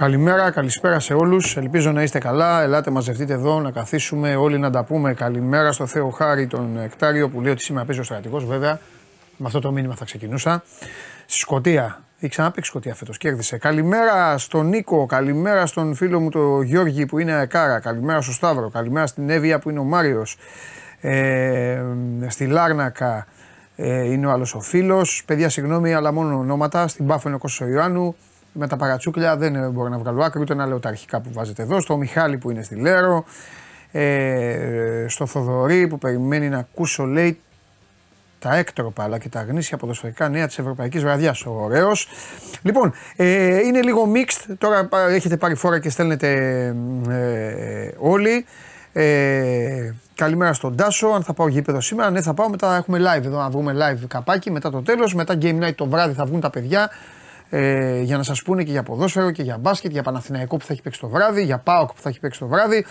Καλημέρα, καλησπέρα σε όλους. Ελπίζω να είστε καλά. Ελάτε, μαζευτείτε εδώ να καθίσουμε όλοι να τα πούμε. Καλημέρα στο Θεό Χάρη, τον Εκτάριο που λέει ότι σήμερα παίζει ο στρατηγός. Βέβαια, με αυτό το μήνυμα θα ξεκινούσα. Στη Σκωτία. Ή ξαναπέξει Σκωτία φέτος, κέρδισε. Καλημέρα στον Νίκο, καλημέρα στον φίλο μου τον Γιώργη που είναι Αεκάρα. Καλημέρα στο Σταύρο, καλημέρα στην Εύβοια που είναι ο Μάριος. Ε, στη Λάρνακα ε, είναι ο άλλος ο φίλος. Παιδιά, συγγνώμη, αλλά μόνο ονόματα. Στην Πάφο είναι ο Κώσο Ιωάννου με τα παρατσούκλια δεν μπορώ να βγάλω άκρη, ούτε να λέω τα αρχικά που βάζετε εδώ. Στο Μιχάλη που είναι στη Λέρο, ε, στο Θοδωρή που περιμένει να ακούσω λέει τα έκτροπα αλλά και τα γνήσια ποδοσφαιρικά νέα της Ευρωπαϊκής Βραδιάς. Ωραίος. Λοιπόν, ε, είναι λίγο mixed. Τώρα έχετε πάρει φόρα και στέλνετε ε, όλοι. Ε, καλημέρα στον Τάσο. Αν θα πάω γήπεδο σήμερα, ναι, θα πάω. Μετά έχουμε live εδώ. Να βγούμε live καπάκι μετά το τέλος. Μετά game night το βράδυ θα βγουν τα παιδιά ε, για να σας πούνε και για ποδόσφαιρο και για μπάσκετ, για Παναθηναϊκό που θα έχει παίξει το βράδυ, για ΠΑΟΚ που θα έχει παίξει το βράδυ.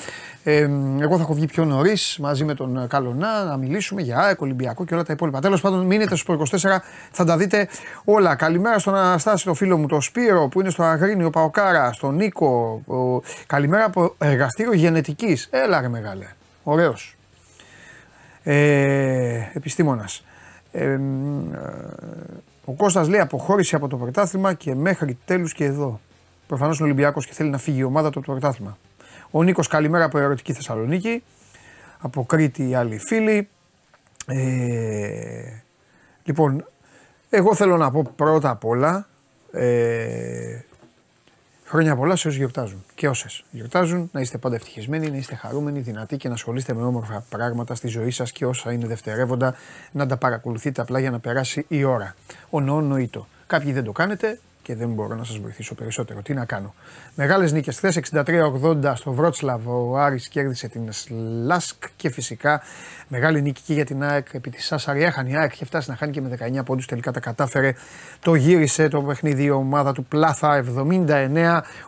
Ε, εγώ θα έχω βγει πιο νωρίς μαζί με τον Καλονά να μιλήσουμε για ΑΕΚ, Ολυμπιακό και όλα τα υπόλοιπα. Τέλος πάντων, μείνετε στο 24, θα τα δείτε όλα. Καλημέρα στον Αναστάση, το φίλο μου, τον Σπύρο που είναι στο Αγρίνιο Παοκάρα, στον Νίκο. Ο... Καλημέρα από εργαστήριο γενετικής. Έλα, ρε μεγάλε. Ωραίος. Ε, επιστήμονας. Ε, ο Κώστας λέει αποχώρηση από το πρωτάθλημα και μέχρι τέλους και εδώ. Προφανώς είναι Ολυμπιακός και θέλει να φύγει η ομάδα του από το πρωτάθλημα. Ο Νίκος, καλημέρα από ερωτική Θεσσαλονίκη. Από Κρήτη οι άλλοι φίλοι. Ε, λοιπόν, εγώ θέλω να πω πρώτα απ' όλα ε, Χρόνια πολλά σε όσους γιορτάζουν και όσες γιορτάζουν. Να είστε πάντα ευτυχισμένοι, να είστε χαρούμενοι, δυνατοί και να ασχολείστε με όμορφα πράγματα στη ζωή σας και όσα είναι δευτερεύοντα να τα παρακολουθείτε απλά για να περάσει η ώρα. Ο νόο νοήτο. Κάποιοι δεν το κάνετε, και δεν μπορώ να σας βοηθήσω περισσότερο. Τι να κάνω. Μεγάλες νίκες χθες 63-80 στο Βρότσλαβ. Ο Άρης κέρδισε την Σλάσκ και φυσικά μεγάλη νίκη και για την ΑΕΚ επί της Σάσαρη. Έχανε η ΑΕΚ, είχε φτάσει να χάνει και με 19 πόντους. Τελικά τα κατάφερε. Το γύρισε το παιχνίδι η ομάδα του Πλάθα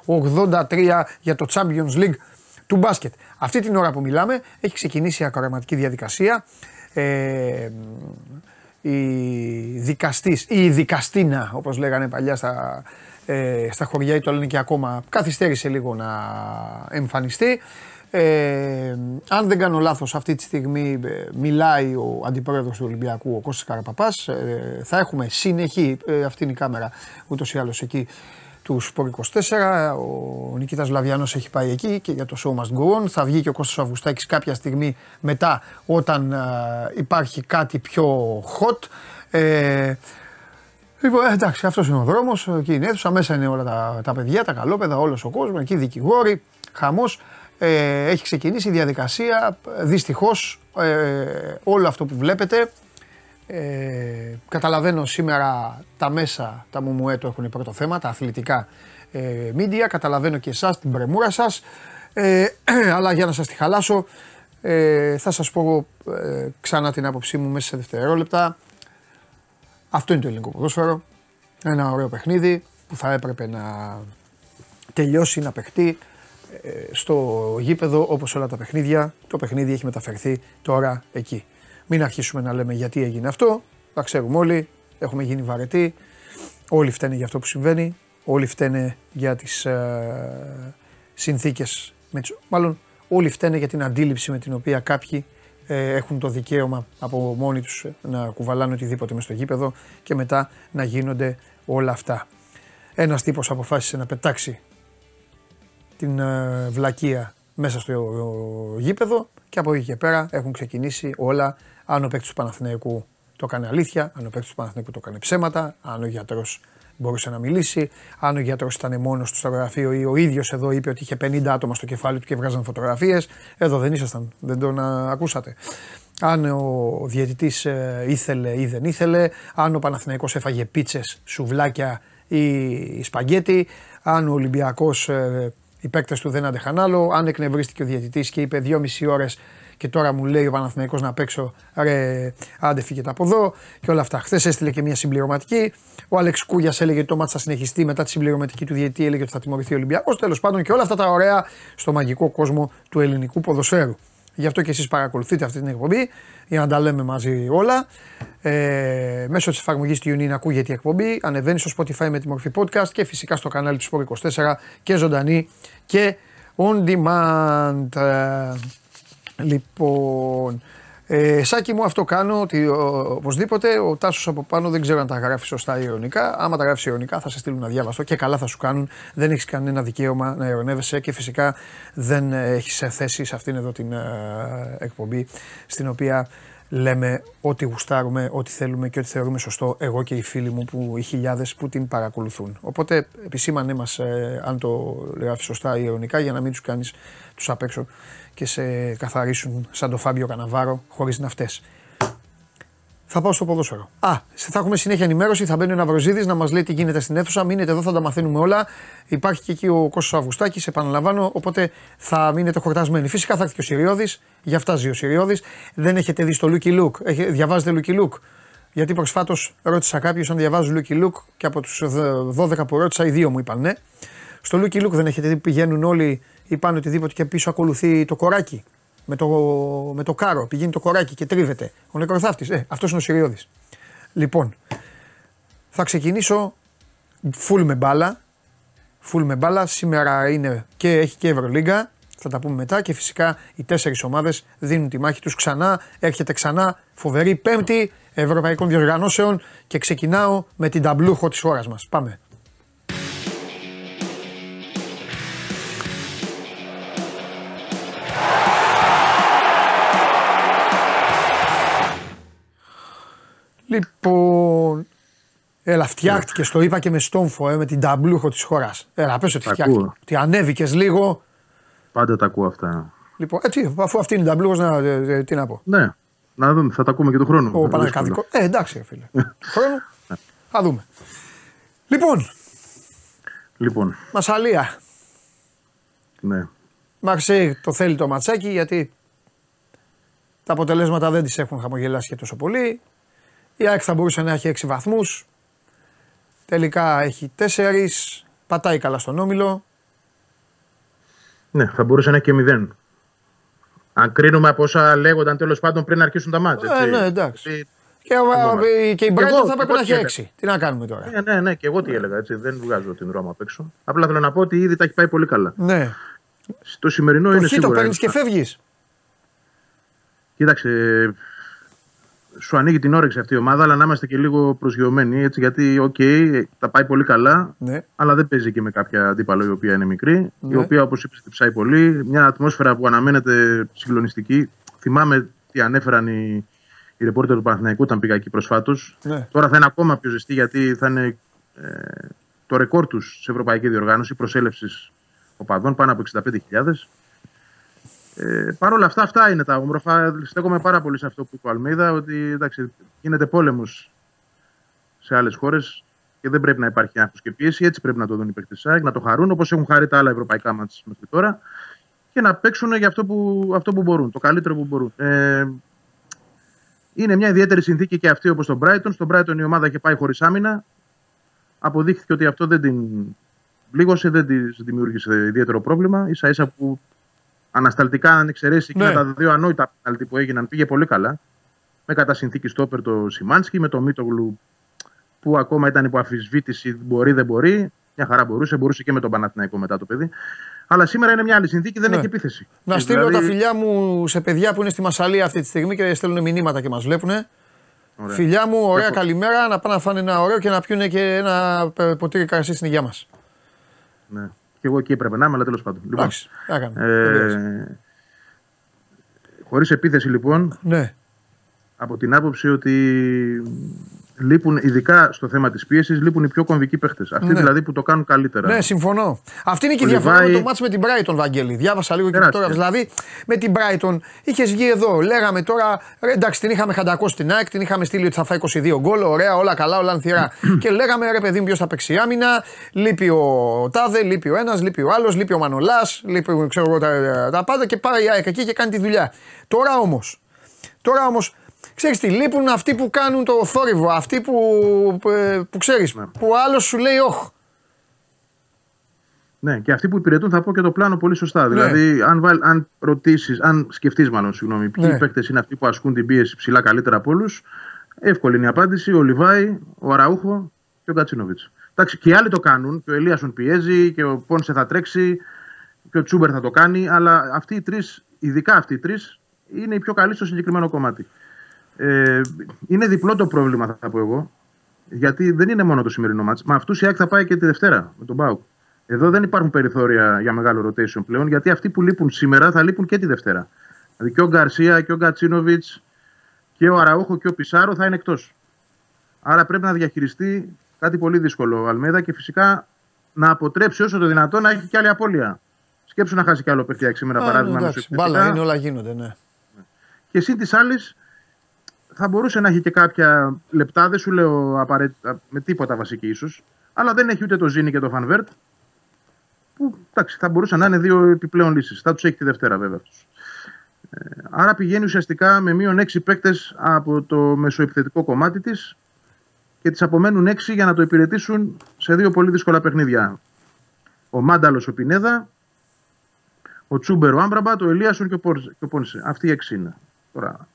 79-83 για το Champions League του μπάσκετ. Αυτή την ώρα που μιλάμε έχει ξεκινήσει η ακροαματική διαδικασία. Ε, η δικαστής ή η δικαστήνα όπως λέγανε παλιά στα, ε, στα χωριά ή το λένε και ακόμα καθυστέρησε λίγο να εμφανιστεί. Ε, αν δεν κάνω λάθος αυτή τη στιγμή ε, μιλάει ο αντιπρόεδρος του Ολυμπιακού ο Κώστας Καραπαπάς ε, θα έχουμε συνεχή, ε, αυτή είναι η κάμερα ούτως ή άλλως εκεί τους Σπορ 24. Ο Νικήτας Λαβιάνος έχει πάει εκεί και για το show must go on. Θα βγει και ο Κώστας Αυγουστάκης κάποια στιγμή μετά όταν υπάρχει κάτι πιο hot. Ε, Λοιπόν, ε, εντάξει, αυτός είναι ο δρόμος. Εκεί είναι αίθουσα. Μέσα είναι όλα τα, τα παιδιά, τα καλόπαιδα, όλος ο κόσμος. Εκεί δικηγόροι, χαμός. Ε, έχει ξεκινήσει η διαδικασία. Δυστυχώς, ε, όλο αυτό που βλέπετε ε, καταλαβαίνω σήμερα τα μέσα, τα μουμουέ έχουν πρώτο θέμα, τα αθλητικά ε, media. Καταλαβαίνω και εσάς την πρεμούρα σας. Ε, αλλά για να σας τη χαλάσω, ε, θα σας πω ε, ξανά την άποψή μου μέσα σε δευτερόλεπτα. Αυτό είναι το ελληνικό ποδόσφαιρο. Ένα ωραίο παιχνίδι που θα έπρεπε να τελειώσει, να παιχτεί ε, στο γήπεδο όπως όλα τα παιχνίδια. Το παιχνίδι έχει μεταφερθεί τώρα εκεί. Μην αρχίσουμε να λέμε γιατί έγινε αυτό. Τα ξέρουμε όλοι. Έχουμε γίνει βαρετοί. Όλοι φταίνε για αυτό που συμβαίνει. Όλοι φταίνε για τις ε, συνθήκες. Μάλλον όλοι φταίνε για την αντίληψη με την οποία κάποιοι ε, έχουν το δικαίωμα από μόνοι τους να κουβαλάνε οτιδήποτε μες στο γήπεδο και μετά να γίνονται όλα αυτά. Ένας τύπος αποφάσισε να πετάξει την ε, βλακεία μέσα στο γήπεδο και από εκεί και πέρα έχουν ξεκινήσει όλα αν ο παίκτης του Παναθηναϊκού το έκανε αλήθεια, αν ο παίκτης του Παναθηναϊκού το έκανε ψέματα, αν ο γιατρός μπορούσε να μιλήσει, αν ο γιατρός ήταν μόνος του στο γραφείο ή ο ίδιος εδώ είπε ότι είχε 50 άτομα στο κεφάλι του και βγάζαν φωτογραφίες. Εδώ δεν ήσασταν, δεν τον ακούσατε. Αν ο διαιτητής ε, ήθελε ή δεν ήθελε, αν ο Παναθηναϊκός έφαγε πίτσες, σουβλάκια ή σπαγκέτι, αν ο Ολυμπιακός ε, οι παίκτες του δεν άντεχαν άλλο, αν εκνευρίστηκε ο διαιτητής και είπε 2,5 ώρες και τώρα μου λέει ο Παναθηναϊκός να παίξω, ρε άντε φύγετε από εδώ και όλα αυτά. Χθες έστειλε και μια συμπληρωματική. Ο Άλεξ Κούγιας έλεγε ότι το μάτι θα συνεχιστεί μετά τη συμπληρωματική του διετή, έλεγε ότι θα τιμωρηθεί ο Ολυμπιακός. Τέλος πάντων και όλα αυτά τα ωραία στο μαγικό κόσμο του ελληνικού ποδοσφαίρου. Γι' αυτό και εσείς παρακολουθείτε αυτή την εκπομπή για να τα λέμε μαζί όλα. Ε, μέσω της εφαρμογής του TuneIn ακούγεται η εκπομπή. Ανεβαίνει στο Spotify με τη μορφή podcast και φυσικά στο κανάλι του Sport 24 και ζωντανή και on demand. Ε, λοιπόν, ε, σάκι μου αυτό κάνω ότι οπωσδήποτε ο Τάσος από πάνω δεν ξέρω αν τα γράφει σωστά ή ειρωνικά. Άμα τα γράφει ειρωνικά θα σε στείλουν αδιάβαστο και καλά θα σου κάνουν. Δεν έχεις κανένα δικαίωμα να ειρωνεύεσαι και φυσικά δεν έχεις θέση σε αυτήν εδώ την ε, εκπομπή στην οποία λέμε ό,τι γουστάρουμε, ό,τι θέλουμε και ό,τι θεωρούμε σωστό εγώ και οι φίλοι μου που οι χιλιάδες που την παρακολουθούν. Οπότε επισήμανέ μας ε, αν το γράφεις σωστά ή ειρωνικά για να μην τους κάνεις τους απ' έξω και σε καθαρίσουν σαν το Φάμπιο Καναβάρο χωρίς ναυτές. Θα πάω στο ποδόσφαιρο. Α, θα έχουμε συνέχεια ενημέρωση. Θα μπαίνει ο Ναυροζίδης να μας λέει τι γίνεται στην αίθουσα. Μείνετε εδώ, θα τα μαθαίνουμε όλα. Υπάρχει και εκεί ο Κώσο Αυγουστάκης, επαναλαμβάνω. Οπότε θα μείνετε χορτασμένοι. Φυσικά θα έρθει και ο Σιριώδη. Γι' αυτά ζει ο Σιριώδη. Δεν έχετε δει στο Lucky Look. Διαβάζετε Lucky Look. Γιατί προσφάτως ρώτησα κάποιου αν διαβάζουν Lucky Look και από τους 12 που ρώτησα, οι δύο μου είπαν ναι. Στο Lucky Look δεν έχετε δει πηγαίνουν όλοι ή πάνε οτιδήποτε και πίσω ακολουθεί το κοράκι με το, με το κάρο. Πηγαίνει το κοράκι και τρίβεται. Ο νεκροθάφτης. Ε, αυτός είναι ο Σιριώδης. Λοιπόν, θα ξεκινήσω full με μπάλα. Full με μπάλα. Σήμερα είναι και έχει και Ευρωλίγκα. Θα τα πούμε μετά και φυσικά οι τέσσερις ομάδες δίνουν τη μάχη τους ξανά. Έρχεται ξανά φοβερή πέμπτη Ευρωπαϊκών Διοργανώσεων και ξεκινάω με την ταμπλούχο της χώρας μας. Πάμε. Λοιπόν. Έλα, φτιάχτηκες, το είπα και με στόμφο, ε, με την ταμπλούχο της χώρας. Έλα, πες ότι φτιάχτηκε. Ότι ανέβηκες λίγο. Πάντα τα ακούω αυτά. Λοιπόν, έτσι, αφού αυτή είναι η ταμπλούχος, να, ε, ε, τι να πω. Ναι, να δούμε, θα τα ακούμε και του χρόνου. Ο Παναγιώτο. Ε, εντάξει, φίλε. Χρόνο. Θα δούμε. Λοιπόν. Λοιπόν. Μασαλία. Ναι. Μαρσέη το θέλει το ματσάκι γιατί τα αποτελέσματα δεν τις έχουν χαμογελάσει και τόσο πολύ. Η ΑΕΚ θα μπορούσε να έχει 6 βαθμούς. Τελικά έχει 4. Πατάει καλά στον όμιλο. Ναι, θα μπορούσε να έχει και 0. Αν κρίνουμε από όσα λέγονταν τέλος πάντων πριν αρχίσουν τα ματς. Ε, ναι, εντάξει. Και, και η Brighton θα πρέπει να έχει 6. Τι να κάνουμε τώρα; Ναι, ναι, ναι, και εγώ τι έλεγα. Έτσι. Δεν βγάζω την Ρώμα απ' έξω. Απλά θέλω να πω ότι ήδη τα έχει πάει πολύ καλά. Ναι. Στο σημερινό το είναι σίγουρα. το παίρνεις και φεύγεις. Κοίταξε, σου ανοίγει την όρεξη αυτή η ομάδα, αλλά να είμαστε και λίγο προσγειωμένοι. Έτσι, γιατί, OK, okay, τα πάει πολύ καλά, ναι. αλλά δεν παίζει και με κάποια αντίπαλο η οποία είναι μικρή. Ναι. Η οποία, όπως είπες, ψάει πολύ. Μια ατμόσφαιρα που αναμένεται συγκλονιστική. Θυμάμαι τι ανέφεραν οι, οι ρεπόρτερ του Παναθηναϊκού όταν πήγα εκεί προσφάτως. Ναι. Τώρα θα είναι ακόμα πιο ζεστή γιατί θα είναι ε, το ρεκόρ τους σε ευρωπαϊκή διοργάνωση προσέλευσης οπαδών πάνω από 65.000. Ε, Παρ' όλα αυτά, αυτά είναι τα όμορφα. Στέκομαι πάρα πολύ σε αυτό που είπε ο Αλμίδα, ότι εντάξει, γίνεται πόλεμος σε άλλες χώρες και δεν πρέπει να υπάρχει άγχος και πίεση. Έτσι πρέπει να το δουν οι παίκτες να το χαρούν όπως έχουν χαρεί τα άλλα ευρωπαϊκά μάτια μέχρι τώρα και να παίξουν για αυτό που, αυτό που μπορούν, το καλύτερο που μπορούν. Ε, είναι μια ιδιαίτερη συνθήκη και αυτή όπως στον Brighton. Στον Brighton η ομάδα είχε πάει χωρίς άμυνα. Αποδείχθηκε ότι αυτό δεν την πλήγωσε, δεν της δημιούργησε ιδιαίτερο πρόβλημα. σα ίσα που ανασταλτικά, αν εξαιρέσει ναι. και τα δύο ανόητα πέναλτι που έγιναν, πήγε πολύ καλά. Με κατά συνθήκη στόπερ το Σιμάνσκι, με το Μίτογλου που ακόμα ήταν υπό αφισβήτηση, μπορεί δεν μπορεί. Μια χαρά μπορούσε, μπορούσε και με τον Παναθηναϊκό μετά το παιδί. Αλλά σήμερα είναι μια άλλη συνθήκη, δεν ναι. έχει επίθεση. Να στείλω δηλαδή... τα φιλιά μου σε παιδιά που είναι στη Μασαλία αυτή τη στιγμή και στέλνουν μηνύματα και μας βλέπουν. Φιλιά μου, ωραία καλημέρα, να πάνε να φάνε ένα ωραίο και να πιούνε και ένα ποτήρι καρασί στην υγειά μας. Ναι. Και εγώ εκεί έπρεπε να είμαι, αλλά τέλος πάντων. Λοιπόν, ε, Χωρίς επίθεση λοιπόν. Ναι. Από την άποψη ότι λείπουν, ειδικά στο θέμα της πίεσης, λείπουν οι πιο κομβικοί παίχτες. Αυτοί ναι. δηλαδή που το κάνουν καλύτερα. Ναι, συμφωνώ. Αυτή είναι και η διαφορά με το μάτς με την Brighton, Βαγγέλη. Διάβασα λίγο και τώρα. Δηλαδή με την Brighton είχες βγει εδώ. Λέγαμε τώρα, εντάξει, την είχαμε χαντακώσει στην ΑΕΚ, την είχαμε στείλει ότι θα φάει 22 γκολ. Ωραία, όλα καλά, όλα ανθυρά. και λέγαμε ρε παιδί μου, ποιος θα παίξει άμυνα. Λείπει ο Τάδε, λείπει ο ένας, λείπει ο άλλος, λείπει ο Μανολάς, λείπει ξέρω εγώ τα, τα πάντα και πάει η ΑΕΚ εκεί και κάνει τη δουλειά. Τώρα όμως, τώρα όμως Ξέρεις τι, λείπουν αυτοί που κάνουν το θόρυβο, αυτοί που, που, ε, που ξέρεις, ναι. που άλλος σου λέει όχ. Ναι, και αυτοί που υπηρετούν θα πω και το πλάνο πολύ σωστά. Ναι. Δηλαδή, αν, βάλ, αν ρωτήσεις, αν σκεφτείς, μάλλον, συγγνώμη, ποιοι Ναι. παίκτες είναι αυτοί που ασκούν την πίεση ψηλά καλύτερα από όλους, εύκολη είναι η απάντηση. Ο Λιβάη, ο Αραούχο και ο Γκατσίνοβιτ. Εντάξει, και οι άλλοι το κάνουν. Και ο Ελίασον πιέζει και ο Πόνσε θα τρέξει και ο Τσούμπερ θα το κάνει. Αλλά αυτοί οι τρεις, ειδικά αυτοί οι τρεις, είναι οι πιο καλοί στο συγκεκριμένο κομμάτι. Ε, είναι διπλό το πρόβλημα, θα πω εγώ. Γιατί δεν είναι μόνο το σημερινό μάτς. Με αυτούς η ΑΕΚ θα πάει και τη Δευτέρα με τον Μπάουκ. Εδώ δεν υπάρχουν περιθώρια για μεγάλο rotation πλέον, γιατί αυτοί που λείπουν σήμερα θα λείπουν και τη Δευτέρα. Δηλαδή και ο Γκαρσία και ο Γκατσίνοβιτς και ο Αραούχο και ο Πισάρο θα είναι εκτός. Άρα πρέπει να διαχειριστεί κάτι πολύ δύσκολο ο Αλμέδα και φυσικά να αποτρέψει όσο το δυνατόν να έχει και άλλη απώλεια. Σκέψου να χάσει κι άλλο παιχνίδι σήμερα Α, παράδειγμα. ναι, εντάξει, μεσοεπιθετικά. Μπάλα είναι, όλα γίνονται, ναι. Και συν της άλλης, θα μπορούσε να έχει και κάποια λεπτά, δεν σου λέω απαραίτητα με τίποτα βασική ίσως, αλλά δεν έχει ούτε το Ζήνη και το Φανβέρτ. Που εντάξει, θα μπορούσαν να είναι δύο επιπλέον λύσεις. Θα τους έχει τη Δευτέρα βέβαια αυτούς. Ε, άρα πηγαίνει ουσιαστικά με μείον 6 παίκτες από το μεσοεπιθετικό κομμάτι της και τη απομένουν 6 για να το υπηρετήσουν σε δύο πολύ δύσκολα παιχνίδια. Ο Μάνταλος ο Πινέδα, ο Τσούμπερ ο Άμραμπατ, ο Ελίασον και ο Πόρζε- και ο Πόνσε. Αυτοί οι 6 είναι. Τώρα,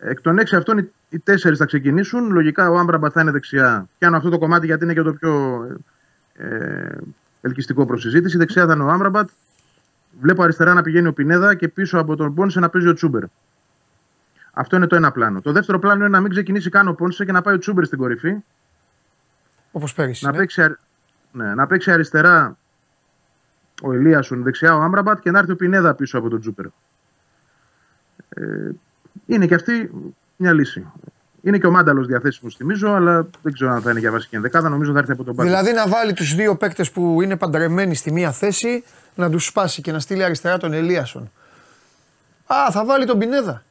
εκ των 6 αυτών οι- οι 4 θα ξεκινήσουν. Λογικά ο Άμραμπατ θα είναι δεξιά. Πιάνω αυτό το κομμάτι γιατί είναι και το πιο ε, ελκυστικό προς συζήτηση. Δεξιά θα είναι ο Άμραμπατ. Βλέπω αριστερά να πηγαίνει ο Πινέδα και πίσω από τον Πόνσε να παίζει ο Τσούμπερ. Αυτό είναι το ένα πλάνο. Το δεύτερο πλάνο είναι να μην ξεκινήσει καν ο Πόνσε και να πάει ο Τσούμπερ στην κορυφή. Όπως πέρυσι. Να ναι. παίξει, αρι- ναι, να παίξει αριστερά ο Ελίασον, δεξιά ο Άμπραμπατ και να έρθει ο Πινέδα πίσω από τον Τζούπερ. Ε, είναι και αυτή μια λύση. Είναι και ο Μάνταλος διαθέσιμος, θυμίζω, αλλά δεν ξέρω αν θα είναι για βασική ενδεκάδα. Νομίζω θα έρθει από τον Πάγκο. Δηλαδή να βάλει τους δύο παίκτες που είναι παντρεμένοι στη μία θέση, να τους σπάσει και να στείλει αριστερά τον Ελίασον. Α, θα βάλει τον Πινέδα.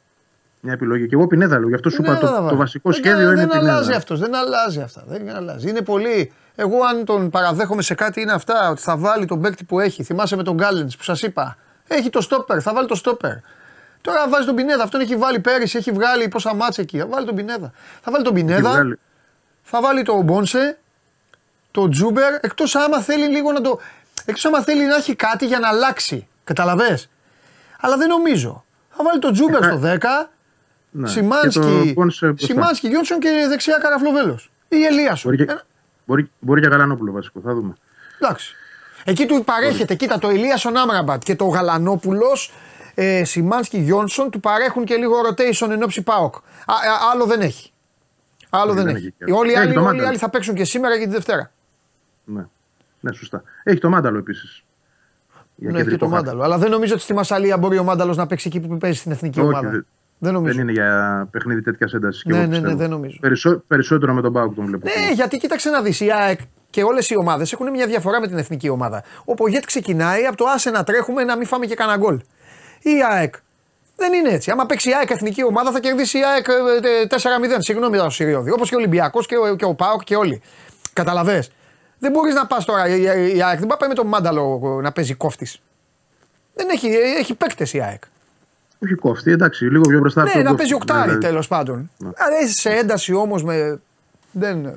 Μια επιλογή. Και εγώ Πινέδα λέω. Γι' αυτό σου είπα Πινέδα θα το, το βάλει. βασικό Δεν- σχέδιο είναι Δεν Πινέδα. αλλάζει αυτός, δεν αλλάζει αυτά. Δεν αλλάζει. Είναι πολύ. Εγώ, αν τον παραδέχομαι σε κάτι, είναι αυτά. Ότι θα βάλει τον παίκτη που έχει. Θυμάσαι με τον Γκάλεν που σας είπα. Έχει το στόπερ, θα βάλει το στόπερ. Τώρα βάζει τον Πινέδα. Αυτόν έχει βάλει πέρυσι, έχει βγάλει πόσα μάτσα εκεί. Θα βάλει τον Πινέδα. Θα βάλει τον Έχει Πινέδα, βγάλει- θα βάλει τον Πόνσε, τον Τσούμπερ. Εκτός άμα θέλει λίγο να το. Εκτός άμα θέλει να έχει κάτι για να αλλάξει. Καταλαβέ. Αλλά δεν νομίζω. Θα βάλει τον Τσούμπερ Ε, στο 10. Ναι. Και Σιμάνσκι, το Πόνσε μπροστά. Σιμάνσκι, Γιόνσον και δεξιά Καραφλοβέλος. Ή Ελίασον. Μπορεί και, Ε, μπορεί, μπορεί και Γαλανόπουλο βασικό, θα δούμε. εντάξει. Εκεί του παρέχεται, κοίτα, το Ελίασον Άμραμπατ και το Γαλανόπουλος, ε, Σιμάνσκι, Γιόνσον του παρέχουν και λίγο rotation εν ώψη ΠΑΟΚ. Α, α, άλλο δεν έχει. Άλλο δεν, Δεν έχει. έχει και- Όλοι οι Έχει άλλοι, το όλοι οι Μάνταλο. άλλοι θα παίξουν και σήμερα και τη Δευτέρα. Ναι. ναι, σωστά. Έχει το Μάνταλο επίσης. Ναι, έχει και το Μάνταλο. Αλλά δεν νομίζω ότι στη Μασαλία μπορεί ο Μάνταλος να παίξει εκεί που παίζει στην εθνική Όχι, ομάδα. δεν- Δεν νομίζω. Δεν είναι για παιχνίδι τέτοιας έντασης. Ναι, ναι, ναι, δεν νομίζω. Περισσό, περισσότερο με τον Πάουκ τον βλέπω. Ναι, γιατί κοίταξε να δεις. Η ΑΕΚ και όλες οι ομάδες έχουν μια διαφορά με την εθνική ομάδα. Ο Πογέτ ξεκινάει από το άσε να τρέχουμε να μην φάμε και κανένα γκολ. Η ΑΕΚ δεν είναι έτσι. Άμα παίξει η ΑΕΚ εθνική ομάδα θα κερδίσει η ΑΕΚ ε, ε, 4-0. Συγγνώμη το Σιριώδη. Όπως και ο Ολυμπιακός και, ο- και ο Πάοκ και όλοι. Καταλαβέ. Δεν μπορείς να πας τώρα. Η, η, η ΑΕΚ δεν πάει με τον Μάνταλο ε, να παίζει κόφτης. Δεν έχει, ε, έχει παίκτες η ΑΕΚ. Όχι κόφτη, εντάξει, λίγο πιο μπροστά από Ναι, τον να κόφτη. παίζει οκτάρι Δηλαδή, τέλος πάντων. Αλλά σε ένταση όμως με. Δεν.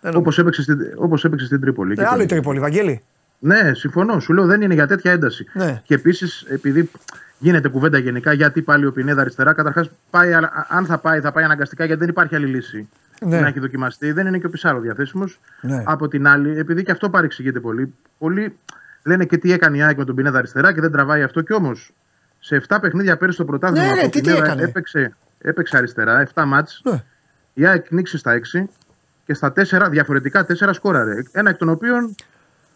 δεν Όπως έπαιξε, στην, όπως έπαιξε στην Τρίπολη. Ε, Και άλλο τον- η Τρίπολη, Βαγγέλη. Ναι, συμφωνώ. Σου λέω δεν είναι για τέτοια ένταση. Ναι. Και επίσης, επειδή γίνεται κουβέντα γενικά γιατί πάλι ο Πινέδα αριστερά, καταρχάς πάει, αλλά αν θα πάει, θα πάει αναγκαστικά γιατί δεν υπάρχει άλλη λύση. Ναι. Να έχει δοκιμαστεί. Δεν είναι και ο Πισάρο διαθέσιμος. Ναι. Από την άλλη, επειδή και αυτό παρεξηγείται πολύ, πολλοί λένε και τι έκανε η ΑΕΚ με τον Πινέδα αριστερά και δεν τραβάει αυτό. Κι όμως σε 7 παιχνίδια πέρυσι στο πρωτάθλημα Ναι, ρε, που ο τι- τι Πινέδα έκανε; έπαιξε, έπαιξε αριστερά, 7 μάτς, Ναι. η ΑΕΚ νίξει στα 6 και στα 4 διαφορετικά 4 σκόραρε. Ένα εκ των οποίων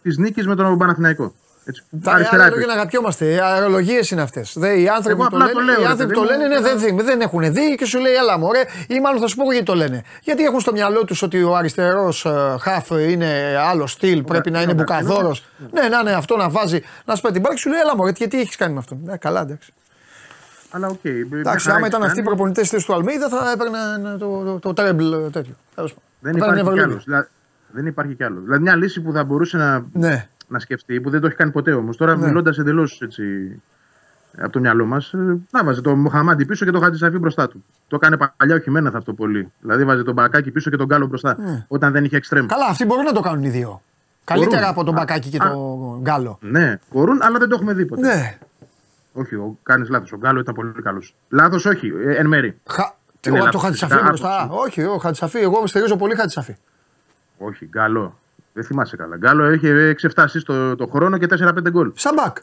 τη νίκη με τον Παναθηναϊκό. Έτσι, που Τα αριστερά άλλα λόγια έπαιξε. να αγαπιόμαστε. Αερολογίες είναι αυτές. Οι άνθρωποι Εγώ που το απλά λένε, το λέω, οι ρε άνθρωποι παιδί το μου, λένε ναι, τώρα- δεν, δει, δεν έχουν δει και σου λέει έλα μωρέ. Ή μάλλον θα σου πω εγώ γιατί το λένε. Γιατί έχουν στο μυαλό τους ότι ο αριστερός χαφ είναι άλλο στυλ, πρέπει να είναι είναι ο μπουκαδόρος. Ναι, να ναι, αυτό να βάζει. Να σου πει την μπάλα και σου λέει έλα μωρέ, γιατί έχεις κάνει με αυτό. Ναι, καλά, εντάξει. Αλλά οκ. Εντάξει, άμα ήταν αυτοί οι προπονητές του Αλμίδα θα έπαιρναν το, το, το, treble τέτοιο. Τέλος πάντων. Δεν Θα παίρνουν υπάρχει κι Ευρωλίγα. άλλος. Δεν υπάρχει κι άλλο. Δηλαδή, μια λύση που θα μπορούσε να, Ναι. να σκεφτεί, που δεν το έχει κάνει ποτέ όμως. Τώρα, Ναι. μιλώντας εντελώς από το μυαλό μας, να βάζει τον Μοχαμάντι πίσω και τον Χατζησαφή μπροστά του. Το έκανε παλιά ο Χιμένεθ αυτό πολύ. Δηλαδή, βάζει τον Μπακάκι πίσω και τον Γκάλο μπροστά. Ναι. Όταν δεν είχε εξτρέμ. Καλά, αυτοί μπορούν να το κάνουν οι δύο. Καλύτερα Μπορούν. από τον Α, Μπακάκι και α, τον Γκάλο. Ναι, μπορούν, αλλά δεν το έχουμε δει ποτέ. Ναι. Όχι, κάνεις λάθος. Ο Γκάλο ήταν πολύ καλός. Λάθος, όχι, ε, εν μέρη. Χα... Τι, Είναι ο, το λάθος. Χατζησαφή Φυσικά, μπροστά. άποψη. Όχι, ο Χατζησαφή. Εγώ στηρίζω πολύ Χατζησαφή. Όχι, Γκάλο. Δεν θυμάσαι καλά. Γκάλο είχε 6-7 assists το, το χρόνο και 4-5 γκολ. Σαν μπακ.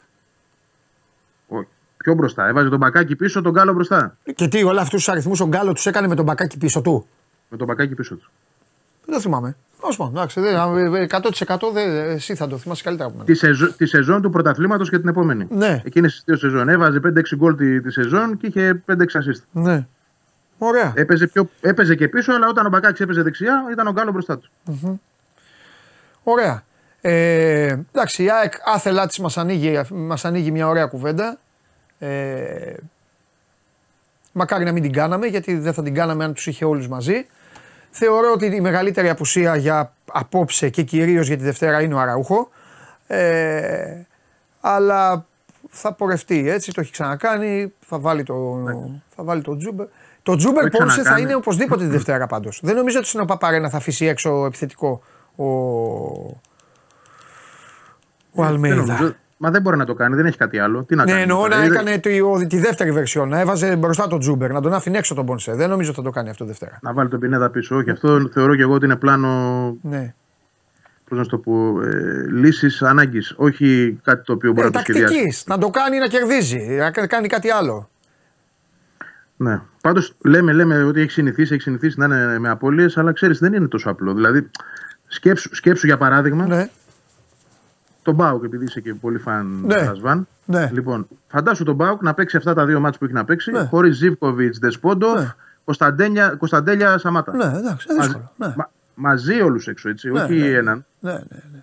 Όχι. Πιο μπροστά. Έβαζε τον μπακάκι πίσω, τον Γκάλο μπροστά. Και τι, όλα αυτούς τους αριθμούς ο Γκάλο τους έκανε με τον Μπακάκι πίσω του; Με τον μπακάκι πίσω του. Δεν το θυμάμαι. Όσο πω, εντάξει, δεν- ε, 100% δεν, εσύ θα το θυμάσαι καλύτερα από μένα. Τη, σεζο, τη σεζόν του πρωταθλήματος και την επόμενη. Ναι. Εκείνε τι δύο σεζόν. Έβαζε 5-6 γκολ τη, τη σεζόν και είχε 5-6 assist. Ναι. Ωραία. Έπαιζε, πιο, έπαιζε και πίσω, αλλά όταν ο Μπακάκης έπαιζε δεξιά, ήταν ο Γκάλο μπροστά του. Ωραία. Ε, εντάξει, η ΑΕΚ άθελά της μας ανοίγει, μας ανοίγει μια ωραία κουβέντα. Ε, μακάρι να μην την κάναμε, γιατί δεν θα την κάναμε αν τους είχε όλους μαζί. Θεωρώ ότι η μεγαλύτερη απουσία για απόψε και κυρίως για τη Δευτέρα είναι ο Αραούχο. Ε, αλλά θα πορευτεί έτσι, το έχει ξανακάνει. Θα βάλει το, θα βάλει το Τζούμπερ. Το Τζούμπερ Το έχει Πόνσε θα ξανακάνει. είναι οπωσδήποτε τη Δευτέρα πάντως. Δεν νομίζω ότι στην OPAP Arena θα αφήσει έξω επιθετικό ο, ο Δεν Αλμέιδα. νομίζω- Μα δεν μπορεί να το κάνει, δεν έχει κάτι άλλο. Τι να Ναι, κάνει. εννοώ τώρα, να είδε- έκανε τη, ο- τη δεύτερη βερσιόν, να έβαζε μπροστά τον Τζούμπερ, να τον άφηνε έξω τον Πόνσε. Δεν νομίζω ότι θα το κάνει αυτό Δευτέρα. Να βάλει τον Πινέδα πίσω. Όχι, αυτό θεωρώ και εγώ ότι είναι πλάνο Ναι. πώς να σου το πω, ε, λύσης ανάγκης. Όχι κάτι το οποίο μπορεί Ε, να το σχεδιάσει. Τακτική. Να το κάνει να κερδίζει. Να κα- κάνει κάτι άλλο. Ναι. Πάντως λέμε, λέμε ότι έχει συνηθίσει, έχει συνηθίσει να είναι με απώλειες, αλλά ξέρεις δεν είναι τόσο απλό. Δηλαδή, σκέψου, σκέψου για παράδειγμα Ναι. τον Μπάουκ, επειδή είσαι και πολύ φαν Ναι. Ρασβάν. Ναι. Λοιπόν, φαντάσου τον Μπάουκ να παίξει αυτά τα δύο μάτια που έχει να παίξει, Ναι. χωρίς Ζήβκοβιτ, Δεσπόντοφ, Ναι. Κωνσταντέλια, Κωνσταντέλια Σαμάτα. Ναι, εντάξει, είναι Μαζί, δύσκολο. Ναι. μα- μαζί όλους έξω, έτσι, Ναι, όχι ναι, ναι. έναν. Ναι, ναι, ναι.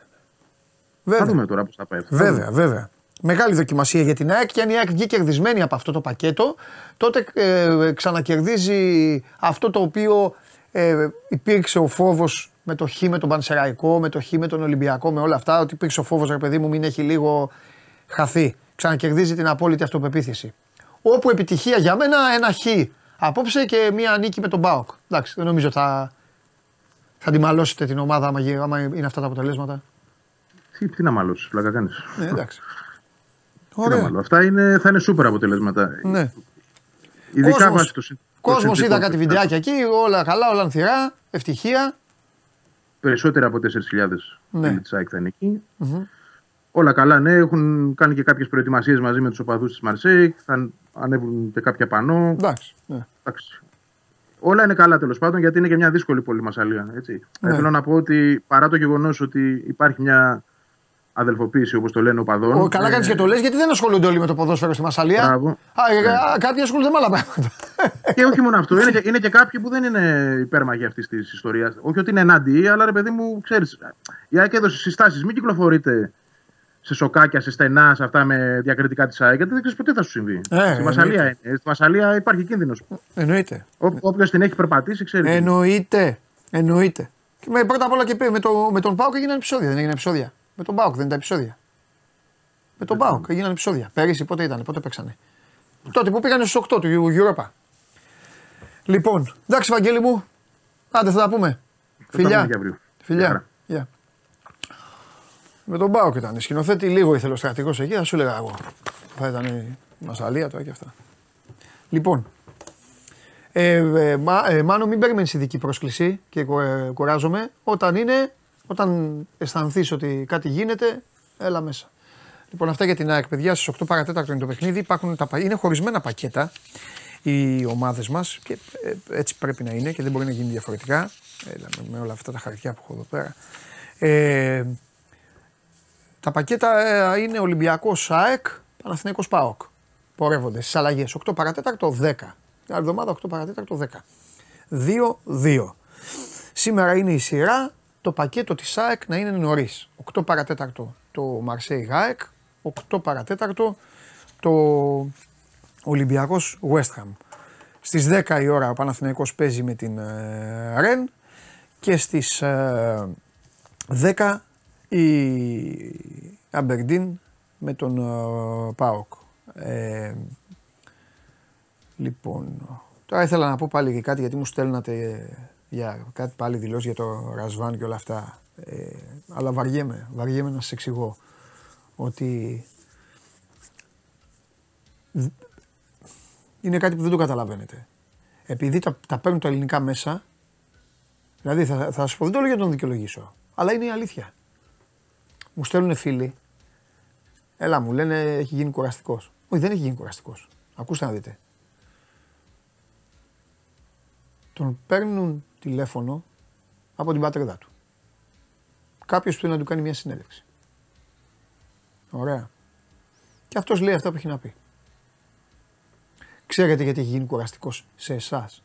Θα Βέβαια. δούμε τώρα πώς θα πάει αυτό. Βέβαια, βέβαια. Μεγάλη δοκιμασία για την ΑΕΚ και αν η ΑΕΚ βγει κερδισμένη από αυτό το πακέτο, τότε ε, ξανακερδίζει αυτό το οποίο ε, υπήρξε ο φόβος με το χ με τον Πανσεραϊκό, με το χ με τον Ολυμπιακό, με όλα αυτά. Ότι υπήρξε ο φόβος, ρε παιδί μου, μην έχει λίγο χαθεί. Ξανακερδίζει την απόλυτη αυτοπεποίθηση. Όπου επιτυχία για μένα ένα χ απόψε και μία νίκη με τον Μπάοκ. Εντάξει, δεν νομίζω θα, θα τη μαλώσετε την ομάδα άμα, γι- άμα είναι αυτά τα αποτελέσματα. Τι, τι να μαλώσεις, πλάκα κάνεις. Ναι, εντάξει. Ωραία. Αυτά είναι, θα είναι σούπερ αποτελέσματα. Ναι. Ειδικά Κόσμος- βάσει το συν- το Κόσμος είδα συνθήκων. κάτι βιντεάκια εκεί, όλα καλά, όλα ανθυρά, ευτυχία. Περισσότερα από 4.000 Ναι. φίλοι της ΑΕΚ θα είναι εκεί. Όλα καλά, ναι. Έχουν κάνει και κάποιες προετοιμασίες μαζί με τους οπαδούς της Μαρσέικ. Θα ανέβουν και κάποια πανό. Εντάξει. Ναι. Εντάξει. Όλα είναι καλά τέλος πάντων γιατί είναι και μια δύσκολη πόλη Μασαλία. Έτσι. Ναι. Θέλω να πω ότι παρά το γεγονός ότι υπάρχει μια αδελφοποίηση όπως το λένε οπαδών. Ο, καλά ε, κάνεις και το λες, γιατί δεν ασχολούνται όλοι με το ποδόσφαιρο στη Μασαλία. Μπράβο. Α, ε, Ναι. α, κάποιοι ασχολούνται με άλλα πράγματα. Και όχι μόνο αυτό. Είναι και, είναι και κάποιοι που δεν είναι υπέρμαχοι αυτής της ιστορίας. Όχι ότι είναι ενάντια, αλλά ρε παιδί μου, ξέρεις. Η ΑΕΚ έδωσε συστάσεις. Μην κυκλοφορείτε σε σοκάκια, σε στενά, σε αυτά με διακριτικά της ΑΕΚ, γιατί δεν ξέρεις ποτέ θα σου συμβεί. Ε, Στη Μασαλία εννοείται. είναι. Στη Μασαλία υπάρχει κίνδυνος. Εννοείται. Όποιος την έχει περπατήσει, ξέρει. Εννοείται. Εννοείται. Και με, πρώτα απ' όλα και με, το, με τον Πάουκ έγιναν επεισόδια. Δεν έγιναν επεισόδια. Με τον Πάουκ δεν ήταν επεισόδια. Με τον Πάουκ έγιναν επεισόδια. Πέρυσι πότε ήταν, πότε παίξανε. Τότε που πήγανε στους 8 του Europa. Λοιπόν, εντάξει, Βαγγέλη μου. Άντε, θα τα πούμε. Θα τα πούμε Φιλιά. και αύριο. Φιλιά. Χαρά. Γεια. Με τον Πάοκ ήταν. Σκηνοθέτη λίγο ήθελε ο στρατηγός εκεί, θα σου έλεγα εγώ. Θα ήταν η Μασαλία τώρα και αυτά. Λοιπόν. Ε, ε, μα, ε, Μάνο, μην περιμένεις ειδική πρόσκληση και κου- ε, κουράζομαι. Όταν είναι, όταν αισθανθείς ότι κάτι γίνεται, έλα μέσα. Λοιπόν, αυτά για την ΑΕΚ, παιδιά. Στις 8 παρατέταρτο είναι το παιχνίδι. Υπάρχουν τα, πα- είναι χωρισμένα πακέτα οι ομάδες μας και ε, έτσι πρέπει να είναι και δεν μπορεί να γίνει διαφορετικά. Έλα, με, με όλα αυτά τα χαρτιά που έχω εδώ πέρα. Ε, τα πακέτα ε, είναι Ολυμπιακός ΑΕΚ, Παναθηναϊκός ΠΑΟΚ. Πορεύονται στις αλλαγές 8 παρατέταρτο 10. Την άλλη εβδομάδα 8 παρατέταρτο 10. 2-2. Σήμερα είναι η σειρά το πακέτο της ΑΕΚ να είναι νωρίς. 8 παρατέταρτο το Μαρσέη ΑΕΚ, 8 παρατέταρτο το Ολυμπιακός West Ham. Στις 10 η ώρα ο Παναθηναϊκός παίζει με την ε, Ρεν και στις ε, 10 η Αμπερντίν με τον ε, ΠΑΟΚ. Ε, λοιπόν, τώρα ήθελα να πω πάλι και κάτι γιατί μου στέλνατε για κάτι πάλι δηλώσεις για το Ρασβάν και όλα αυτά. Ε, αλλά βαριέμαι, βαριέμαι να σας εξηγώ ότι είναι κάτι που δεν το καταλαβαίνετε. Επειδή τα, τα παίρνουν τα ελληνικά μέσα, δηλαδή θα, θα σας πω, δεν το λέω για να τον δικαιολογήσω, αλλά είναι η αλήθεια. Μου στέλνουν φίλοι, έλα μου λένε έχει γίνει κουραστικός. Όχι δεν έχει γίνει κουραστικός. Ακούστε να δείτε. Τον παίρνουν τηλέφωνο από την πατρίδα του. Κάποιος που θέλει να του κάνει μια συνέντευξη. Ωραία. Και αυτός λέει αυτά που έχει να πει. Ξέρετε γιατί έχει γίνει κουραστικός σε εσάς;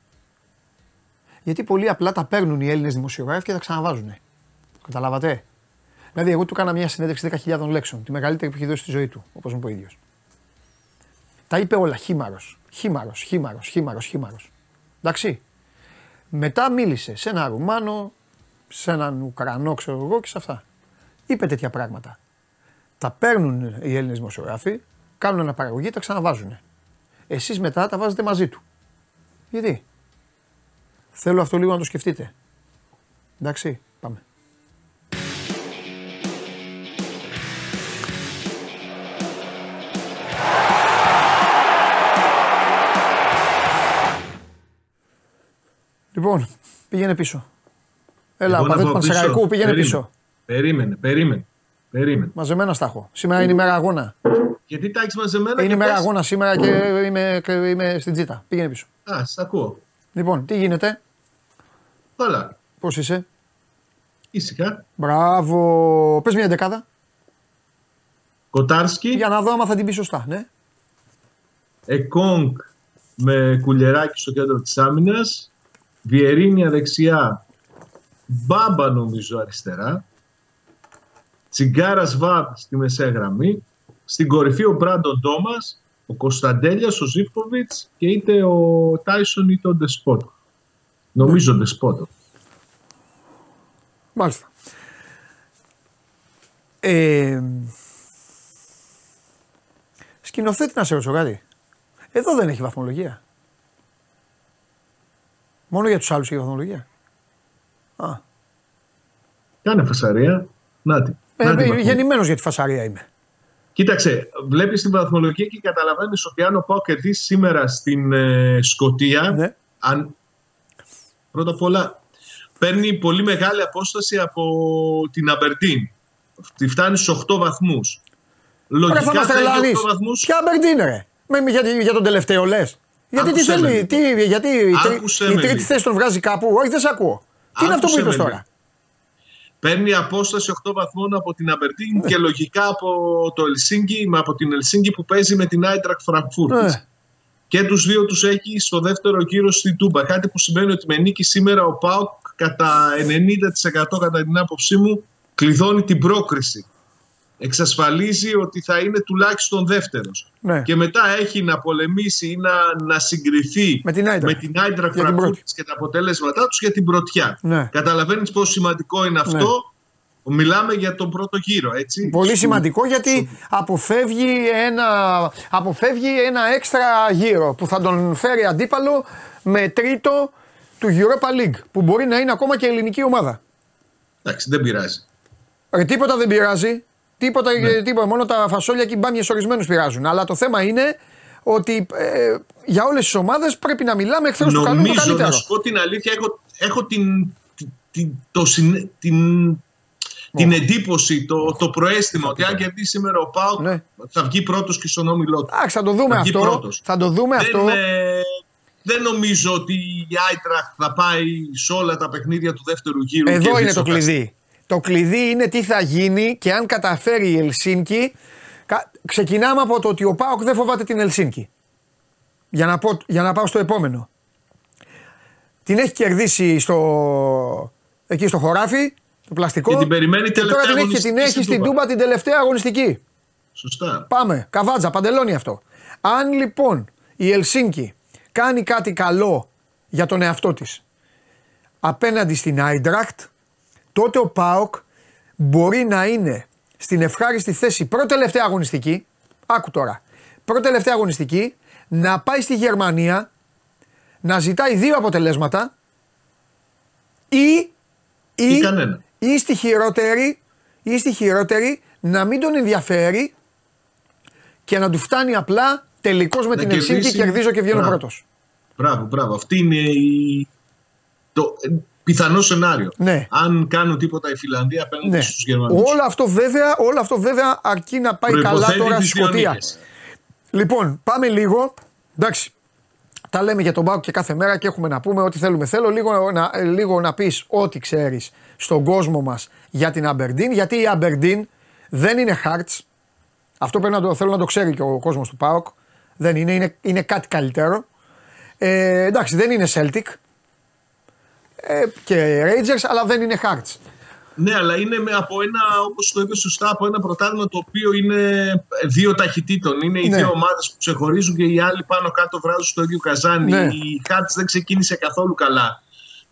Γιατί πολύ απλά τα παίρνουν οι Έλληνες δημοσιογράφοι και τα ξαναβάζουν. Καταλάβατε; Δηλαδή, εγώ του έκανα μια συνέντευξη 10.000 λέξεων, τη μεγαλύτερη που έχει δώσει στη ζωή του, όπως μου είπε ο ίδιος. Τα είπε όλα. Χήμαρος. Χήμαρος, χήμαρος, χήμαρος, χήμαρος. Εντάξει; Μετά μίλησε σε έναν Ρουμάνο, σε έναν Ουκρανό, ξέρω εγώ και σε αυτά. Είπε τέτοια πράγματα. Τα παίρνουν οι Έλληνες δημοσιογράφοι, κάνουν αναπαραγωγή, τα ξαναβάζουν. Εσείς μετά τα βάζετε μαζί του. Γιατί; Θέλω αυτό λίγο να το σκεφτείτε. Εντάξει, Λοιπόν, πήγαινε πίσω. Έλα, Εγώ ο να του πάω πίσω. Πανσεραϊκού πήγαινε Περίμενε. πίσω. Περίμενε, περίμενε. Περίμενε. Μαζεμένα στα έχω. Σήμερα είναι ημέρα αγώνα. Γιατί τα έχεις μαζεμένα Είναι και ημέρα πες. αγώνα σήμερα και είμαι, και είμαι στην τζίτα. Πήγαινε πίσω. Α, σ' ακούω. Λοιπόν, τι γίνεται, Καλά. πώς είσαι; Ήσυχα. Μπράβο. Πες μια δεκάδα. Κοτάρσκι, Για να δω άμα θα την πεις σωστά. Ναι. Εκόνγκ με κουλεράκι στο κέντρο της άμυνας. Βιερίνια δεξιά. Μπάμπα νομίζω αριστερά. Τσιγκάρας Βαρ στη μεσαία γραμμή. Στην κορυφή ο Μπράντον Τόμας, ο Κωνσταντέλιας, ο Ζίφκοβιτς και είτε ο Τάισον είτε ο Ντεσπότο. Νομίζω Ντεσπότο. Μάλιστα. Ε, σκηνοθέτη να σε ρωτήσω κάτι. Εδώ δεν έχει βαθμολογία. Μόνο για τους άλλους έχει βαθμολογία. Α, Κάνε φασαρία. Νάτι. ε, Νάτι ε, βαθμολογία. γεννημένος για τη φασαρία είμαι. Κοίταξε, βλέπεις την βαθμολογία και καταλαβαίνεις ότι αν ο Πάο κερδίσει σήμερα στην ε, Σκωτία, Ναι. αν, πρώτα απ' όλα παίρνει πολύ μεγάλη απόσταση από την Αμπερντίν. Τη φτάνει στους 8 βαθμούς. Ρε Λογικά θα μας θα έχει τρελάνεις. 8 βαθμούς. Ποια Μπερντίν ρε; Με, με- για, για τον τελευταίο λες. Γιατί τι Άκουσέ με θέλει, λίγο. τι, γιατί η, τρι- Άκουσέ η με τρίτη λίγο. θέση τον βγάζει κάπου. Όχι δεν σε ακούω. Τι είναι αυτό που Άκουσέ είπες με τώρα; λίγο. Παίρνει απόσταση 8 βαθμών από την Αμπερντίν και λογικά από το Ελσίνκι, από την Ελσίνκι που παίζει με την Άιτρακ Φραγκφούρτης. Ε, και τους δύο τους έχει στο δεύτερο γύρο στη Τούμπα. Κάτι που σημαίνει ότι με νίκη σήμερα ο ΠΑΟΚ κατά 90% κατά την άποψή μου κλειδώνει την πρόκριση. Εξασφαλίζει ότι θα είναι τουλάχιστον δεύτερος. ναι. Και μετά έχει να πολεμήσει ή να, να συγκριθεί Με την Άιντραχτ. με την Άιντρακ Για την Φραγκφούρτης και τα αποτέλεσματά τους για την πρωτιά. Ναι. Καταλαβαίνεις πόσο σημαντικό είναι αυτό; Μιλάμε για τον πρώτο γύρο, έτσι. Πολύ Σου- σημαντικό γιατί αποφεύγει ένα, αποφεύγει ένα έξτρα γύρο που θα τον φέρει αντίπαλο με τρίτο του Europa League που μπορεί να είναι ακόμα και ελληνική ομάδα. Εντάξει, δεν πειράζει. Ρε, τίποτα δεν πειράζει. Τίποτα, Ναι. ε, τίποτα, μόνο τα φασόλια και οι μπάμιες ορισμένους πειράζουν. Αλλά το θέμα είναι ότι ε, για όλες τις ομάδες πρέπει να μιλάμε εχθρός του καλού το Νομίζω, καλύτερο. να σου πω την αλήθεια, έχω, έχω την, την, το, συνε- την, την εντύπωση, το, το προαίσθημα ότι αν κερδίσει σήμερα ο ΠΑΟΚ Ναι. θα βγει πρώτος και στο όμιλό του. Εντάξει, θα το δούμε Θα βγει αυτό. πρώτος. Θα το δούμε αυτό. Δεν, ε, δεν νομίζω ότι η Άιτραχ θα πάει σε όλα τα παιχνίδια του δεύτερου γύρου. Εδώ και είναι το δισοκαστεί. κλειδί. Το κλειδί είναι τι θα γίνει και αν καταφέρει η Ελσίνκη. κα- Ξεκινάμε από το ότι ο Πάοκ δεν φοβάται την Ελσίνκη. Για να, πω, για να πάω στο επόμενο. Την έχει κερδίσει στο, εκεί στο χωράφι, το πλαστικό. Και την περιμένει και τώρα τελευταία την έχει και την αγωνιστική έχει στην στην Τούμπα. Τούμπα την τελευταία αγωνιστική. Σωστά. Πάμε, καβάτζα, παντελόνι αυτό. Αν λοιπόν η Ελσίνκη κάνει κάτι καλό για τον εαυτό της απέναντι στην Άιντρακτ, τότε ο ΠΑΟΚ μπορεί να είναι στην ευχάριστη θέση πρώτη τελευταία αγωνιστική, άκου τώρα, πρώτη τελευταία αγωνιστική, να πάει στη Γερμανία, να ζητάει δύο αποτελέσματα ή, Ή κανένα. ή στη χειρότερη, ή στη χειρότερη να μην τον ενδιαφέρει και να του φτάνει απλά τελικώ με Να την Ελσίνκη κερδίσει. κερδίζω και βγαίνω Μπράβο. πρώτος. Μπράβο, μπράβο. Αυτή είναι η... το ε, πιθανό σενάριο. Ναι. Αν κάνουν τίποτα οι Φιλανδοί απέναντι Ναι. στους Γερμανούς. Όλο αυτό, βέβαια, όλο αυτό βέβαια αρκεί να πάει καλά Προϋποθέτει τώρα στη τις δύο Σκωτία. νίκες. Λοιπόν, πάμε λίγο. Εντάξει, τα λέμε για τον Μπάουκ και κάθε μέρα και έχουμε να πούμε ό,τι θέλουμε. Θέλω λίγο να, ε, λίγο να πεις ό,τι ξέρεις στον κόσμο μας για την Αμπερντίν, γιατί η Αμπερντίν δεν είναι Hearts. Αυτό πρέπει να το, θέλω να το ξέρει και ο κόσμος του ΠΑΟΚ. Δεν είναι, είναι, είναι κάτι καλύτερο. Ε, εντάξει, δεν είναι Celtic ε, και Rangers, αλλά δεν είναι Hearts. Ναι, αλλά είναι με, από ένα, όπως το είπε σωστά, από ένα πρωτάθλημα το οποίο είναι δύο ταχυτήτων. Είναι οι Ναι. δύο ομάδες που ξεχωρίζουν και οι άλλοι πάνω κάτω βράζουν στο ίδιο καζάνι. Ναι. Η Χάρτς δεν ξεκίνησε καθόλου καλά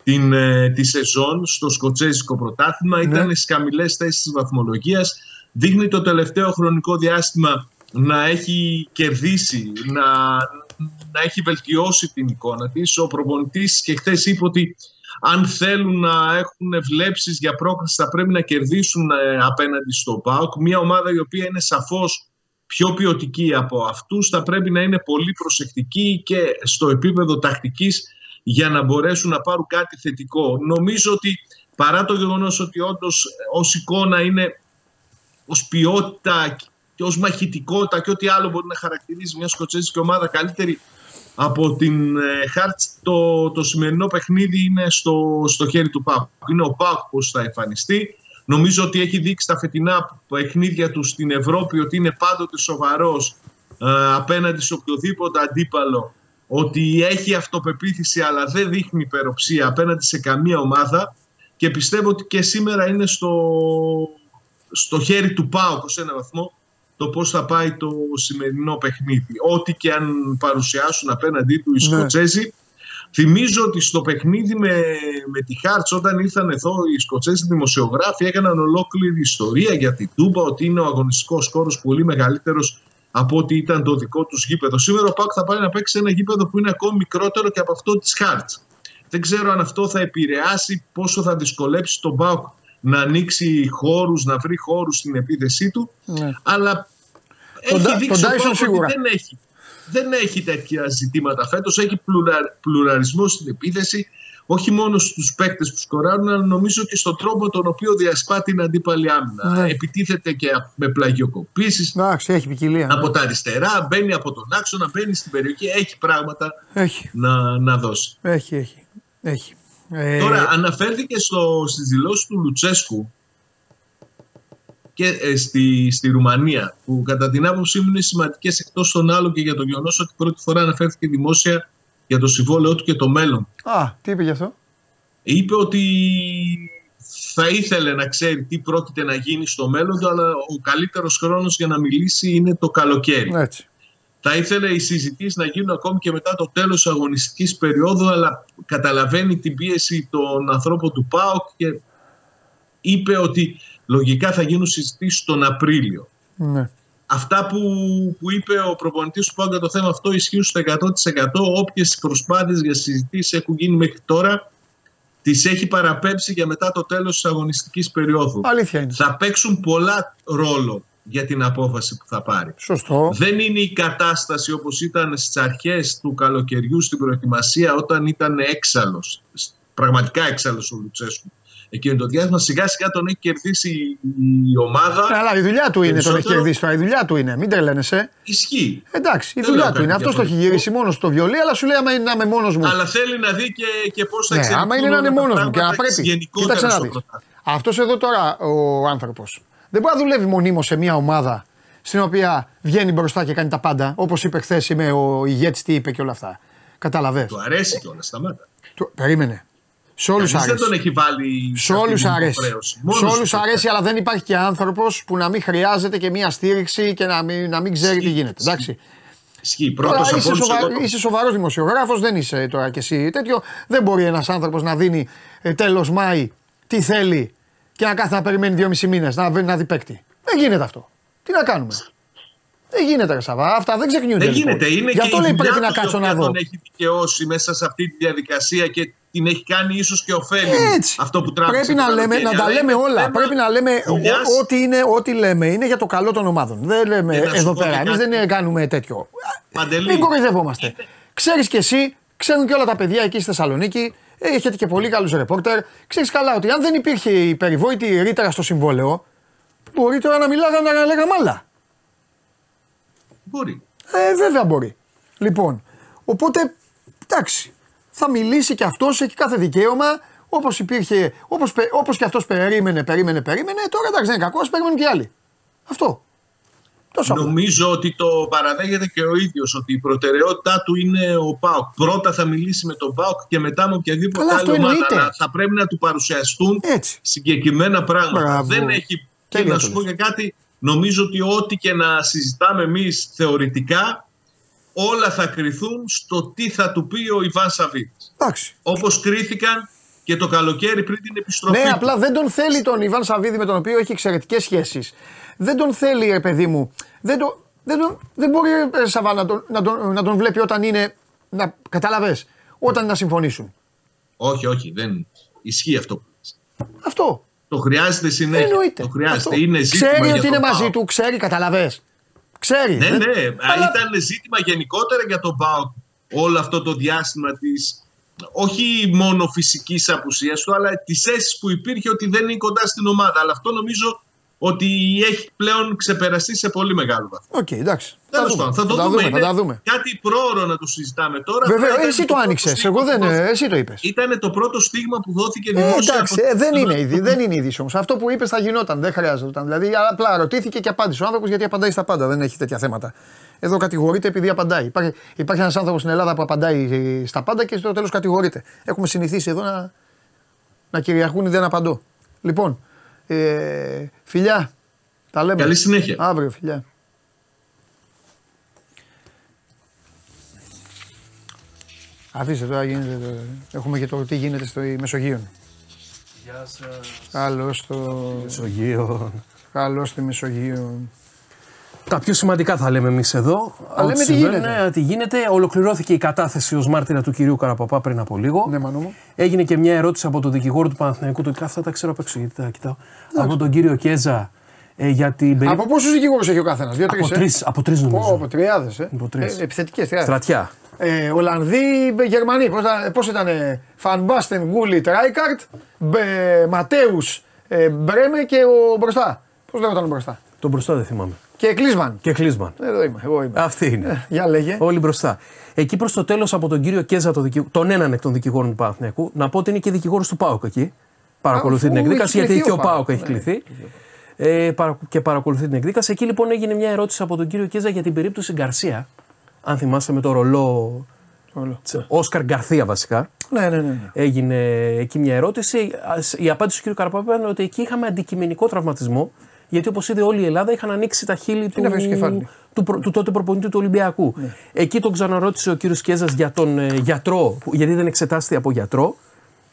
την, ε, τη σεζόν στο σκοτσέζικο πρωτάθλημα. Ήταν στις χαμηλές θέσεις της βαθμολογίας. Δείχνει το τελευταίο χρονικό διάστημα να έχει κερδίσει, να, να έχει βελτιώσει την εικόνα της. Ο προπονητής και χθες είπε ότι αν θέλουν να έχουν βλέψεις για πρόκληση θα πρέπει να κερδίσουν ε, απέναντι στο ΠΑΟΚ. Μια ομάδα η οποία είναι σαφώς πιο ποιοτική από αυτούς θα πρέπει να είναι πολύ προσεκτική και στο επίπεδο τακτικής για να μπορέσουν να πάρουν κάτι θετικό. Νομίζω ότι παρά το γεγονός ότι όντως ως εικόνα είναι ως ποιότητα και ως μαχητικότητα και ό,τι άλλο μπορεί να χαρακτηρίζει μια σκοτσέζικη ομάδα καλύτερη από την ε, Χάρτς το, το σημερινό παιχνίδι είναι στο, στο χέρι του Πάκου. Είναι ο Πάκου πώς θα εμφανιστεί. Νομίζω ότι έχει δείξει τα φετινά παιχνίδια του στην Ευρώπη ότι είναι πάντοτε σοβαρός ε, απέναντι σε οποιοδήποτε αντίπαλο ότι έχει αυτοπεποίθηση αλλά δεν δείχνει υπεροψία απέναντι σε καμία ομάδα και πιστεύω ότι και σήμερα είναι στο, στο χέρι του ΠΑΟΚ σε ένα βαθμό το πώς θα πάει το σημερινό παιχνίδι. Ό,τι και αν παρουσιάσουν απέναντί του οι Ναι. Σκοτσέζοι. Θυμίζω ότι στο παιχνίδι με, με τη Χάρτς όταν ήρθαν εδώ οι Σκοτσέζοι δημοσιογράφοι έκαναν ολόκληρη ιστορία για την Τούμπα ότι είναι ο αγωνιστικός χώρος πολύ μεγαλύτερος από ό,τι ήταν το δικό τους γήπεδο. Σήμερα ο Πάουκ θα πάει να παίξει σε ένα γήπεδο που είναι ακόμη μικρότερο και από αυτό της Χάρτς. Δεν ξέρω αν αυτό θα επηρεάσει πόσο θα δυσκολέψει τον Πάουκ να ανοίξει χώρους, να βρει χώρους στην επίθεσή του. Ναι. Αλλά Τον Ντά- έχει δείξει τον ο Dyson Πάουκ ότι σίγουρα. δεν έχει, δεν έχει τέτοια ζητήματα φέτος. Έχει πλουρα, πλουραρισμό στην επίθεση, όχι μόνο στους παίκτες που σκοράρουν, αλλά νομίζω και στον τρόπο τον οποίο διασπά την αντίπαλη άμυνα. Ναι. Επιτίθεται και με πλαγιοκοπήσεις, Εντάξει, έχει ποικιλία. από τα αριστερά, μπαίνει από τον άξονα, μπαίνει στην περιοχή, έχει πράγματα Έχει, να, να δώσει. έχει, έχει. έχει. Ε, Τώρα, αναφέρθηκε στο, στις δηλώσεις του Λουτσέσκου και ε, στη, στη Ρουμανία, που κατά την άποψή μου είναι σημαντικές εκτός των άλλων και για το γεγονός ότι πρώτη φορά αναφέρθηκε δημόσια για το συμβόλαιό του και το μέλλον. Α, τι είπε γι' αυτό; Είπε ότι θα ήθελε να ξέρει τι πρόκειται να γίνει στο μέλλον του, αλλά ο καλύτερος χρόνος για να μιλήσει είναι το καλοκαίρι. Έτσι. Θα ήθελε οι συζητήσεις να γίνουν ακόμη και μετά το τέλος της αγωνιστικής περίοδου, αλλά καταλαβαίνει την πίεση των ανθρώπων του ΠΑΟΚ και είπε ότι λογικά θα γίνουν συζητήσεις τον Απρίλιο. Ναι. Αυτά που, που είπε ο προπονητής του ΠΑΟΚ για το θέμα αυτό ισχύουν στο 100%. Όποιες προσπάθειες για συζητήσεις έχουν γίνει μέχρι τώρα, τις έχει παραπέμψει για μετά το τέλος της αγωνιστικής περίοδου. Αλήθεια είναι. Θα παίξουν πολλά ρόλο για την απόφαση που θα πάρει. Σωστό. Δεν είναι η κατάσταση όπως ήταν στις αρχές του καλοκαιριού στην προετοιμασία όταν ήταν έξαλλος, πραγματικά έξαλλος ο Λουτσέσκου. Εκείνο το διάστημα σιγά σιγά τον έχει κερδίσει η ομάδα. Ε, Αλλά η δουλειά του είναι, τον έχει Περισσότερο- κερδίσει τώρα. Η δουλειά του είναι. Μην τρελαίνεσαι. Ισχύει. Εντάξει, η Δεν δουλειά λέω του είναι. κάτι Αυτός το έχει διαφορετικό. γυρίσει μόνος στο βιολί, αλλά σου λέει άμα είναι να είμαι μόνος μου. Αλλά θέλει να δει και, και πώς θα Ναι, εξελιχθούν άμα είναι να είναι όλα τα μόνος μου και να πράγματα πρέπει. γενικότερας Κοίταξε να στο δεις. πρωτάθλημα. Αυτός εδώ τώρα ο άνθρωπος δεν μπορεί να δουλεύει μονίμως σε μια ομάδα στην οποία βγαίνει μπροστά και κάνει τα πάντα. Όπως είπε χθες, είμαι ο ηγέτης, τι είπε και όλα αυτά. Κατάλαβε. Του αρέσει κιόλας, σταμάτα. Περίμενε. Σε όλους Κανείς δεν αρέσει. τον έχει βάλει Σε όλους αυτή την αρέσει. υποχρέωση. Μόνος Σε του όλους το αρέσει, αλλά δεν υπάρχει και άνθρωπος που να μην χρειάζεται και μια στήριξη και να μην, να μην ξέρει τι Ισχύει. γίνεται. Εντάξει. Ισχύει. Τώρα Πρώτος από είσαι, όλους σοβα... εγώ το- είσαι σοβαρός δημοσιογράφος, δεν είσαι τώρα κι εσύ τέτοιο. Δεν μπορεί ένας άνθρωπος να δίνει ε, τέλος Μάη τι θέλει και να κάθεται να περιμένει δύο-μισή μήνες να, βρει- να δει παίκτη. Δεν γίνεται αυτό. Τι να κάνουμε; Δεν γίνεται, ρε Σαββά. Αυτά δεν ξεχνιούνται. Δεν λοιπόν. γίνεται. Είναι Γι' και αυτό η λέει δουλειά πρέπει να του η κάτσω οποία να δω. τον έχει δικαιώσει μέσα σε αυτή τη διαδικασία και την έχει κάνει ίσως και ωφέλη Έτσι. αυτό που τράβηξε. Πρέπει το να, λέμε, καλοκαίρι, να τα αλλά λέμε είναι όλα. θέμα Πρέπει να λέμε δουλειάς. ό- ό,τι, είναι, ό,τι λέμε είναι για το καλό των ομάδων. Δεν λέμε Και να σου εδώ πω πέρα. και Εμείς κάτι. δεν είναι- κάνουμε τέτοιο. Παντελή. Μην κοροϊδευόμαστε. Ξέρεις κι εσύ, ξέρουν και όλα τα παιδιά εκεί στη Θεσσαλονίκη. Έχετε και πολύ καλούς ρεπόρτερ. Ξέρεις καλά ότι αν δεν υπήρχε η περιβόητη ρήτρα στο συμβόλαιο, μπορεί τώρα να μιλάγαμε να λέγαμε άλλα. Μπορεί. Ε, βέβαια μπορεί. Λοιπόν, οπότε εντάξει. Θα μιλήσει και αυτός, έχει κάθε δικαίωμα. Όπως υπήρχε, όπως, πε- όπως και αυτός περίμενε, περίμενε, περίμενε. Τώρα εντάξει, δεν είναι κακός, ας περιμένουν και οι άλλοι. Αυτό. Τόσο απλά. Νομίζω ότι το παραδέχεται και ο ίδιος ότι η προτεραιότητά του είναι ο Πάοκ. Πρώτα θα μιλήσει με τον Πάοκ και μετά με οποιαδήποτε Καλά, αυτό άλλη ομάδα. εννοείται. Αλλά θα πρέπει να του παρουσιαστούν Έτσι. συγκεκριμένα πράγματα. Μπράβο. Δεν έχει. Και Τέλεια να το σου πω λες. και κάτι, νομίζω ότι ό,τι και να συζητάμε εμείς θεωρητικά, όλα θα κρυθούν στο τι θα του πει ο Ιβάν Σαββίδης. Εντάξει. Όπως κρίθηκαν και το καλοκαίρι πριν την επιστροφή. Ναι, του. απλά δεν τον θέλει τον Ιβάν Σαββίδη με τον οποίο έχει εξαιρετικές σχέσεις. Δεν τον θέλει, ρε παιδί μου. Δεν, το, δεν, τον, δεν μπορεί, ρε Σαββά, να τον, να, τον, να τον βλέπει όταν είναι. Να, καταλαβες, όταν είναι να συμφωνήσουν. Όχι, όχι, δεν ισχύει αυτό που λες. Αυτό. Το χρειάζεται συνέχεια. Εννοείται. Το χρειάζεται. Αυτό. Είναι ζήτημα ξέρει για ότι τον είναι μαζί ΠΑΟΚ. του, ξέρει, καταλαβες. Ξέρει. Ναι, δεν- ναι. Αλλά- Ήταν ζήτημα γενικότερα για τον ΠΑΟΚ όλο αυτό το διάστημα της όχι μόνο φυσικής απουσίας του, αλλά της αίσθησης που υπήρχε ότι δεν είναι κοντά στην ομάδα. Αλλά αυτό νομίζω ότι έχει πλέον ξεπεραστεί σε πολύ μεγάλο βαθμό. Οκ, εντάξει. Τέλος δούμε. πάντων, θα το τα δούμε. θα Είναι τα δούμε. Κάτι πρόωρο να το συζητάμε τώρα. Βέβαια, Ήταν εσύ το πρώτο άνοιξες. στίγμα Εγώ δεν. που δόθηκε. Εσύ το είπες. Ήταν το πρώτο στίγμα που δόθηκε Ε, δημόσια. εντάξει, από- ε, δεν είναι είδη, δεν είναι είδηση όμως. Αυτό που είπες θα γινόταν, δεν χρειάζονταν. Δηλαδή, απλά ρωτήθηκε και απάντησε ο άνθρωπος γιατί απαντάει στα πάντα. Δεν έχει τέτοια θέματα. Εδώ κατηγορείται επειδή απαντάει. Υπάρχει, υπάρχει ένας άνθρωπος στην Ελλάδα που απαντάει στα πάντα και στο τέλος κατηγορείται. Έχουμε συνηθίσει εδώ να, να κυριαρχούν ή δεν απαντώ. Λοιπόν, ε, φιλιά, τα λέμε. Καλή συνέχεια. Αύριο, φιλιά. Αφήστε τώρα, γίνεται, το- έχουμε και το τι γίνεται στο Μεσογείο. Γεια σας. Καλώς στο. Μεσογείο. Καλώς στη Μεσογείο. Τα πιο σημαντικά θα λέμε εμείς εδώ. Α, λέμε Ό,τι τι συμβαίνει, γίνεται. ναι, τι γίνεται. Ολοκληρώθηκε η κατάθεση ως μάρτυρα του κυρίου Καραπαπά πριν από λίγο. Ναι, μανού μου. Έγινε και μια ερώτηση από τον δικηγόρο του Παναθηναϊκού. Το, αυτά τα ξέρω απ' έξω γιατί τα κοιτάω. Από τον κύριο Κέζα ε, για την περίπτωση. Από πόσους δικηγόρους έχει ο καθένας, δύο-τρει. Από τρεις από τρεις νομίζω. Από τριάδες. Ε. Από τρεις. Ε, Επιθετικές τριάδες. Στρατιά. Ε, Ολλανδοί, ε, Γερμανοί. Πώς ήταν. Φανμπάστεν, Γκούλιτ, Ράικαρτ, Ματέους, ε, Μπρέμε και ο μπροστά. Πώς λέγονταν ο μπροστά; Τον μπροστά δεν θυμάμαι. Και Κλίσμαν. Και Κλίσμαν. Εδώ είμαι. Εγώ είμαι. Αυτή είναι. Ε, για λέγε. Όλοι μπροστά. Εκεί προς το τέλος από τον κύριο Κέζα, τον, δικη... τον έναν εκ των δικηγόρων του Παναθηναϊκού, να πω ότι είναι και δικηγόρος του ΠΑΟΚ εκεί. Παρακολουθεί αφού την εκδίκαση, έχει γιατί κληθεί και ο ο ΠΑΟΚ, ΠΑΟΚ έχει ναι. κληθεί. Ε, παρα- και παρακολουθεί την εκδίκαση. Εκεί λοιπόν έγινε μια ερώτηση από τον κύριο Κέζα για την περίπτωση Γκαρσία. Αν θυμάστε με το ρολό. Όλο. Όσκαρ Γκαρθία βασικά. Ναι, ναι, ναι. ναι. Έγινε εκεί μια ερώτηση. Ας- Η απάντηση του κ. Καραπαπά είναι ότι εκεί είχαμε αντικειμενικό τραυματισμό. Γιατί όπως είδε όλη η Ελλάδα είχαν ανοίξει τα χείλη του, αφήσει κεφάλι. του, προ- του τότε προπονητή του Ολυμπιακού. Εκεί τον ξαναρώτησε ο κ. Κέζα για τον ε, γιατρό, που- γιατί δεν εξετάστηκε από γιατρό.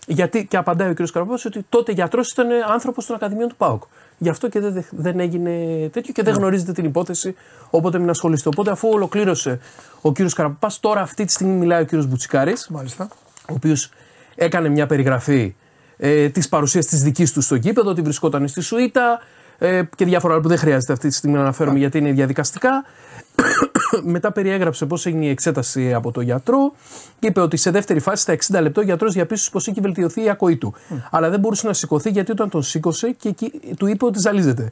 Γιατί, και απαντάει ο κ. Καραπαπά ότι τότε γιατρός ήταν άνθρωπος των Ακαδημιών του ΠΑΟΚ. Γι' αυτό και δεν, δεν έγινε τέτοιο και δεν γνωρίζετε την υπόθεση, οπότε μην ασχολείστε. Οπότε αφού ολοκλήρωσε ο κ. Καραπαπά, τώρα αυτή τη στιγμή μιλάει ο κ. Μπουτσικάρης Μάλιστα. ο οποίος έκανε μια περιγραφή ε, της παρουσίας της δικής του στο γήπεδο, ότι βρισκόταν στη Σουήτα ε, και διάφορα άλλα που δεν χρειάζεται αυτή τη στιγμή να αναφέρουμε γιατί είναι διαδικαστικά. Μετά περιέγραψε πώς έγινε η εξέταση από τον γιατρό και είπε ότι σε δεύτερη φάση, στα 60 λεπτά, ο γιατρός διαπίστωσε πω είχε βελτιωθεί η ακοή του. Αλλά δεν μπορούσε να σηκωθεί γιατί όταν τον σήκωσε και εκεί, του είπε ότι ζαλίζεται.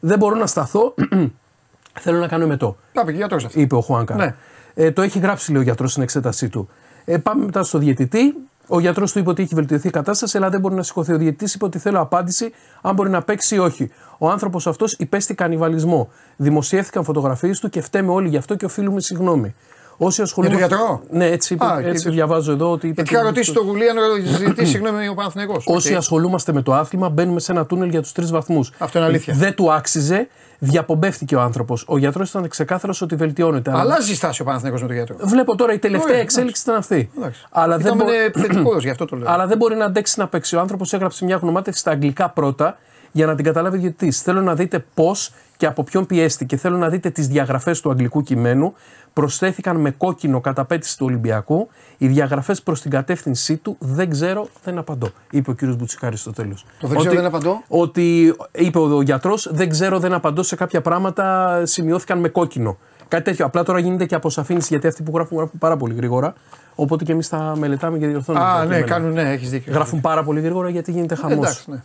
Δεν μπορώ να σταθώ. Θέλω να κάνω εμετό Τα πήγε γιατρός αυτό. είπε ο Χουάνκα. Ναι. Ε, το έχει γράψει λέει, ο γιατρός στην εξέτασή του. Ε, πάμε μετά στο διαιτητή. Ο γιατρός του είπε ότι έχει βελτιωθεί η κατάσταση, αλλά δεν μπορεί να σηκωθεί. Ο διαιτητής είπε ότι θέλω απάντηση αν μπορεί να παίξει ή όχι. Ο άνθρωπος αυτός υπέστη κανιβαλισμό. Δημοσιεύτηκαν φωτογραφίες του και φταίμε όλοι γι' αυτό και οφείλουμε συγγνώμη. Όσοι ασχολούνται. Για τον γιατρό; Ναι, έτσι, είπε, Α, έτσι και- διαβάζω εδώ. Ότι είπε Γιατί είχα ότι- ρωτήσει το Γουλία να ζητήσει συγγνώμη ο Παναθηναϊκός. Όσοι Οκ. ασχολούμαστε με το άθλημα, μπαίνουμε σε ένα τούνελ για τους τρεις βαθμούς. Αυτό είναι αλήθεια. Δεν του άξιζε, διαπομπεύτηκε ο άνθρωπος. Ο γιατρός ήταν ξεκάθαρος ότι βελτιώνεται. αλλά- Αλλάζει στάση ο Παναθηναϊκός με τον γιατρό. Βλέπω τώρα η τελευταία Ωραία, εξέλιξη ήταν αυτή. Εντάξει. Αλλά δεν, Ήταν μπο- επιθετικός, γι' αυτό το λέω. αλλά δεν μπορεί να αντέξει να παίξει. Ο άνθρωπος έγραψε μια γνωμάτευση στα αγγλικά πρώτα. Για να την καταλάβει ο διαιτητής. Θέλω να δείτε πώς και από ποιον πιέστηκε. Θέλω να δείτε τις διαγραφές του αγγλικού κειμένου. Προσθέθηκαν με κόκκινο κατά πέτηση του Ολυμπιακού. Οι διαγραφές προς την κατεύθυνσή του δεν ξέρω, δεν απαντώ. Είπε ο κ. Μπουτσικάρη στο τέλος. Το δεν ξέρω, δεν απαντώ. Ότι είπε ο γιατρός, δεν ξέρω, δεν απαντώ σε κάποια πράγματα σημειώθηκαν με κόκκινο. Κάτι τέτοιο. Απλά τώρα γίνεται και αποσαφήνιση γιατί αυτοί που γράφουν γράφουν πάρα πολύ γρήγορα. Οπότε και εμείς τα μελετάμε και διορθώνουμε. τα Α, ναι, κείμενα. κάνουν, ναι, έχεις δίκιο. Γράφουν πάρα πολύ γρήγορα γιατί γίνεται χαμός. Εντάξει, ναι.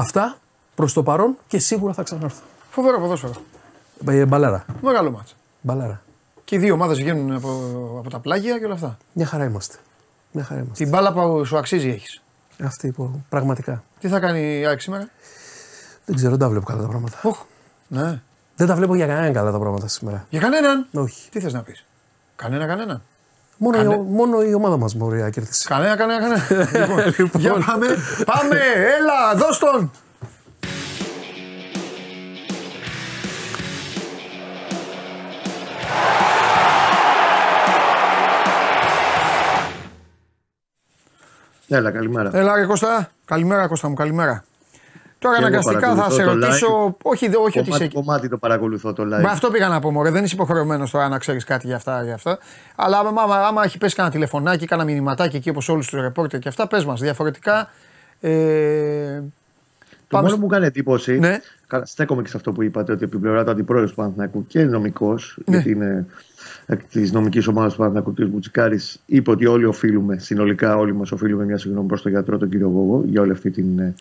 Αυτά προς το παρόν και σίγουρα θα ξανάρθω. Φοβερό ποδόσφαιρο. Ε, μπαλάρα. Μεγάλο μάτς. Μπαλάρα. Και οι δύο ομάδες βγαίνουν από, από τα πλάγια και όλα αυτά. Μια χαρά είμαστε. Μια χαρά είμαστε. Την μπάλα που σου αξίζει έχεις. Αυτή που πραγματικά. Τι θα κάνει η ΑΕΚ σήμερα; Δεν ξέρω, δεν τα βλέπω καλά τα πράγματα. Οχ, ναι. Δεν τα βλέπω για κανέναν καλά τα πράγματα σήμερα. Για κανέναν; Όχι. Τι θες να πεις; Κανένα, κανένα. Μόνο, Κανε- η, μόνο η ομάδα μας μπορεί να κερδίσει. Κανένα, κανένα, κανένα. λοιπόν, για πάμε. Πάμε, έλα, δώσ' τον. Έλα, καλημέρα. Έλα, ρε Κώστα. Καλημέρα, Κώστα μου, καλημέρα. Τώρα Και εγώ αναγκαστικά θα παρακολουθώ σε το ρωτήσω. Όχι, δε- όχι ότι κομμάτι, είσαι. κομμάτι το παρακολουθώ το live. Μα αυτό πήγα να πω, Μωρέ. Δεν είσαι υποχρεωμένος τώρα να ξέρεις κάτι για αυτά, για αυτά. Αλλά άμα, άμα, άμα έχει πέσει κανένα τηλεφωνάκι, κανένα μηνυματάκι εκεί όπως όλους τους ρεπόρτερ και αυτά, πες μας. Διαφορετικά. Ε, Το πάμε μόνο στο- που μου κάνει εντύπωση, Ναι. καλά, στέκομαι και σε αυτό που είπατε, ότι από την πλευρά του αντιπρόεδρου του Παναθηναϊκού και νομικός, Ναι. γιατί είναι της νομικής ομάδας του Παναθηναϊκού, κ. Μπουτσικάρης, είπε ότι όλοι οφείλουμε, συνολικά όλοι μας οφείλουμε μια συγγνώμη προς τον γιατρό, τον κύριο Γόγο, για όλη αυτή την ε,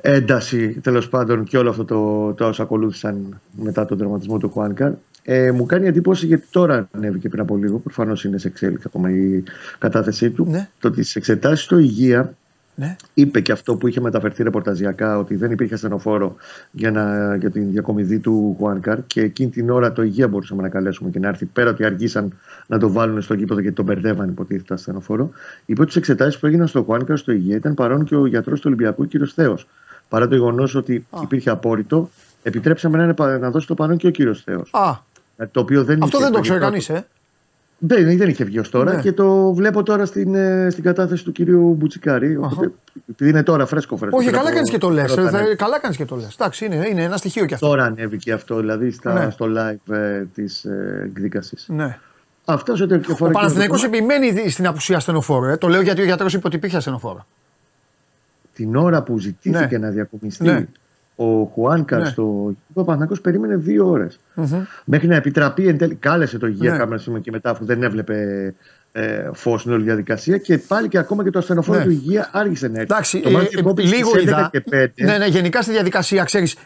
ένταση τέλος πάντων και όλο αυτό το, το όσα ακολούθησαν μετά τον τραυματισμό του Χουάνκαρ. Ε, μου κάνει εντύπωση γιατί τώρα ανέβηκε πριν από λίγο. Προφανώς είναι σε εξέλιξη ακόμα η κατάθεσή του. Ναι. Το ότι στις εξετάσεις του υγεία Ναι. είπε και αυτό που είχε μεταφερθεί ρεπορταζιακά ότι δεν υπήρχε ασθενοφόρο για, να, για την διακομιδή του Χουάνκαρ και εκείνη την ώρα το υγεία μπορούσαμε να καλέσουμε και να έρθει πέρα ότι αργήσαν να το βάλουν στο γήπεδο γιατί τον μπερδεύαν υποτίθεται το ασθενοφόρο. Είπε ότι τι εξετάσεις που έγιναν στο Χουάνκαρ στο υγεία ήταν παρόν και ο γιατρός του Ολυμπιακού, κ. Θεό. Παρά το γεγονός ότι υπήρχε απόρριτο, επιτρέψαμε να, είναι, πα- να δώσει το παρόν και ο κύριος Θεός. Α, Το οποίο δεν αυτό είχε δεν το το ξέρει γήπεδο. κανείς, ε. Δεν, δεν είχε βγει ως τώρα Ναι. και το βλέπω τώρα στην, ε, στην κατάθεση του κυρίου Μπουτσικάρη. Οπότε, επειδή είναι τώρα φρέσκο φρέσκο. Όχι, πριν καλά από- κάνεις και το λες. ρωτάνε. Καλά κάνεις και το λες. Εντάξει, είναι, είναι ένα στοιχείο κι αυτό. Τώρα ανέβηκε αυτό, δηλαδή στα, Ναι. στο live ε, της ε, εκδίκασης. Ναι. Αυτό σε τέτοια Ο φορά. Παναθηναϊκός επιμένει στην απουσία ασθενοφόρου. Ε. Το λέω γιατί ο γιατρός είπε ότι υπήρχε ασθενοφόρο. Την ώρα που ζητήθηκε Ναι. να διακομιστεί Ναι. ο Χουάνκαρ Ναι. στο ο Παναθηναϊκός περίμενε δύο ώρες. Μέχρι να επιτραπεί εν τέλει. Κάλεσε το υγεία Ναι. κάμερας σήμερα και μετά, αφού δεν έβλεπε ε, φως στην όλη διαδικασία. Και πάλι και ακόμα και το ασθενοφόρο Ναι. του υγεία άργησε να έρθει. Εντάξει, το ε, μάτι ε, κόπησε λίγο στις 11 είδα. και 5. Ναι, ναι, γενικά στη διαδικασία, ξέρεις,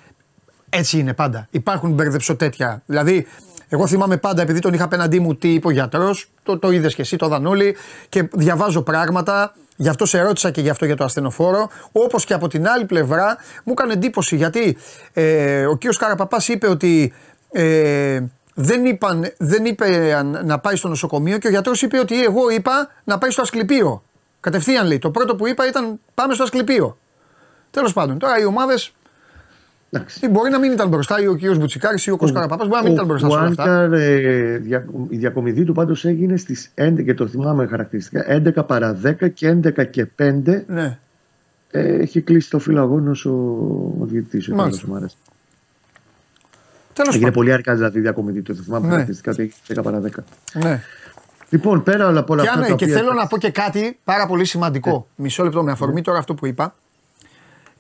έτσι είναι πάντα. Υπάρχουν μπερδεψοτέτια. Δηλαδή, εγώ θυμάμαι πάντα, επειδή τον είχα απέναντί μου τι είπε ο γιατρός, το, το είδες και εσύ, το είδαν όλοι, και διαβάζω πράγματα. Γι' αυτό σε ρώτησα και γι' αυτό για το ασθενοφόρο. Όπως και από την άλλη πλευρά, μου έκανε εντύπωση γιατί ε, ο κ. Καραπαπάς είπε ότι ε, δεν, είπαν, δεν είπε αν- να πάει στο νοσοκομείο και ο γιατρός είπε ότι εγώ είπα να πάει στο Ασκληπείο. Κατευθείαν λέει. Το πρώτο που είπα ήταν πάμε στο Ασκληπείο. Τέλος πάντων, τώρα οι ομάδες Εντάξει. μπορεί να μην ήταν μπροστά ή ο κ. Μπουτσικάρης ή ο Κώστα Καραπαπά, μπορεί να μην ήταν μπροστά σε όλα αυτά. Χουάνκαρ, ε, δια- η διακομιδή του πάντως έγινε στις 11 και το θυμάμαι χαρακτηριστικά 11 παρά 10 και 11 και 5 Ναι. ε, έχει κλείσει το φύλλο αγώνος ο, ο διαιτητής ο Μάλιστα. Τάσος μου αρέσει. Τέλος Έγινε πάντων. πολύ αργά δηλαδή η διακομιδή του το θυμάμαι Ναι. χαρακτηριστικά ότι έχει 10 παρά 10 Ναι. λοιπόν πέρα όλα από όλα Και, αυτά αν, τα και οποία- θέλω να πω και κάτι πάρα πολύ σημαντικό. Μισό λεπτό με αφορμή τώρα αυτό που είπα.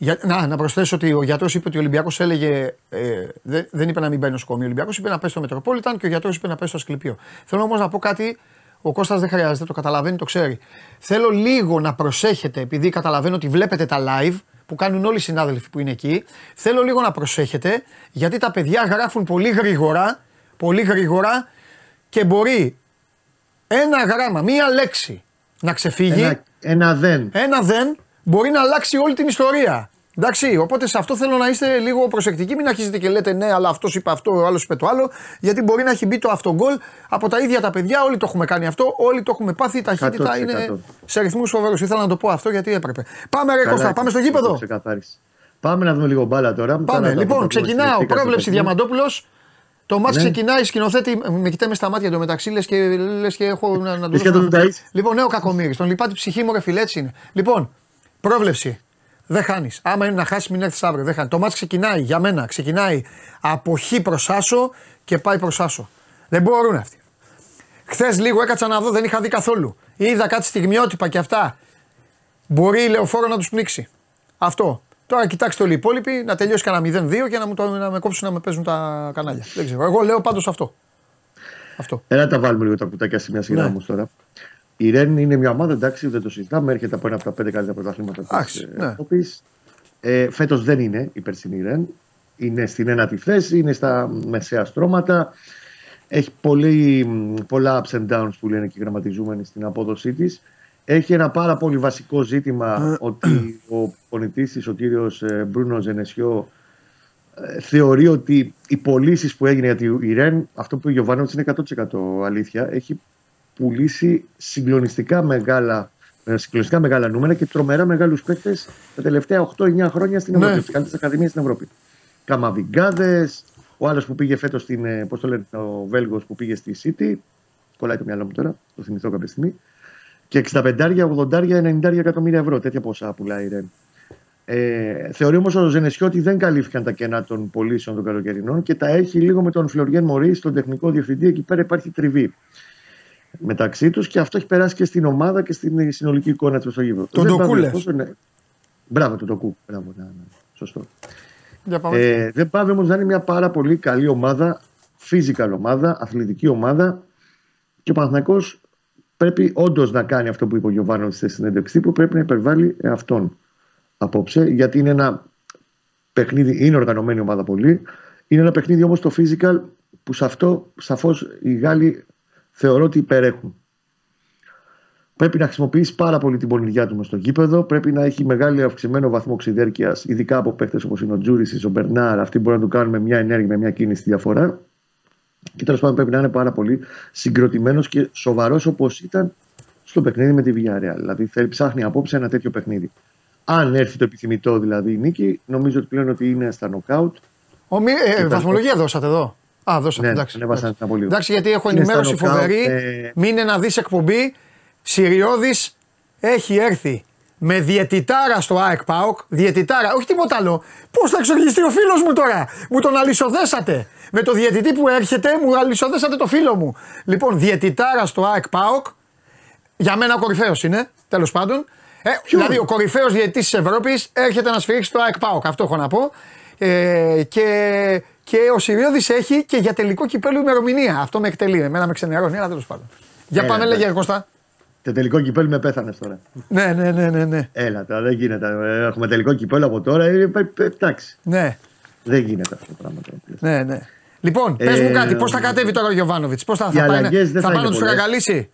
Για, να, να προσθέσω ότι ο γιατρός είπε ότι ο Ολυμπιακός έλεγε. Ε, δεν, δεν είπε να μην πάει νοσοκομείο. Ο Ολυμπιακός είπε να πάει στο Μετροπόλιταν και ο γιατρός είπε να πάει στο Ασκληπείο. Θέλω όμως να πω κάτι. Ο Κώστας δεν χρειάζεται, το καταλαβαίνει, το ξέρει. Θέλω λίγο να προσέχετε, επειδή καταλαβαίνω ότι βλέπετε τα live που κάνουν όλοι οι συνάδελφοι που είναι εκεί. Θέλω λίγο να προσέχετε, γιατί τα παιδιά γράφουν πολύ γρήγορα, πολύ γρήγορα και μπορεί ένα γράμμα, μία λέξη να ξεφύγει. ένα, ένα δεν Ένα δεν μπορεί να αλλάξει όλη την ιστορία. Εντάξει, οπότε σε αυτό θέλω να είστε λίγο προσεκτικοί. Μην αρχίζετε και λέτε ναι, αλλά αυτός είπε αυτό, ο άλλος είπε το άλλο. Γιατί μπορεί να έχει μπει το αυτογκολ από τα ίδια τα παιδιά. Όλοι το έχουμε κάνει αυτό, όλοι το έχουμε πάθει. Η ταχύτητα 100%. είναι σε ρυθμούς φοβερούς. Ήθελα να το πω αυτό γιατί έπρεπε. Πάμε, ρε Καλά Κώστα, έκανες, πάμε στο το γήπεδο. ξεκαθάρισες. Πάμε να δούμε λίγο μπάλα τώρα. Μετά Πάμε. να τα Λοιπόν, πούμε ξεκινάω. συλλεκτικά Πρόβλεψη στο παιχνίδι. Διαμαντόπουλος. Το μάτς Ναι. ξεκινάει, σκηνοθέτη. Με κοιτάει μες στα μάτια εντωμεταξύ, λες και, λες και έχω να, να του Λες και δώσω τον ένα- ταΐς. Λοιπόν, νέο κακομίρι. Τον λυπάται η ψυχή μου, ρε φιλέ, έτσι είναι. Λοιπόν, πρόβλεψη. Δεν χάνεις. Άμα είναι να χάσεις, μην έρθεις αύριο. Δεν χάνει. Το μάτς ξεκινάει για μένα. Ξεκινάει από χ προς άσο και πάει προς άσο. Δεν μπορούν αυτοί. Χθες λίγο έκατσα να δω, δεν είχα δει καθόλου. Είδα κάτι στιγμιότυπα και αυτά. Μπορεί η λεωφόρο να τους πνίξει. Αυτό. Τώρα κοιτάξτε όλοι οι υπόλοιποι να τελειώσει κανένα 0-2 και να, μου το, να με κόψουν να με παίζουν τα κανάλια. Δεν ξέρω. Εγώ λέω πάντως αυτό. αυτό. Έλα τα βάλουμε λίγο τα κουτάκια σε μια σειρά Ναι. όμως τώρα. Η Ρεν είναι μια ομάδα, εντάξει, δεν το συζητάμε. Έρχεται από ένα από τα πέντε καλύτερα πρωταθλήματα Εντάξει, τη ναι. Ευρώπης. Ε, Φέτος δεν είναι η περσινή Ρεν. Είναι στην ένατη θέση, είναι στα μεσαία στρώματα. Έχει πολύ, πολλά ups and downs που λένε και οι γραμματιζούμενοι στην απόδοσή της. Έχει ένα πάρα πολύ βασικό ζήτημα ότι ο πονητής της, ο κύριος ε, Μπρούνο Ζενεσιό, ε, θεωρεί ότι οι πωλήσεις που έγινε για τη Ρεν, αυτό που είπε ο Γιωβάνοβιτς είναι 100% αλήθεια, έχει πουλήσει συγκλονιστικά μεγάλα, ε, συγκλονιστικά μεγάλα νούμερα και τρομερά μεγάλους παίκτες τα τελευταία 8-9 χρόνια στην Ευρώπη. Ναι. Ναι. Τι καλύτερε ακαδημίε στην Ευρώπη. Καμαβιγκάδες, ο άλλος που πήγε φέτος στην. ε, Πώς το λένε, ο Βέλγος που πήγε στη City. Κολλάει το μυαλό μου τώρα, το θυμηθώ κάποια στιγμή. Και 65, 80, 90 εκατομμύρια ευρώ. Τέτοια ποσά πουλάει η Ρεν. Ε, θεωρεί όμως ο Ζενεσιό ότι δεν καλύφθηκαν τα κενά των πωλήσεων των καλοκαιρινών και τα έχει λίγο με τον Φλωριέν Μωρή, τον τεχνικό διευθυντή. Εκεί πέρα υπάρχει τριβή μεταξύ τους και αυτό έχει περάσει και στην ομάδα και στην συνολική εικόνα του στο γήπεδο. Τον Δεν Ντοκού πάμε λες. πόσο είναι- Μπράβο, τον Τοκού. Μπράβο, ναι, ναι. Σωστό. Για πάμε. Ε, δεν πάει όμως να είναι μια πάρα πολύ καλή ομάδα, physical ομάδα, αθλητική ομάδα και ο Παναθηναϊκός πρέπει όντως να κάνει αυτό που είπε ο Γιωβάνο στη συνέντευξη που πρέπει να υπερβάλλει αυτόν απόψε γιατί είναι ένα παιχνίδι, είναι οργανωμένη ομάδα πολύ. Είναι ένα παιχνίδι όμως το physical που σε αυτό σαφώς οι Γάλλοι θεωρώ ότι υπερέχουν. Πρέπει να χρησιμοποιήσει πάρα πολύ την πονηριά του μες στο γήπεδο. Πρέπει να έχει μεγάλο αυξημένο βαθμό ξυδέρκεια, ειδικά από παίχτε όπως είναι ο Τζούρισι, ο Μπερνάρ. Αυτοί μπορούν να του κάνουν με μια ενέργεια, με μια κίνηση τη διαφορά. Και τέλος πάντων πρέπει να είναι πάρα πολύ συγκροτημένος και σοβαρός όπως ήταν στο παιχνίδι με τη Villarreal. Δηλαδή θέλει, ψάχνει απόψε ένα τέτοιο παιχνίδι. Αν έρθει το επιθυμητό δηλαδή η νίκη, νομίζω ότι πλέον ότι είναι στα νοκάουτ. Ο, μη, ε, Ήταν- βαθμολογία δώσατε εδώ. Α, δώσατε. Ναι, εντάξει. ανέβασαν εντάξει. την Απολίου. εντάξει, γιατί έχω Είναι ενημέρωση στα νοκάουτ, φοβερή. ε, Μείνε να δεις εκπομπή. Συριώδης έχει έρθει με διαιτητάρα στο ΑΕΚ ΠΑΟΚ. Διαιτητάρα, όχι τίποτα άλλο. Πώς θα εξοργιστεί ο φίλος μου τώρα; Μου τον αλυσοδέσατε. Με το διαιτητή που έρχεται, μου αλυσοδέσατε το φίλο μου. Λοιπόν, διαιτητάρα στο ΑΕΚ ΠΑΟΚ. Για μένα ο κορυφαίος είναι, τέλος πάντων. Ε, δηλαδή, ο κορυφαίος διαιτητής της Ευρώπης έρχεται να σφυρίξει στο ΑΕΚ ΠΑΟΚ. Αυτό έχω να πω. Ε, και, και ο Σιριώδης έχει και για τελικό κυπέλο ημερομηνία. Αυτό με εκτελεί. Εμένα με ξενερώνει, αλλά τέλος πάντων. Για Ε, πάμε, εντάξει. λέγε Κώστα. Το τελικό κυπέλ με πέθανες τώρα. Ναι, ναι, ναι, ναι. Ναι. Έλα τώρα, δεν γίνεται. Ε, Έχουμε τελικό κυπέλ από τώρα. Ε, ε, ε, εντάξει. ναι, Δεν γίνεται αυτό το πράγμα. τώρα. ναι, ναι. Λοιπόν, πες Ε, μου κάτι, πώς θα κατέβει τώρα ο Γιωβάνοβιτς, πώς θα, οι θα, πάει, αλλαγές δεν θα θα πάει να είναι τους πολλές.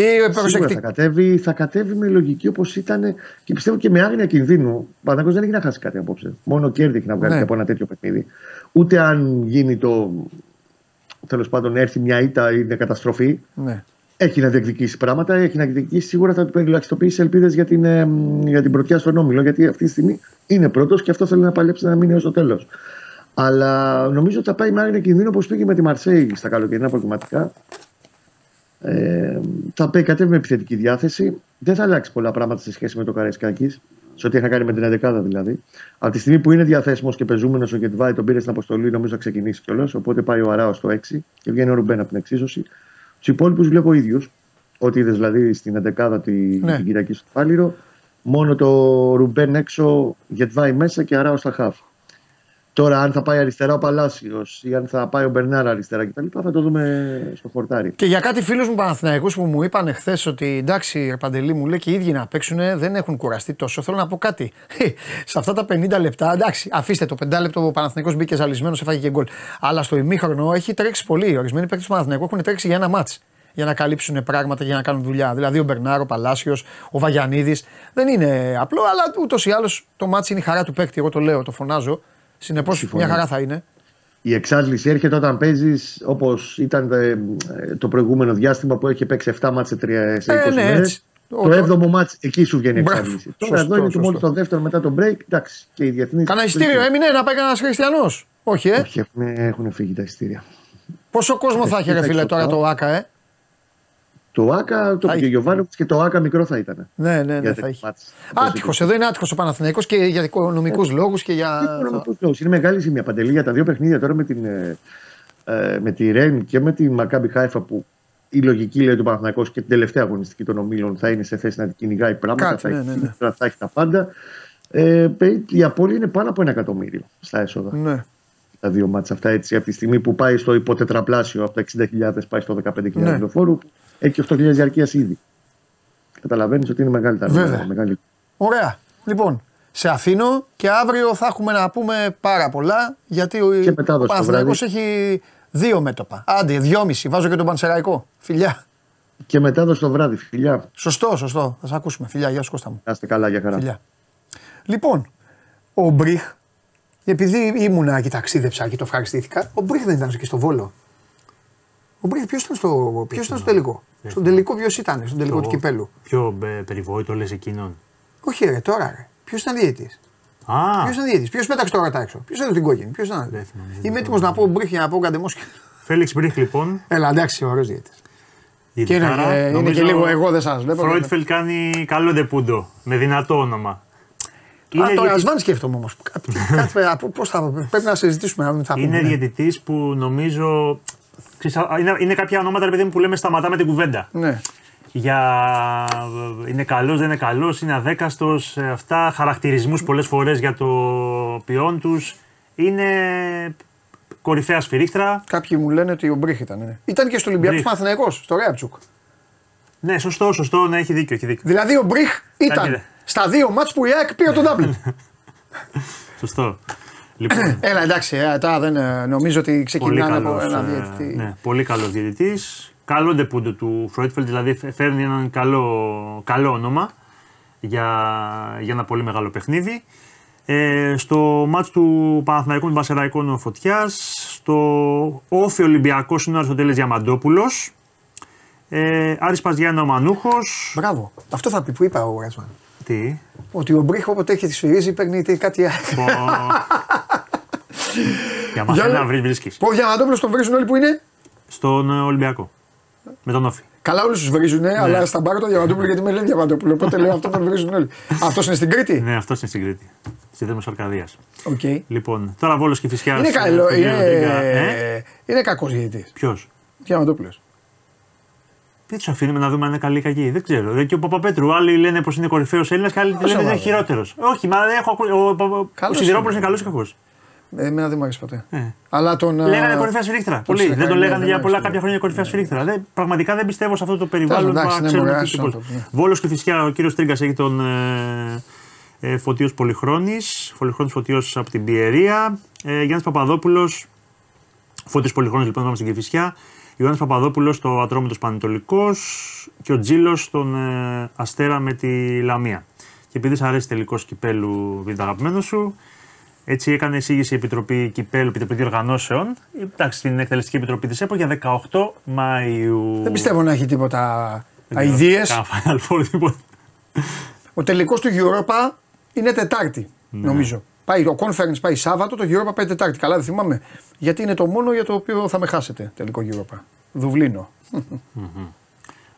Φραγαλίσει. Ή Σίγουρα θα προσεκτικά. κατέβει, θα κατέβει με λογική όπως ήταν και πιστεύω και με άγνοια κινδύνου. Ο Παναγό δεν έχει να χάσει κάτι απόψε. Μόνο κέρδη έχει να βγάλει Ναι. και από ένα τέτοιο παιχνίδι. Ούτε αν γίνει το. τέλος πάντων έρθει μια ήττα ή μια καταστροφή. Ναι. Έχει να διεκδικήσει πράγματα, έχει να διεκδικήσει. Σίγουρα θα του περιλαχιστοποιήσει ελπίδες για, την, ε, μ, για την πρωτιά στον όμιλο. Γιατί αυτή τη στιγμή είναι πρώτος και αυτό θέλει να παλέψει να μείνει έω το τέλος. Αλλά νομίζω ότι θα πάει με άγνοια κινδύνου όπως πήγε με τη Μαρσέη στα καλοκαιρινά προκριματικά. Ε, θα πάει κατέβει με επιθετική διάθεση. Δεν θα αλλάξει πολλά πράγματα σε σχέση με το Καραϊσκάκης. Σε ό,τι είχα κάνει με την 11 δηλαδή. Από τη στιγμή που είναι διαθέσιμος και πεζούμενος ο Γετβάη, τον πήρε στην αποστολή, νομίζω θα ξεκινήσει κιόλας. Οπότε πάει ο Αράος στο 6 και βγαίνει ο Ρουμπέν από την εξίσωση. Τους υπόλοιπους βλέπω ίδιους. Ό,τι είδες δηλαδή στην 11 τη, Ναι. την Κυριακή στο Φάληρο. Μόνο το Ρουμπέν έξω, Γετβάη μέσα και Αράος στα χαφ. Τώρα, αν θα πάει αριστερά ο Παλάσιος ή αν θα πάει ο Μπερνάρα αριστερά κτλ. θα το δούμε στο χορτάρι. Και για κάτι φίλους μου Παναθηναϊκούς που μου είπαν χθες ότι εντάξει, ρε Παντελή μου λέει και οι ίδιοι να παίξουν δεν έχουν κουραστεί τόσο. Θέλω να πω κάτι. Σε αυτά τα 50 λεπτά, εντάξει, αφήστε το 5 λεπτό ο Παναθηναϊκός μπήκε ζαλισμένος, έφαγε και γκολ. Αλλά στο ημίχρονο έχει τρέξει πολύ. Ορισμένοι παίκτες του Παναθηναϊκού έχουν τρέξει για ένα μάτς. Για να καλύψουν πράγματα, για να κάνουν δουλειά. Δηλαδή ο Μπερνάρο, ο Παλάσιος, ο Βαγιανίδης. Δεν είναι απλό, αλλά ούτως ή άλλως το μάτς είναι η χαρά του παίκτη. Εγώ το λέω, το φωνάζω. Συνεπώς Συμφωνώ. μια χαρά θα είναι. Η εξάντληση έρχεται όταν παίζεις όπως ήταν ε, το προηγούμενο διάστημα που έχει παίξει 7 μάτς σε, 3, σε 20 Ε, ναι, μέρες. έτσι. Ο- Το 7ο μάτς εκεί σου βγαίνει η Μπράβο. εξάντληση. Τώρα Σωστό, εδώ είναι το μόλις σωστό. το δεύτερο μετά το break. Εντάξει, και οι διεθνείς. Κάνα ειστήριο έμεινε να πάει κανένας Χριστιανός; Όχι, ε. Όχι, έχουν, έχουν φύγει τα ειστήρια. Πόσο κόσμο θα έχει, ρε κοίταξε φίλε, τώρα αυτό. το ΆΚΑ, ε; Το Άκα, το Θα πήγε ο Γιωβάνοβιτς και το Άκα μικρό θα ήταν. Ναι, ναι, ναι, Για θα τέτοιο έχει. μάτς. Άτυχος, εδώ είναι άτυχος ο Παναθηναϊκός και για οικονομικούς λόγους και για. Οικονομικούς λόγους. Είναι μεγάλη ζημία παντελή για τα δύο παιχνίδια τώρα με, την, ε, ε, με τη Ρεν και με την Μακάμπι Χάιφα που η λογική λέει του Παναθηναϊκού και την τελευταία αγωνιστική των ομίλων θα είναι σε θέση να την κυνηγάει πράγματα, Κάτι, θα, ναι, έχει, ναι, ναι. θα, θα έχει τα πάντα. Ε, η απώλεια είναι πάνω από ένα εκατομμύριο στα έσοδα. Ναι. Τα δύο μάτσα αυτά έτσι από τη στιγμή που πάει στο υποτετραπλάσιο από τα 60.000 πάει στο 15.000 Ναι. λεωφόρου που έχει 8.000 διαρκείας ήδη. Καταλαβαίνεις ότι είναι μεγάλη τα Βέβαια. νούμερα, μεγάλη. Ωραία. Λοιπόν, σε αφήνω και αύριο θα έχουμε να πούμε πάρα πολλά γιατί ο, Και μετάδοση ο το Παναθηναϊκός βράδυ. έχει δύο μέτωπα. Άντε, δυόμιση. Βάζω και τον Πανσεραϊκό. Φιλιά. Και μετάδοση το βράδυ, φιλιά. Σωστό, σωστό. Θα σε ακούσουμε. Φιλιά, γεια σου Κώστα μου. Να είστε καλά για χαρά. Φιλιά. Λοιπόν, ο Μπριχ, επειδή ήμουνα και ταξίδεψα και το ευχαριστήθηκα, ο Μπριχ δεν ήταν και στο Βόλο. Ο Μπριχ ποιος ήταν, στο, ποιος ήταν στο τελικό; Στον τελικό ποιος ήταν, στον τελικό του κυπέλου; Πιο ε, περιβόητο λες εκείνον; Όχι, ρε, τώρα ρε. Ποιος ήταν διαιτή. Α, Ποιος ήταν διαιτή. Ποιος πέταξε τώρα τα έξω; Ποιος ήταν την κόκκινη; Ποιος ήταν. Δεν θυμάμαι, δεν Είμαι έτοιμο να πω Μπριχ για να πω καντεμό. Φέληξ Μπρίχ λοιπόν. Έλα, εντάξει, ωραίος διαιτή. Και είναι, διαιτητάρα. ε, είναι Νομίζω και λίγο εγώ δεν σας βλέπω. Φρόιτφελ κάνει καλό ντεπούντο. Με δυνατό όνομα. Α, Είναι, το διαιτητής- Ρασβάν σκέφτομαι όμως. Πώς θα. Πρέπει να συζητήσουμε να μην θα πούμε. είναι ναι. διαιτητής που νομίζω. Ξέρεις, α, Είναι, είναι κάποια ονόματα ρε παιδί μου, που λέμε σταματάμε την κουβέντα. Ναι. Για είναι καλός, δεν είναι καλός, είναι αδέκαστος. Αυτά χαρακτηρισμούς πολλές φορές για το ποιόν τους. Είναι κορυφαία σφυρίχτρα. Κάποιοι μου λένε ότι ο Μπρίχ ήταν. Ναι. Ήταν και στο Ολυμπιακός Μπρίχ. Παναθηναϊκός, στο Ρέαψουκ. Ναι, σωστό, σωστό, ναι, έχει δίκιο. Έχει δίκιο. Δηλαδή ο Μπρίχ ήταν Κοίταξε. στα δύο μάτς που η ΑΕΚ πήρε τον Ντάμπλ. Σωστό. Λοιπόν, Έλα εντάξει, ε, τώρα δεν, ε, νομίζω ότι πολύ ξεκινάνε από καλός, ένα ε, διαιτητή. ναι, πολύ καλός διαιτητής. Καλό ντεπούντο του Φρόιτφελντ, δηλαδή φέρνει έναν καλό, καλό όνομα για, για ένα πολύ μεγάλο παιχνίδι. Ε, στο μάτς του Παναθηναϊκού με τον Βασεραϊκό είναι ο Φωτιάς. Στο όφι Ολυμπιακός είναι ο Αριστοτέλης Διαμαντόπουλος. Ε, Άρης Παζιάννα ο Μανούχος. Μπράβο. Αυτό θα πει που είπα ο Ρασβάν. Τι. Ότι ο Μπρίχ όποτε έχει τη σφυρίζει παίρνει τι- κάτι άλλο. Πω. Για μας Για να να- βρεις βρίσκεις. Πω Διαμαντόπουλος τον βρίζουν όλοι που είναι; Στον ε, Ολυμπιακό. Με τον Όφη. Καλά, όλους τους βρίζουν, Ναι. αλλά στα μπάρα τον Διαμαντόπουλο γιατί με λένε Διαμαντόπουλο. Οπότε λέω αυτό τον βρίζουν όλοι. Αυτός είναι στην Κρήτη; Ναι, αυτός είναι στην Κρήτη. Στη Δήμος Αρκαδίας. Οκ. Λοιπόν, τώρα Βόλος και Φυσιάς. Είναι ε, καλό. στον κύριο Ντρίγκα. Είναι, Ε, είναι κακός διαιτητής. ποιος; Διαμαντόπουλο. Τι τους αφήνουμε να δούμε αν είναι καλή ή κακή. Δεν ξέρω. Δεν και ο Παπαπέτρου. Άλλοι λένε πως είναι κορυφαίος Έλληνας και άλλοι λένε σοβαρό. είναι χειρότερος. Όχι, μα έχω ακούσει. Ο, ο, ο Καλός Σιδηρόπουλος είναι. είναι καλός ή κακός; Εμένα δεν μου αρέσει ποτέ. Ε. Αλλά τον. Λέγανε α, κορυφαία σφυρίχτρα. τον Πολλοί. Δεν συνεχάει, το ναι, λέγανε δεν για μ' πολλά άρεσε. κάποια χρόνια κορυφαία σφυρίχτρα. Δεν, πραγματικά δεν πιστεύω σε αυτό το περιβάλλον που εντάξει, ναι, ξέρουμε μωρέ, τι άσο τύπος. άνθρωπο, ναι. Βόλος και φυσικά ο κύριος Τρίγκα έχει τον ε, ε, Φωτίος Πολυχρόνης. Πολυχρόνης Φωτίος από την Πιερία. Ε, Γιάννης Παπαδόπουλος. Φώτης Πολυχρόνης λοιπόν πάμε στην Κηφισιά. Ιωάννης Παπαδόπουλος στο Ατρόμητος Πανετολικός και ο Τζίλος στον ε, Αστέρα με τη Λαμία. Και επειδή σ' αρέσει τελικός κυπέλου, επειδή είναι το αγαπημένο σου, έτσι έκανε εισήγηση η Επιτροπή Κυπέλου, Επιτροπή Διοργανώσεων, εντάξει, στην Εκτελεστική Επιτροπή της ΕΠΟ για 18 Μαΐου. Δεν πιστεύω να έχει τίποτα Δεν ξέρω, αειδίε. κάνα Final Four, τίποτα. Ο τελικός του Europa είναι Τετάρτη, Ναι. νομίζω. Πάει, το conference πάει Σάββατο, το Europa πάει Τετάρτη. Καλά, δεν θυμάμαι. Γιατί είναι το μόνο για το οποίο θα με χάσετε τελικό Europa. Δουβλίνο.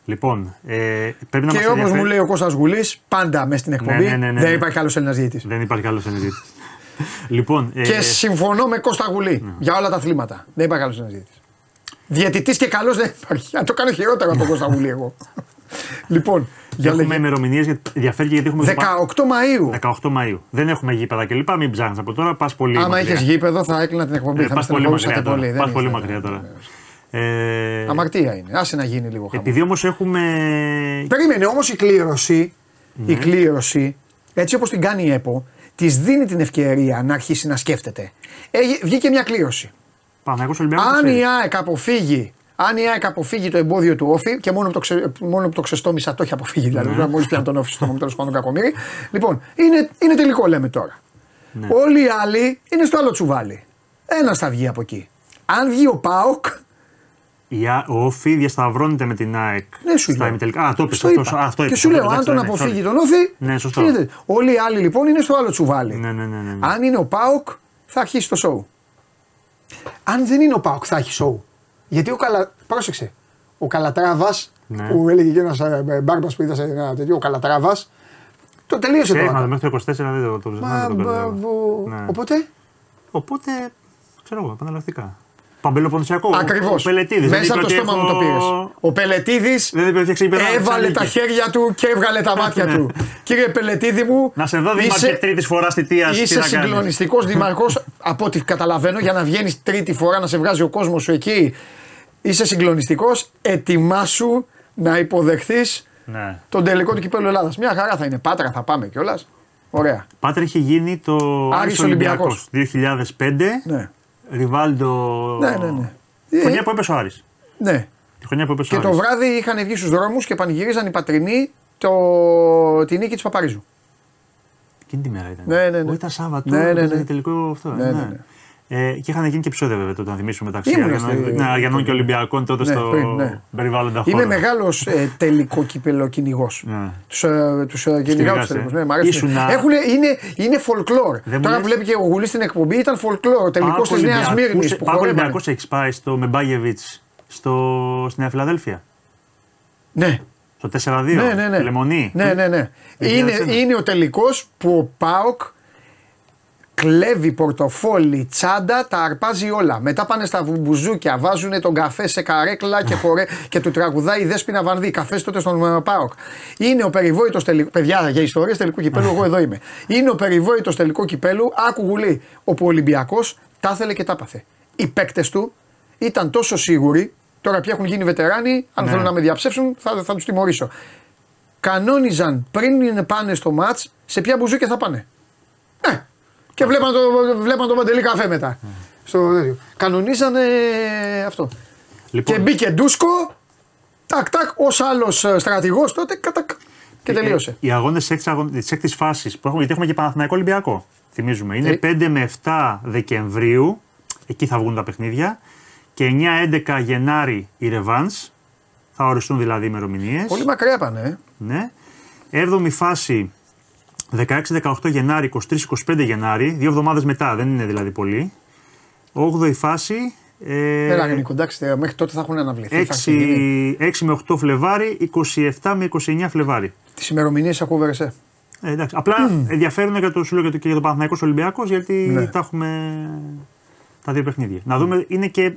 Λοιπόν, ε, πρέπει να και μας όπως μου ενδιαφέρει- λέει ο Κώστας Γουλής, πάντα μες στην εκπομπή ναι, ναι, ναι, δεν ναι. υπάρχει άλλος Έλληνας διαιτητής. Δεν υπάρχει καλός ενεργήτης. λοιπόν, ε, Και συμφωνώ με Κώστα Γουλή Ναι. για όλα τα αθλήματα. Δεν υπάρχει άλλος Έλληνας διαιτητής. Διαιτητής και καλός δεν υπάρχει. Αν το κάνω χειρότερο από τον Κώστα Γουλή εγώ. Λοιπόν, για έχουμε λέγε. ημερομηνίες, ενδιαφέρει γιατί έχουμε 18 Μαου. 18 Μαΐου. Δεν έχουμε γήπεδα κλπ. Μην ψάχνεις από τώρα, πας πολύ Άμα μακριά. είχες γήπεδο θα έκλεινα την εκπομπή. Ε, θα πας με πολύ μακριά στεναχωρούσατε τώρα. πολύ. Πας Δεν πολύ ήθελα, μακριά ναι, τώρα. ναι, ναι. Ε, Αμαρτία είναι. Άσε να γίνει λίγο χαμό. επειδή όμως έχουμε. Περίμενε όμως η κλήρωση, Ναι. η κλήρωση, έτσι όπως την κάνει η ΕΠΟ, της δίνει την ευκαιρία να αρχίσει να σκέφτεται. Έγι- βγήκε μια κλήρωση. Παναγιώ Ολυμπιακό. Αν η ΑΕΚ αποφύγει, αν η ΑΕΚ αποφύγει το εμπόδιο του όφη και μόνο που το, ξε, μόνο που το ξεστόμισα το έχει αποφύγει, δηλαδή Ναι. μόλις πιάνει τον όφη στο τέλος πάντων κακομίρι. Λοιπόν, είναι, είναι τελικό λέμε τώρα. Ναι. Όλοι οι άλλοι είναι στο άλλο τσουβάλι. Ένας θα βγει από εκεί. Αν βγει ο ΠΑΟΚ, Η Α- ο Όφη διασταυρώνεται με την ΑΕΚ. δεν σου στα λέω. ημιτελικά. Α, το είπες, Στο αυτό, είπα. α, αυτό και είπες, σου αυτό, λέω, αν εντάξει, τον ναι, αποφύγει sorry. τον Όφη. Ναι, σωστό. γίνεται. Όλοι οι άλλοι λοιπόν είναι στο άλλο τσουβάλι. Ναι, ναι, ναι, ναι, ναι. Αν είναι ο Πάοκ, θα αρχίσει το σοου. Αν δεν είναι ο Πάοκ, θα έχει σοου. Γιατί ο Καλα... Πρόσεξε. ο Καλατράβας, Ναι. που έλεγε και ένας μπάρμπας που είδα σε ένα τέτοιο, ο Καλατράβας. Το τελείωσε Και τώρα. είχαμε μέχρι το 24 δεν το, το, Μα, δεν το μπα, κατάλαβα. βου- Ναι. Οπότε; Οπότε, ξέρω εγώ, επαναλλακτικά. Παμπελοπονδιακό. Ακριβώς. Ο Πελετίδης. Μέσα από το στόμα μου το πήρες. Ο Πελετίδης Δεν είπε ότι έχει έβαλε τα χέρια του και έβγαλε τα μάτια Ναι. του. Κύριε Πελετίδη μου. Να σε δω είσαι- δήμαρχε τρίτης φοράς στη Τία. Είσαι συγκλονιστικός δήμαρχος, από ό,τι καταλαβαίνω, για να βγαίνεις τρίτη φορά να σε βγάζει ο κόσμος σου εκεί. Είσαι συγκλονιστικός. Ετοιμάσου να υποδεχθείς Ναι. τον τελικό του κυπέλου Ελλάδας. Μια χαρά θα είναι. Πάτρα θα πάμε κιόλας. Ωραία. Πάτρα είχε γίνει το Άρης Ολυμπιακός 2005. Ναι. Ριβάλντο. Ναι, ναι, ναι. Τη Ε, χρονιά που έπεσε ο Άρης. ναι. Τη χρονιά που έπεσε ο Και το Άρης. βράδυ είχαν βγει στους δρόμους και πανηγύριζαν οι πατρινοί το... τη νίκη της Παπαρίζου. Εκείνη τη μέρα ήταν. Ναι, ναι, ναι. Όχι, ήταν Σάββατο. Ναι, ναι, ναι. ήταν τελικό αυτό. Ναι, Ναι, ναι, ναι. Ε, και είχαν γίνει και επεισόδια βέβαια τότε να θυμίσουμε μεταξύ Ήμουνα Αριανών, στη- ναι, Αριανών και Ολυμπιακών τότε Ναι, στο πριν, ναι. περιβάλλοντα χώρο. Είμαι μεγάλος ε, τελικό κύπελο κυνηγό. Ναι. Τους ε, τους, ε, κυνηγάω του Κυνηγάς, ε. τελικούς. Ναι, μ' αρέσουν. Ήσουνα- Έχουνε, είναι, είναι φολκλόρ. Δεν μου Τώρα λες. που βλέπει και ο Γουλής στην εκπομπή ήταν φολκλόρ. Ο τελικός Πάκο της Νέας Ολυμπιακούς- Μύρνης που Πάκο χορεύανε. Ολυμπιακός έχεις πάει στο Μεμπάγεβιτς στο, στη Νέα Φιλαδέλφια; Ναι. Στο 4-2. Ναι, ναι, ναι. Λεμονή. Ναι, ναι, ναι. Είναι, 2001. είναι ο τελικός που ο Πάοκ κλέβει πορτοφόλι, τσάντα, τα αρπάζει όλα. Μετά πάνε στα βουμπουζούκια, βάζουν τον καφέ σε καρέκλα και, χορε... και του τραγουδάει η Δέσποινα Βανδύ. Καφές τότε στον ε, Πάοκ. Είναι ο περιβόητος τελικό. Παιδιά, για ιστορίες τελικού κυπέλου, εγώ εδώ είμαι. Είναι ο περιβόητος τελικό κυπέλου, άκου γουλή. Όπου ο Ολυμπιακό τα ήθελε και τα πάθε. Οι παίκτες του ήταν τόσο σίγουροι, τώρα πια έχουν γίνει βετεράνοι, αν Ναι. θέλουν να με διαψεύσουν θα, θα τους τιμωρήσω κανόνιζαν πριν είναι πάνε στο μάτς σε ποια μπουζούκια θα πάνε. Ναι. Και βλέπαν το, βλέπαν το μαντελή καφέ μετά. Στο τέτοιο. Κανονίζανε αυτό. Λοιπόν, Και μπήκε ντούσκο, τάκ τάκ, ως άλλος στρατηγός τότε, κατακ. Και τελείωσε. Ε, οι αγώνες της έκτης φάσης που έχουμε, γιατί έχουμε και Παναθηναϊκό Ολυμπιακό. Θυμίζουμε. Είναι Ε. 5 με 7 Δεκεμβρίου. Εκεί θα βγουν τα παιχνίδια. Και 9-11 Γενάρη η Ρεβάνς. Θα οριστούν δηλαδή οι ημερομηνίες. Πολύ μακριά πάνε. Ε. Ναι. 7η φάση 16-18 Γενάρη, 23-25 Γενάρη. Δύο εβδομάδες μετά, δεν είναι δηλαδή πολύ. 8η φάση. Ε, Έλα, Νίκο, εντάξει, τε, μέχρι τότε θα έχουν αναβληθεί. θα έχει γίνει. 6, 6 με 8 Φλεβάρι, 27 με 29 Φλεβάρι. Τις ημερομηνίες ακούω βερεσέ. Ε, εντάξει. Απλά ενδιαφέρουν για το, σου λέω, για το, και για το Παναθηναϊκός Ολυμπιακός γιατί Ναι. τα έχουμε τα δύο παιχνίδια. Να δούμε, είναι και.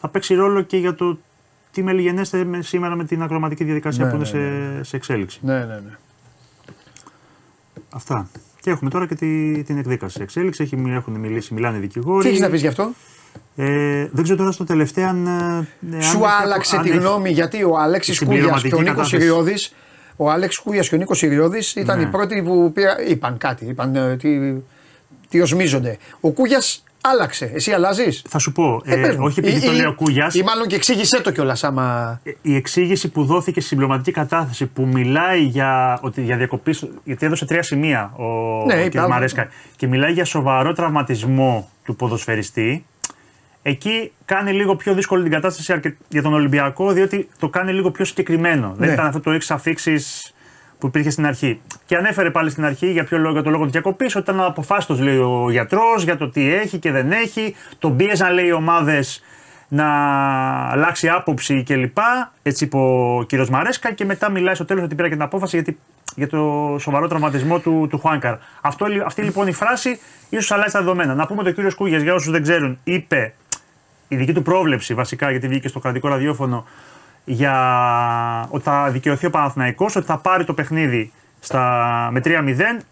θα παίξει ρόλο και για το τι μελιγενέστε με- σήμερα με την ακροματική διαδικασία Ναι, που είναι ναι, σε, ναι, σε εξέλιξη. Ναι, ναι, ναι. Αυτά. Και έχουμε τώρα και τη, την εκδίκαση σε εξέλιξη. Έχει, έχουν μιλήσει, μιλάνε οι δικηγόροι. Τι έχεις να πεις γι' αυτό; Ε, δεν ξέρω τώρα στο τελευταίο αν. ε, αν Σου έχει- άλλαξε αν τη έχει- γνώμη γιατί ο Αλέξης Την Κούγιας πληρωματική και ο Νίκος κατάθεση. Ιριώδη. Ο Άλεξ Κούγιας και ο Νίκος Ιριώδη ήταν Ναι. οι πρώτοι που πήρα, είπαν κάτι. Είπαν ε, τι, τι οσμίζονται. Ο Κούγιας άλλαξε. Εσύ αλλάζεις; Θα σου πω, ε, πες μου. όχι επειδή Ή- το ή- λέει ο Κούγιας. Ή μάλλον και εξήγησέ το κιόλας άμα. η εξήγηση που δόθηκε στη συμπληρωματική κατάθεση που μιλάει για, ότι για διακοπή. Γιατί έδωσε τρία σημεία ο Ναι, κ. είπε, Μαρέσκα και μιλάει για σοβαρό τραυματισμό του ποδοσφαιριστή. Εκεί κάνει λίγο πιο δύσκολη την κατάσταση αρκε- για τον Ολυμπιακό, διότι το κάνει λίγο πιο συγκεκριμένο. Δεν Ναι. ήταν αυτό το έξι αφήξεις που υπήρχε στην αρχή. Και ανέφερε πάλι στην αρχή για, ποιο λόγο, για το λόγο τη διακοπής, ότι ήταν αποφάσιστος, λέει ο γιατρός, για το τι έχει και δεν έχει. Τον πίεζαν, λέει, οι ομάδες να αλλάξει άποψη κλπ. Έτσι είπε ο κύριος Μαρέσκα και μετά μιλάει στο τέλος ότι πήρα και την απόφαση γιατί, για το σοβαρό τραυματισμό του, του Χουάνκαρ. Αυτό, λι- αυτή λοιπόν η φράση ίσως αλλάζει τα δεδομένα. Να πούμε ότι ο κύριος Κούγιας, για όσους δεν ξέρουν, είπε η δική του πρόβλεψη βασικά, γιατί βγήκε στο κρατικό ραδιόφωνο, για ότι θα δικαιωθεί ο Παναθηναϊκός, ότι θα πάρει το παιχνίδι στα, με 3-0,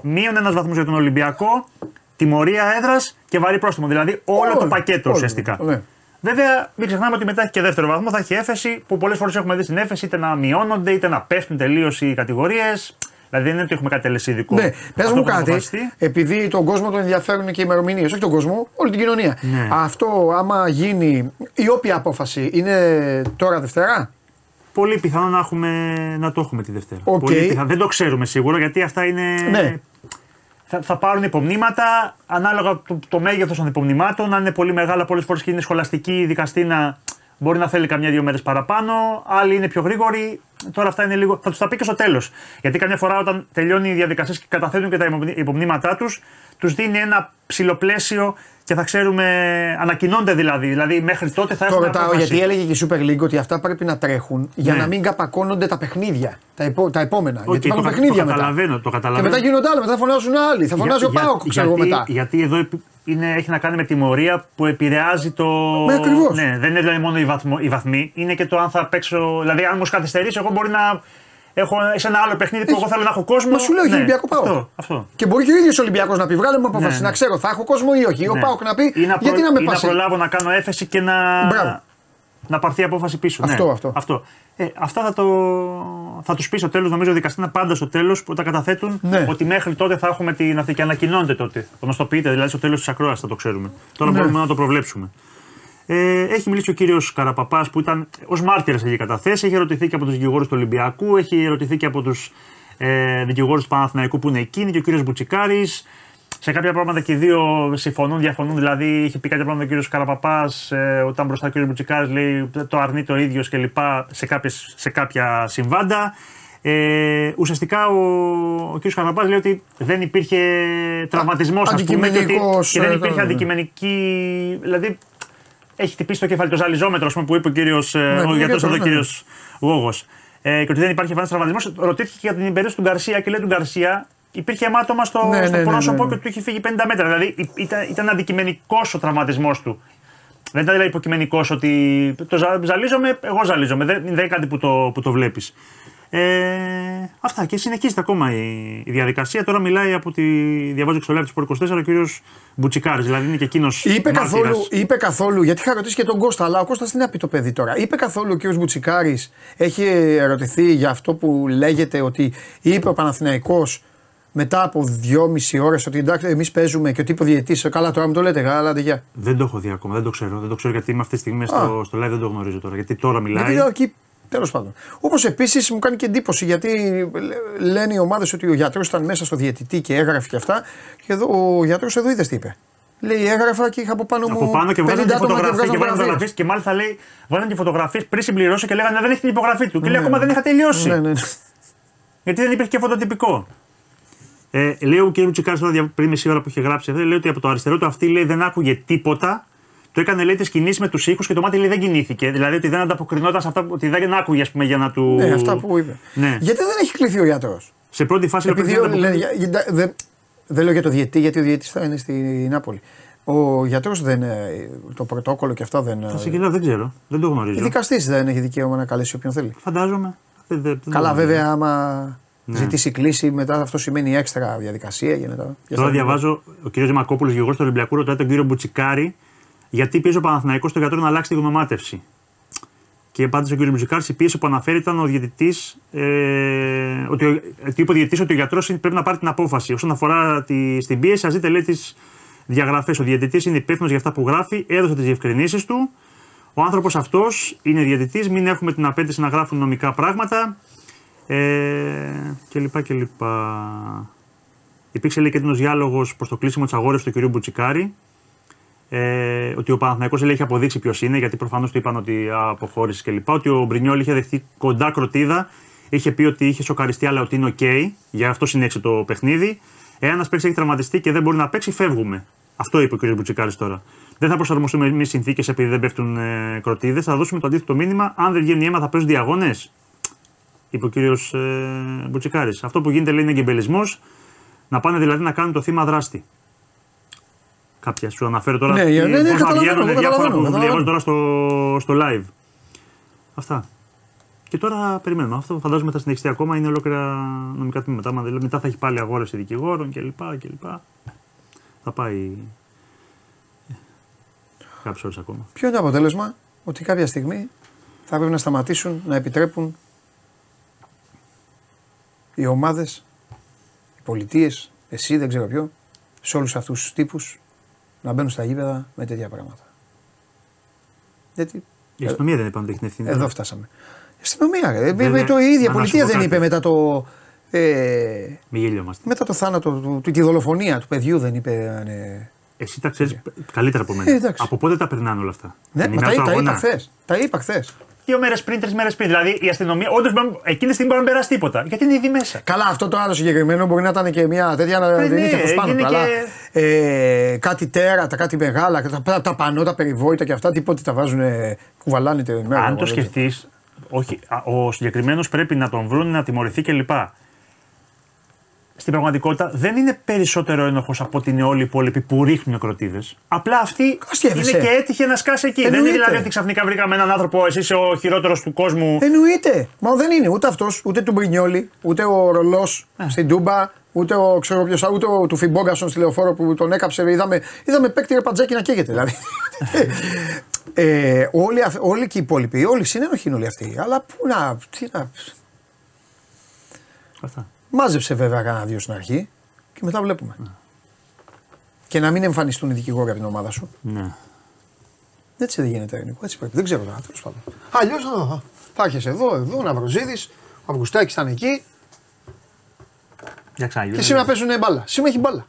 μείον ένας βαθμό για τον Ολυμπιακό, τιμωρία έδρας και βαρύ πρόστιμο. Δηλαδή όλο Όλο, το πακέτο όλο, ουσιαστικά. ναι. Βέβαια, μην ξεχνάμε ότι μετά έχει και δεύτερο βαθμό, θα έχει έφεση που πολλές φορές έχουμε δει στην έφεση είτε να μειώνονται είτε να πέφτουν τελείως οι κατηγορίες. Δηλαδή δεν είναι ότι έχουμε κάτι τελεσίδικο. Ναι, πες Αυτό μου που θα κάτι. αποφασιστεί. Επειδή τον κόσμο τον ενδιαφέρουν και οι ημερομηνίες, όχι τον κόσμο, όλη την κοινωνία. Ναι. Αυτό, άμα γίνει, η όποια απόφαση είναι τώρα Δευτέρα; Πολύ πιθανό να, έχουμε, να το έχουμε τη Δευτέρα. Οκ. Πολύ πιθανό. Δεν το ξέρουμε σίγουρα γιατί αυτά είναι. Ναι. Θα, θα πάρουν υπομνήματα ανάλογα το, το μέγεθος των υπομνημάτων. Αν είναι πολύ μεγάλα, πολλές φορές και είναι σχολαστική δικαστίνα, μπορεί να θέλει καμιά-δύο μέρες παραπάνω. Άλλοι είναι πιο γρήγοροι. Τώρα αυτά είναι λίγο. Θα τους τα πει και στο τέλος. Γιατί καμιά φορά όταν τελειώνει η διαδικασία και καταθέτουν και τα υπομνη- υπομνήματά τους, τους δίνει ένα ψιλοπλαίσιο και θα ξέρουμε. Ανακοινώνται δηλαδή. Δηλαδή μέχρι τότε θα Το έχουμε. ρωτάω απόφαση. γιατί έλεγε και η Super League ότι αυτά πρέπει να τρέχουν για Ναι. να μην καπακώνονται τα παιχνίδια. Τα, επό- τα επόμενα. Οκ, γιατί το υπάρχουν κα- παιχνίδια το μετά. καταλαβαίνω, το Και καταλαβαίνω. μετά γίνονται άλλα, μετά θα φωνάζουν άλλοι. Θα φωνάζει ο Για- ΠΑΟΚ, ξέρω εγώ γιατί, μετά. Γιατί εδώ επι- είναι, έχει να κάνει με τιμωρία που επηρεάζει το. Ναι, ακριβώς. Ναι, δεν είναι δηλαδή μόνο οι, βαθμο, οι βαθμοί, είναι και το αν θα παίξω. Δηλαδή, αν μου καθυστερήσει, εγώ μπορεί να έχω σε ένα άλλο παιχνίδι που Έχει- εγώ θέλω να έχω κόσμο. Μα σου λέω για ναι, Ολυμπιακό Πάοκ. Αυτό, αυτό. Και μπορεί και ο ίδιος Ολυμπιακός να πει: Βγάλε μου απόφαση Ναι, να ναι. ξέρω, θα έχω κόσμο ή όχι. Ο Ναι. Πάοκ να πει: Ή να προ- Γιατί να με ή να πάσει. προλάβω να κάνω έφεση και να, Μπράβο. να πάρθει η απόφαση πίσω. Αυτό, ναι. αυτό. αυτό. Ε, αυτά θα, το, θα τους πεις στο τέλος. Νομίζω δικαστής είναι πάντα στο τέλος που τα καταθέτουν Ναι. ότι μέχρι τότε θα έχουμε την αυτή και ανακοινώνεται τότε. Γνωστοποιείται δηλαδή στο τέλος της ακρόασης θα το ξέρουμε. Τώρα Ναι. μπορούμε να το προβλέψουμε. Ε, έχει μιλήσει ο κύριος Καραπαπάς που ήταν ως μάρτυρας έχει καταθέσει. Έχει ερωτηθεί και από τους δικηγόρους του Ολυμπιακού, έχει ερωτηθεί και από τους ε, δικηγόρους του Παναθηναϊκού που είναι εκείνοι και ο κύριος Μπουτσικάρης. Σε κάποια πράγματα και οι δύο συμφωνούν, διαφωνούν. Δηλαδή, είχε πει κάποια πράγματα ο κύριος Καραπαπάς, ε, όταν μπροστά ο κύριος Μπουτσικάρης λέει το αρνεί το ίδιος κλπ. Σε, κάποιες, σε κάποια συμβάντα. Ε, ουσιαστικά ο, ο κ. Καραπαπάς λέει ότι δεν υπήρχε τραυματισμός, ας πούμε, και, ότι, αντικειμενικός, και δεν ε, υπήρχε ναι. αντικειμενική. Δηλαδή, έχει χτυπήσει το κεφάλι το ζαλιζόμετρο, ας πούμε, που είπε ο κύριος Ναι, ο ο γιατρός γιατρός, εδώ, ο ναι. κύριος Γόγος. Ε, και ότι δεν υπάρχει εμφανή τραυματισμός. Ρωτήθηκε και για την περίπτωση του Γκαρσία και λέει του Γκαρσία υπήρχε αιμάτωμα στο, Ναι, στο ναι, ναι, πρόσωπο ναι, ναι. και του είχε φύγει 50 μέτρα. Δηλαδή υ- ήταν, ήταν αντικειμενικός ο τραυματισμός του. Δεν ήταν δηλαδή υποκειμενικός ότι το ζα- ζαλίζομαι, εγώ ζαλίζομαι. Δεν, δεν είναι κάτι που το, που το βλέπεις. Ε, αυτά και συνεχίζεται ακόμα η, η διαδικασία. Τώρα μιλάει από τη. Διαβάζω και στο live του Sport 24 ο κύριος Μπουτσικάρης. Δηλαδή είναι και εκείνος. Είπε καθόλου, είπε καθόλου, γιατί είχα ρωτήσει και τον Κώστα, αλλά ο Κώστας τι να πει το παιδί τώρα. Είπε καθόλου ο κ. Μπουτσικάρης, έχει ερωτηθεί για αυτό που λέγεται ότι είπε ο Παναθηναϊκός μετά από δυόμιση ώρες ότι εντάξει, εμείς παίζουμε και ότι είπε ο διαιτητή. Καλά, τώρα μου το λέτε, καλά, άντε, γεια. Δεν το έχω δει ακόμα, δεν το ξέρω. Δεν το ξέρω γιατί είμαι αυτή τη στιγμή στο, Α. στο live, δεν το γνωρίζω τώρα. Γιατί τώρα μιλάει. Γιατί λέω εκεί, τέλος πάντων. Όπω επίσης μου κάνει και εντύπωση γιατί λέ- λένε οι ομάδες ότι ο γιατρός ήταν μέσα στο διαιτητή και έγραφε και αυτά. Και εδώ, ο γιατρός εδώ είδες τι είπε. Λέει έγραφα και είχα από πάνω μου. Από πάνω και 50 βγάζανε και άτομα φωτογραφίε και βγάζανε βγάζανε φωτογραφίες. φωτογραφίε και μάλιστα λέει, βγάζανε και φωτογραφίες πριν συμπληρώσω και λέγανε δεν έχει την υπογραφή του. Και λέει ακόμα δεν είχα τελειώσει. Ναι, ναι, ναι. Γιατί δεν υπήρχε και φωτοτυπικό. Ε, λέει ο κ. Τσικάρη τώρα δια- πριν μισή ώρα που είχε γράψει αυτό, λέει ότι από το αριστερό του αυτή λέει, δεν άκουγε τίποτα. Το έκανε λέει τις κινήσεις με τους ήχους και το μάτι λέει δεν κινήθηκε. Δηλαδή ότι δεν ανταποκρινόταν σε αυτά που ότι δεν άκουγε ας πούμε, για να του. Ναι, αυτά που είπε. Ναι. Γιατί δεν έχει κληθεί ο γιατρός; Σε πρώτη φάση λέει, Επειδή ότι ο- δεν λένε, ανταποκρι- για- για- δεν, δεν λέω για το διαιτή, γιατί ο διαιτή θα είναι στη Νάπολη. Ο γιατρός δεν. ε, Το πρωτόκολλο και αυτό δεν. Θα σε γελάω, δεν ξέρω. Δεν το Ο γνωρίζω. δικαστή δεν έχει δικαίωμα να καλέσει όποιον θέλει. Φαντάζομαι. Δεν- δεν- δεν το Καλά, γνωρίζω. βέβαια, άμα Ναι. ζητήσει κλίση, μετά αυτό σημαίνει έξτρα διαδικασία. Γίνεται. Για Τώρα στα- διαβάζω, ο κ. Δημακόπουλο, γεγονό του Ολυμπιακού, ρωτάει τον κύριο Μπουτσικάρη γιατί πίεσε ο Παναθηναϊκός τον γιατρό να αλλάξει τη γνωμάτευση. Και απάντησε ο κ. Μπουτσικάρη, η πίεση που αναφέρει ήταν ο διαιτητής. Ε, ότι, ο- ότι είπε ο διαιτητής ότι ο γιατρός πρέπει να πάρει την απόφαση. Όσον αφορά τη, στην πίεση, ας δείτε λέει τις διαγραφές. Ο διαιτητής είναι υπεύθυνος για αυτά που γράφει, έδωσε τις διευκρινήσεις του. Ο άνθρωπος αυτός είναι διαιτητής, μην έχουμε την απέτηση να γράφουν νομικά πράγματα. Ε, και λοιπά και λοιπά. Υπήρξε λέει και έντονο διάλογος προς το κλείσιμο της αγόρευσης του κ. Μπουτσικάρη. Ε, ότι ο Παναθηναϊκός λέει έχει αποδείξει ποιος είναι, γιατί προφανώς του είπαν ότι αποχώρησες κλπ. Ότι ο Μπρινιόλ είχε δεχτεί κοντά κροτίδα, είχε πει ότι είχε σοκαριστεί, αλλά ότι είναι OK, για αυτό συνέχισε το παιχνίδι. Εάν ένας παίκτης έχει τραυματιστεί και δεν μπορεί να παίξει, φεύγουμε. Αυτό είπε ο κ. Μπουτσικάρης τώρα. Δεν θα προσαρμοστούμε εμείς συνθήκες επειδή δεν πέφτουν ε, κροτίδες. Θα δώσουμε το αντίθετο μήνυμα. Αν δεν βγαίνει αίμα, θα παίζουν διαγώνες. Είπε ο κ. Ε, Μπουτσικάρης. Αυτό που γίνεται λέει είναι εγκεμπελισμό. Να πάνε δηλαδή να κάνουν το θύμα δράστη. Κάποια σου αναφέρω τώρα. Ναι, τι- ναι, ναι, πώς να καταλαβαίνω, βγαίνουν εγώ διάφορα καταλαβαίνω, που διαβάζω καταλαβαίνω. τώρα στο, στο live. Αυτά. Και τώρα περιμένουμε. Αυτό φαντάζομαι θα συνεχιστεί ακόμα. Είναι ολόκληρα νομικά τμήματα. Άμα δηλαδή μετά θα έχει πάλι αγόρευση δικηγόρων κλπ. κλπ. Θα πάει. Κάποιε ώρε ακόμα. Ποιο είναι το αποτέλεσμα, ότι κάποια στιγμή θα πρέπει να σταματήσουν να επιτρέπουν οι ομάδες, οι πολιτείες, εσύ δεν ξέρω ποιο, σε όλους αυτούς τους τύπους να μπαίνουν στα γήπεδα με τέτοια πράγματα. Γιατί Η αστυνομία δεν είπαμε ότι έχει την ευθύνη. εδώ φτάσαμε. Η αστυνομία, ρε. Βέβαια, το η ίδια να σου πολιτεία πω δεν κάτι. είπε μετά το. Ε, Μην γελιόμαστε. μετά το θάνατο του, του, τη δολοφονία του παιδιού δεν είπε. αν, ε, Εσύ τα ξέρεις καλύτερα από μένα. Ε, εντάξει. από πότε τα περνάνε όλα αυτά; ναι, Την μα ημέρα τα, του τα είπα αγώνα. χθες. Τα είπα χθες. Δύο μέρες πριν, τρεις μέρες πριν. Δηλαδή η αστυνομία, όντως εκείνη τη στιγμή μπορεί να περάσει τίποτα. Γιατί είναι ήδη μέσα. Καλά, αυτό το άλλο συγκεκριμένο μπορεί να ήταν και μια τέτοια να δεν ναι, είχε φως πάνω. έγινε Αλλά και- ε, κάτι τέρατα, κάτι μεγάλα, τα, τα πανό, τα περιβόητα και αυτά, τίποτε τα βάζουν, κουβαλάνε τη μέρα. Αν μου, το δεν σκεφτείς, όχι, α, ο συγκεκριμένος πρέπει να τον βρουν, να τιμωρηθεί κλπ. Στην πραγματικότητα δεν είναι περισσότερο ένοχος από ότι είναι όλοι οι υπόλοιποι που ρίχνουν κροτίδε. Απλά αυτή είναι σκέφτεσαι. και έτυχε να σκάσει εκεί. Δεν είναι Εννοείται. δηλαδή ότι ξαφνικά βρήκαμε έναν άνθρωπο, εσύ είσαι ο χειρότερος του κόσμου. Εννοείται. Μα δεν είναι ούτε αυτός, ούτε του Μπρινιόλη, ούτε ο Ρολός Ε. στην Τούμπα, ούτε ο, ξέρω ποιος, ούτε ο του Φιμπόγκασον στη λεωφόρο που τον έκαψε. Είδαμε, είδαμε παίκτη ρε Παντζάκη να καίγεται δηλαδή. ε, όλοι, αυ- όλοι και οι υπόλοιποι, όλοι συνένοχοι είναι όλοι αυτοί. Αλλά πού να. Τι να Αυτά. Μάζεψε βέβαια κανένα δύο στην αρχή και μετά βλέπουμε. Και να μην εμφανιστούν οι δικηγόροι από την ομάδα σου. Ναι. Έτσι δεν γίνεται Νίκο, έτσι πρέπει. Δεν ξέρω τώρα, τέλος πάντων. Αλλιώς θα έρχεσαι εδώ, εδώ, να βροζίδεις. Ο Αυγουστάκης ήταν εκεί Για ξαναγίνει. και σήμερα παίζουν μπάλα. Σήμερα έχει μπάλα.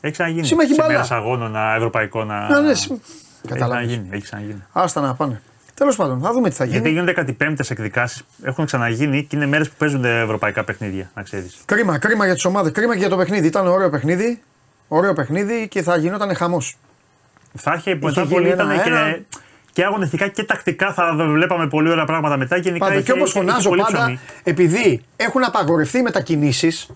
Έχει ξαναγίνει. Σήμερα έχει Σε μπάλα. μέρας αγώνων να- ευρωπαϊκό να. Να ναι, σήμερα. Έχει Καταλάβεις. ξαναγίνει. Έχει ξαναγίνει. Άστα να πάνε. Τέλος πάντων, θα δούμε τι θα Γιατί γίνει. γίνονται κάτι πέμπτες εκδικάσεις. Έχουν ξαναγίνει και είναι μέρες που παίζονται ευρωπαϊκά παιχνίδια, να ξέρεις. Κρίμα, κρίμα για τις ομάδες, κρίμα και για το παιχνίδι. Ήταν ωραίο παιχνίδι. Ωραίο παιχνίδι και θα γινόταν χαμός. Θα είχε μετά γίνει πολύ ήταν ένα-ένα. και, και αγωνιστικά και τακτικά θα βλέπαμε πολύ ωραία πράγματα μετά. Γενικά Πάντα. είχε, Και όπως είχε- είχε φωνάζω πολύ πάντα, ψωμί. επειδή έχουν απαγορευτεί οι μετακινήσεις,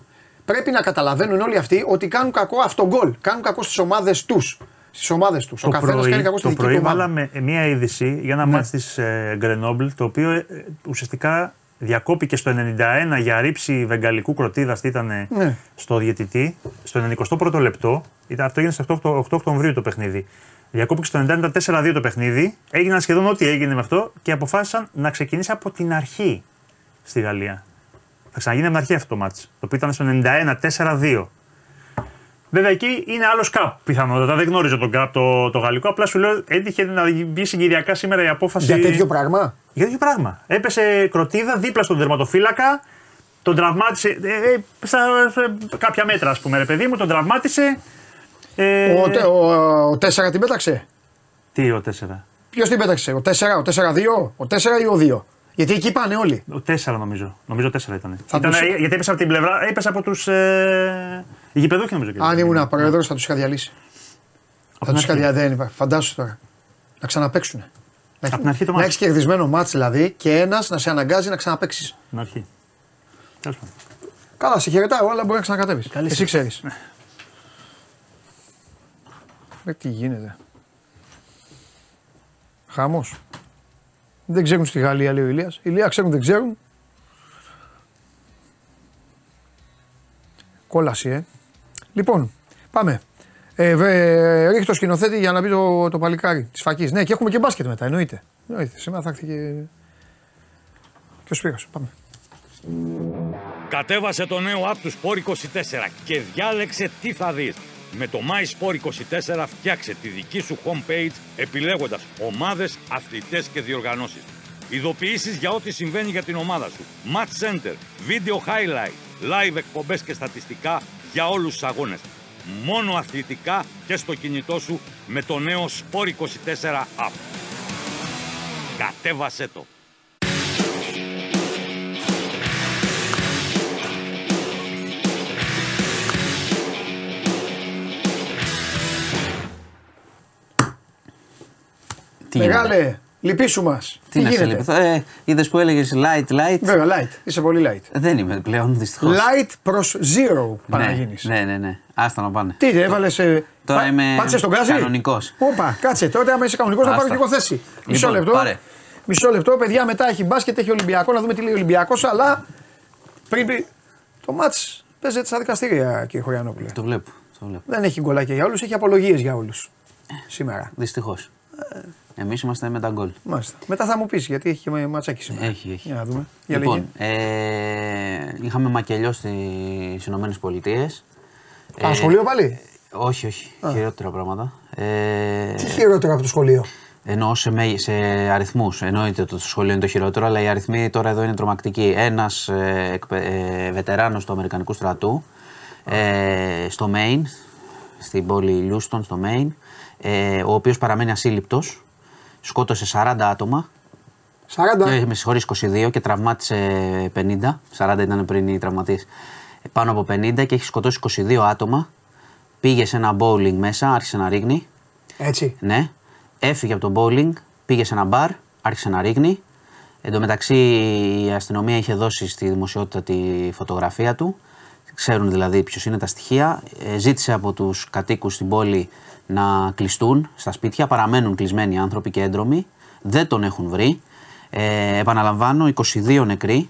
πρέπει να καταλαβαίνουν όλοι αυτοί ότι κάνουν κακό αυτό γκολ. Κάνουν κακό στις ομάδες τους. Στις ομάδες τους. Ο Το καθένας πρωί, κάνει κακό στη το δική πρωί του ομάδα. βάλαμε μία είδηση για ένα Ναι. μάτς της ε, Γκρενόμπλ, το οποίο ε, ουσιαστικά διακόπηκε στο 91 για ρήψη βεγγαλικού κροτίδας, ήταν Ναι. στο διαιτητή, στο 91ο λεπτό, ήταν, αυτό έγινε στις 8, 8 Οκτωβρίου το παιχνίδι. Διακόπηκε στο 90 4-2 το παιχνίδι, έγιναν σχεδόν ό,τι έγινε με αυτό και αποφάσισαν να ξεκινήσει από την αρχή στη Γαλλία. Θα ξαναγίνει από την αρχή αυτό το μάτς, το οποίο ήταν στο 91 4-2. Βέβαια εκεί είναι άλλος καπ πιθανότατα. Δεν γνώριζω τον καπ το, το γαλλικό. Απλά σου λέω έτυχε να βγει συγκυριακά σήμερα η απόφαση. Για τέτοιο πράγμα; Για τέτοιο πράγμα. Έπεσε κροτίδα δίπλα στον τερματοφύλακα. Τον τραυμάτισε. Ε, ε, στα, σε κάποια μέτρα, ας πούμε, ρε παιδί μου, τον τραυμάτισε. Ε, Ο, τε- ο, ο 4 την πέταξε; Τι ο 4. Ποιος την πέταξε, ο 4, ο 4-2, ο 4 ή ο 2. Γιατί εκεί πάνε όλοι. Ο 4 νομίζω. Νομίζω 4 ήταν. Θα ήταν τους- ε, γιατί έπεσε από την πλευρά, έπεσε από τους. Ε, γηπεδούχοι νομίζω. και- Αν ήμουν πρόεδρος θα τους είχα διαλύσει. Από Θα την τους είχα αρχή. διαλύσει. Δεν Φαντάσου τώρα. Να ξαναπέξουν. Να, την αρχή το να μάτς. έχεις κερδισμένο μάτς δηλαδή και ένας να σε αναγκάζει να ξαναπέξει. Στην αρχή. Τέλος πάντων. Καλά, σε χαιρετάω, αλλά μπορεί να ξανακατέβεις. Καλή Εσύ σχέση. ξέρεις. Ε, τι γίνεται. Χαμός. Δεν ξέρουν στη Γαλλία, λέει ο Ηλίας. Ηλία ξέρουν, δεν ξέρουν. Κόλαση, ε. Λοιπόν, πάμε. Ε, βε, ρίχει το σκηνοθέτη για να μπει το, το παλικάρι της φακής. Ναι, και έχουμε και μπάσκετ μετά, εννοείται. εννοείται. Σήμερα θα έρθει και. Και ο Σπύρος. Πάμε. Κατέβασε το νέο app του Sport 24 και διάλεξε τι θα δεις. Με το My Sport 24 φτιάξε τη δική σου homepage επιλέγοντας ομάδες, αθλητές και διοργανώσεις. Ειδοποιήσεις για ό,τι συμβαίνει για την ομάδα σου. Match Center, Video Highlight, Live εκπομπές και στατιστικά για όλους τους αγώνες. Μόνο αθλητικά και στο κινητό σου με το νέο Sport 24 app. Κατέβασέ το. Τι γίνεται; Μεγάλε, λυπήσου μας. Τι, να σε λυπηθώ. Ε, Είδες που έλεγες light, light; Βέβαια, light. Είσαι πολύ light. Δεν είμαι πλέον δυστυχώς. Light προς zero πάνε να ναι, γίνει. ναι, ναι, ναι. Άστα να πάνε. Τι, έβαλες. Τώρα είμαι Πάτσε στον γκάζι; κανονικός. Όπα, κάτσε. Τότε, άμα είσαι κανονικός, να Άστα. πάρω και εγώ θέση. Μισό Λοιπόν, λεπτό. πάρε. Μισό λεπτό, παιδιά. Μετά έχει μπάσκετ, έχει Ολυμπιακό. Να δούμε τι λέει ο Ολυμπιακός. Αλλά πριν πει. Το μάτς παίζεται στα δικαστήρια, κύριε Χωριανόπουλε. Το βλέπω. Το βλέπω. Δεν έχει γκολάκια για όλους, έχει απολογίες για όλους. Σήμερα. Δυστυχώς. Εμείς είμαστε με τα γκολ. Μάλιστα. Μετά θα μου πεις γιατί έχει και ματσάκι σήμερα. Έχει, έχει. Για να δούμε. Για Λοιπόν, λέγε. ε, είχαμε μακελιό στις Ηνωμένες Πολιτείες. Α, σχολείο πάλι; Όχι, όχι. Χειρότερα πράγματα. Ε, Τι χειρότερο από το σχολείο; Εννοώ σε, μέ- σε αριθμούς. Εννοείται ότι το σχολείο είναι το χειρότερο, αλλά οι αριθμοί τώρα εδώ είναι τρομακτικοί. Ένας ε, εκπαι- ε, βετεράνος του Αμερικανικού στρατού ε, στο Maine, στην πόλη Λούστον, στο Maine, ε, ο οποίος παραμένει ασύλληπτος, σκότωσε 40 άτομα 40. Ε, με συγχωρείς 22 και τραυμάτισε 50. 40 ήταν πριν οι τραυματίες. Ε, Πάνω από 50 και έχει σκοτώσει 22 άτομα. Πήγε σε ένα bowling μέσα, άρχισε να ρίχνει. Έτσι. Ναι. Έφυγε από το bowling, πήγε σε ένα μπαρ, άρχισε να ρίχνει. Εν τω μεταξύ η αστυνομία είχε δώσει στη δημοσιότητα τη φωτογραφία του. Ξέρουν δηλαδή ποιος είναι τα στοιχεία. Ε, ζήτησε από τους κατοίκους στην πόλη να κλειστούν στα σπίτια. Παραμένουν κλεισμένοι άνθρωποι και έντρομοι. Δεν τον έχουν βρει. Ε, επαναλαμβάνω, 22 νεκροί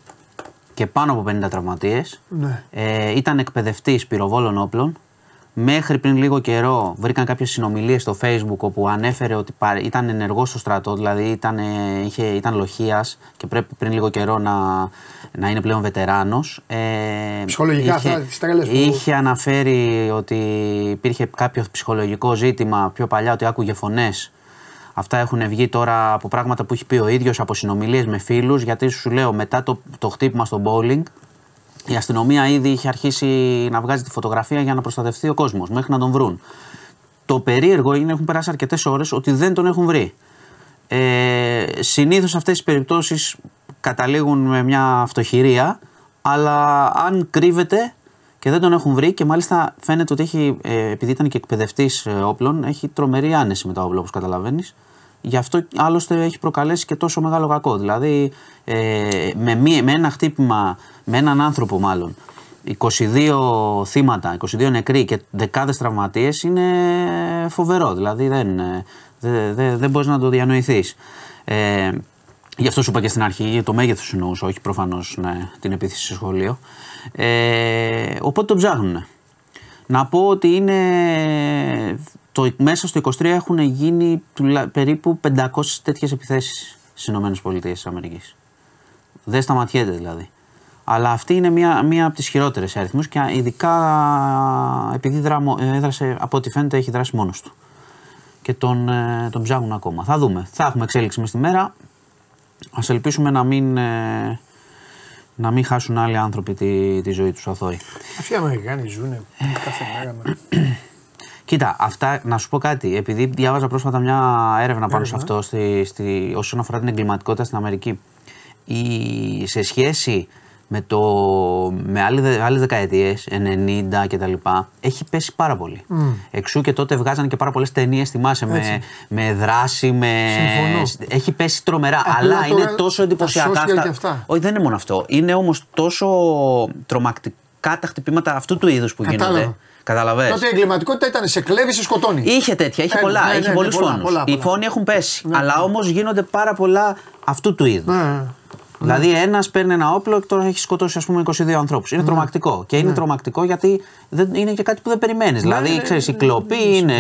και πάνω από 50 τραυματίες. Ναι. Ε, ήταν εκπαιδευτής πυροβόλων όπλων. Μέχρι πριν λίγο καιρό βρήκαν κάποιες συνομιλίες στο Facebook όπου ανέφερε ότι πα- ήταν ενεργός στο στρατό, δηλαδή ήταν, ε, είχε, ήταν λοχεία και πρέπει πριν λίγο καιρό να, να είναι πλέον βετεράνος. Ε, Ψυχολογικά αυτά, τις τρέλες που- Είχε αναφέρει ότι υπήρχε κάποιο ψυχολογικό ζήτημα πιο παλιά, ότι άκουγε φωνές. Αυτά έχουν βγει τώρα από πράγματα που έχει πει ο ίδιος, από συνομιλίες με φίλους. Γιατί σου λέω, μετά το, το χτύπημα στο bowling, η αστυνομία ήδη είχε αρχίσει να βγάζει τη φωτογραφία για να προστατευτεί ο κόσμος, μέχρι να τον βρουν. Το περίεργο είναι, έχουν περάσει αρκετές ώρες, ότι δεν τον έχουν βρει. Ε, Συνήθως αυτές οι περιπτώσεις καταλήγουν με μια αυτοχειρία, αλλά αν κρύβεται και δεν τον έχουν βρει και μάλιστα φαίνεται ότι έχει, ε, επειδή ήταν και εκπαιδευτής όπλων, έχει τρομερή άνεση με τα όπλα όπως καταλαβαίνεις. Γι' αυτό άλλωστε έχει προκαλέσει και τόσο μεγάλο κακό. Δηλαδή ε, με, μία- με ένα χτύπημα, με έναν άνθρωπο μάλλον, 22 θύματα, 22 νεκροί και δεκάδες τραυματίες είναι φοβερό. Δηλαδή δεν, ε, δεν, δεν, δεν μπορείς να το διανοηθείς. Ε, γι' αυτό σου είπα και στην αρχή, το μέγεθος εννοούσα, όχι προφανώς ναι, την επίθεση σε σχολείο. Ε, οπότε το ψάχνουν. Να πω ότι είναι το, μέσα στο 23 έχουν γίνει τουλά, περίπου 500 τέτοιες επιθέσεις στις ΗΠΑ. Δεν σταματιέται δηλαδή. Αλλά αυτή είναι μία, μία από τις χειρότερες σε αριθμούς και ειδικά επειδή δράμω, έδρασε, από ό,τι φαίνεται έχει δράσει μόνος του. Και τον, ε, τον ψάχνουν ακόμα. Θα δούμε. Θα έχουμε εξέλιξη μες τη μέρα. Ας ελπίσουμε να μην, ε, να μην χάσουν άλλοι άνθρωποι τη, τη ζωή τους αθώοι. Αυτοί οι Αμερικάνοι ζουν κάθε μέρα. Με- Κοίτα, αυτά, να σου πω κάτι. Επειδή διάβαζα πρόσφατα μια έρευνα πάνω σε αυτό στη, στη, όσον αφορά την εγκληματικότητα στην Αμερική. Η, σε σχέση με, το, με άλλη, άλλες δεκαετίες, 90 κτλ. έχει πέσει πάρα πολύ. Εξού και τότε βγάζανε και πάρα πολλές ταινίες, θυμάσαι, με, με δράση, με... Συμφωνώ. Έχει πέσει τρομερά, Απλά αλλά τώρα είναι τόσο τα εντυπωσιακά social και αυτά. Όχι, δεν είναι μόνο αυτό. Είναι όμως τόσο τρομακτικά τα χτυπήματα αυτού του είδους που Κατάλαβα. γίνονται. Καταλαβες; Τότε η εγκληματικότητα ήταν σε κλέβεις, σε σκοτώνει. Είχε τέτοια, είχε Ε, πολλά, ναι, είχε ναι, πολλούς ναι, πολλά, φόνους. πολλά, Οι πολλά. φόνοι έχουν πέσει. Αλλά όμως γίνονται πάρα πολλά αυτού του είδους. Ναι. Δηλαδή, ένας παίρνει ένα όπλο και τώρα έχει σκοτώσει ας πούμε 22 ανθρώπους. Ναι. Είναι τρομακτικό. Και είναι τρομακτικό γιατί δεν, είναι και κάτι που δεν περιμένεις. δηλαδή, ναι, ξέρεις, ναι, οι κλοποί είναι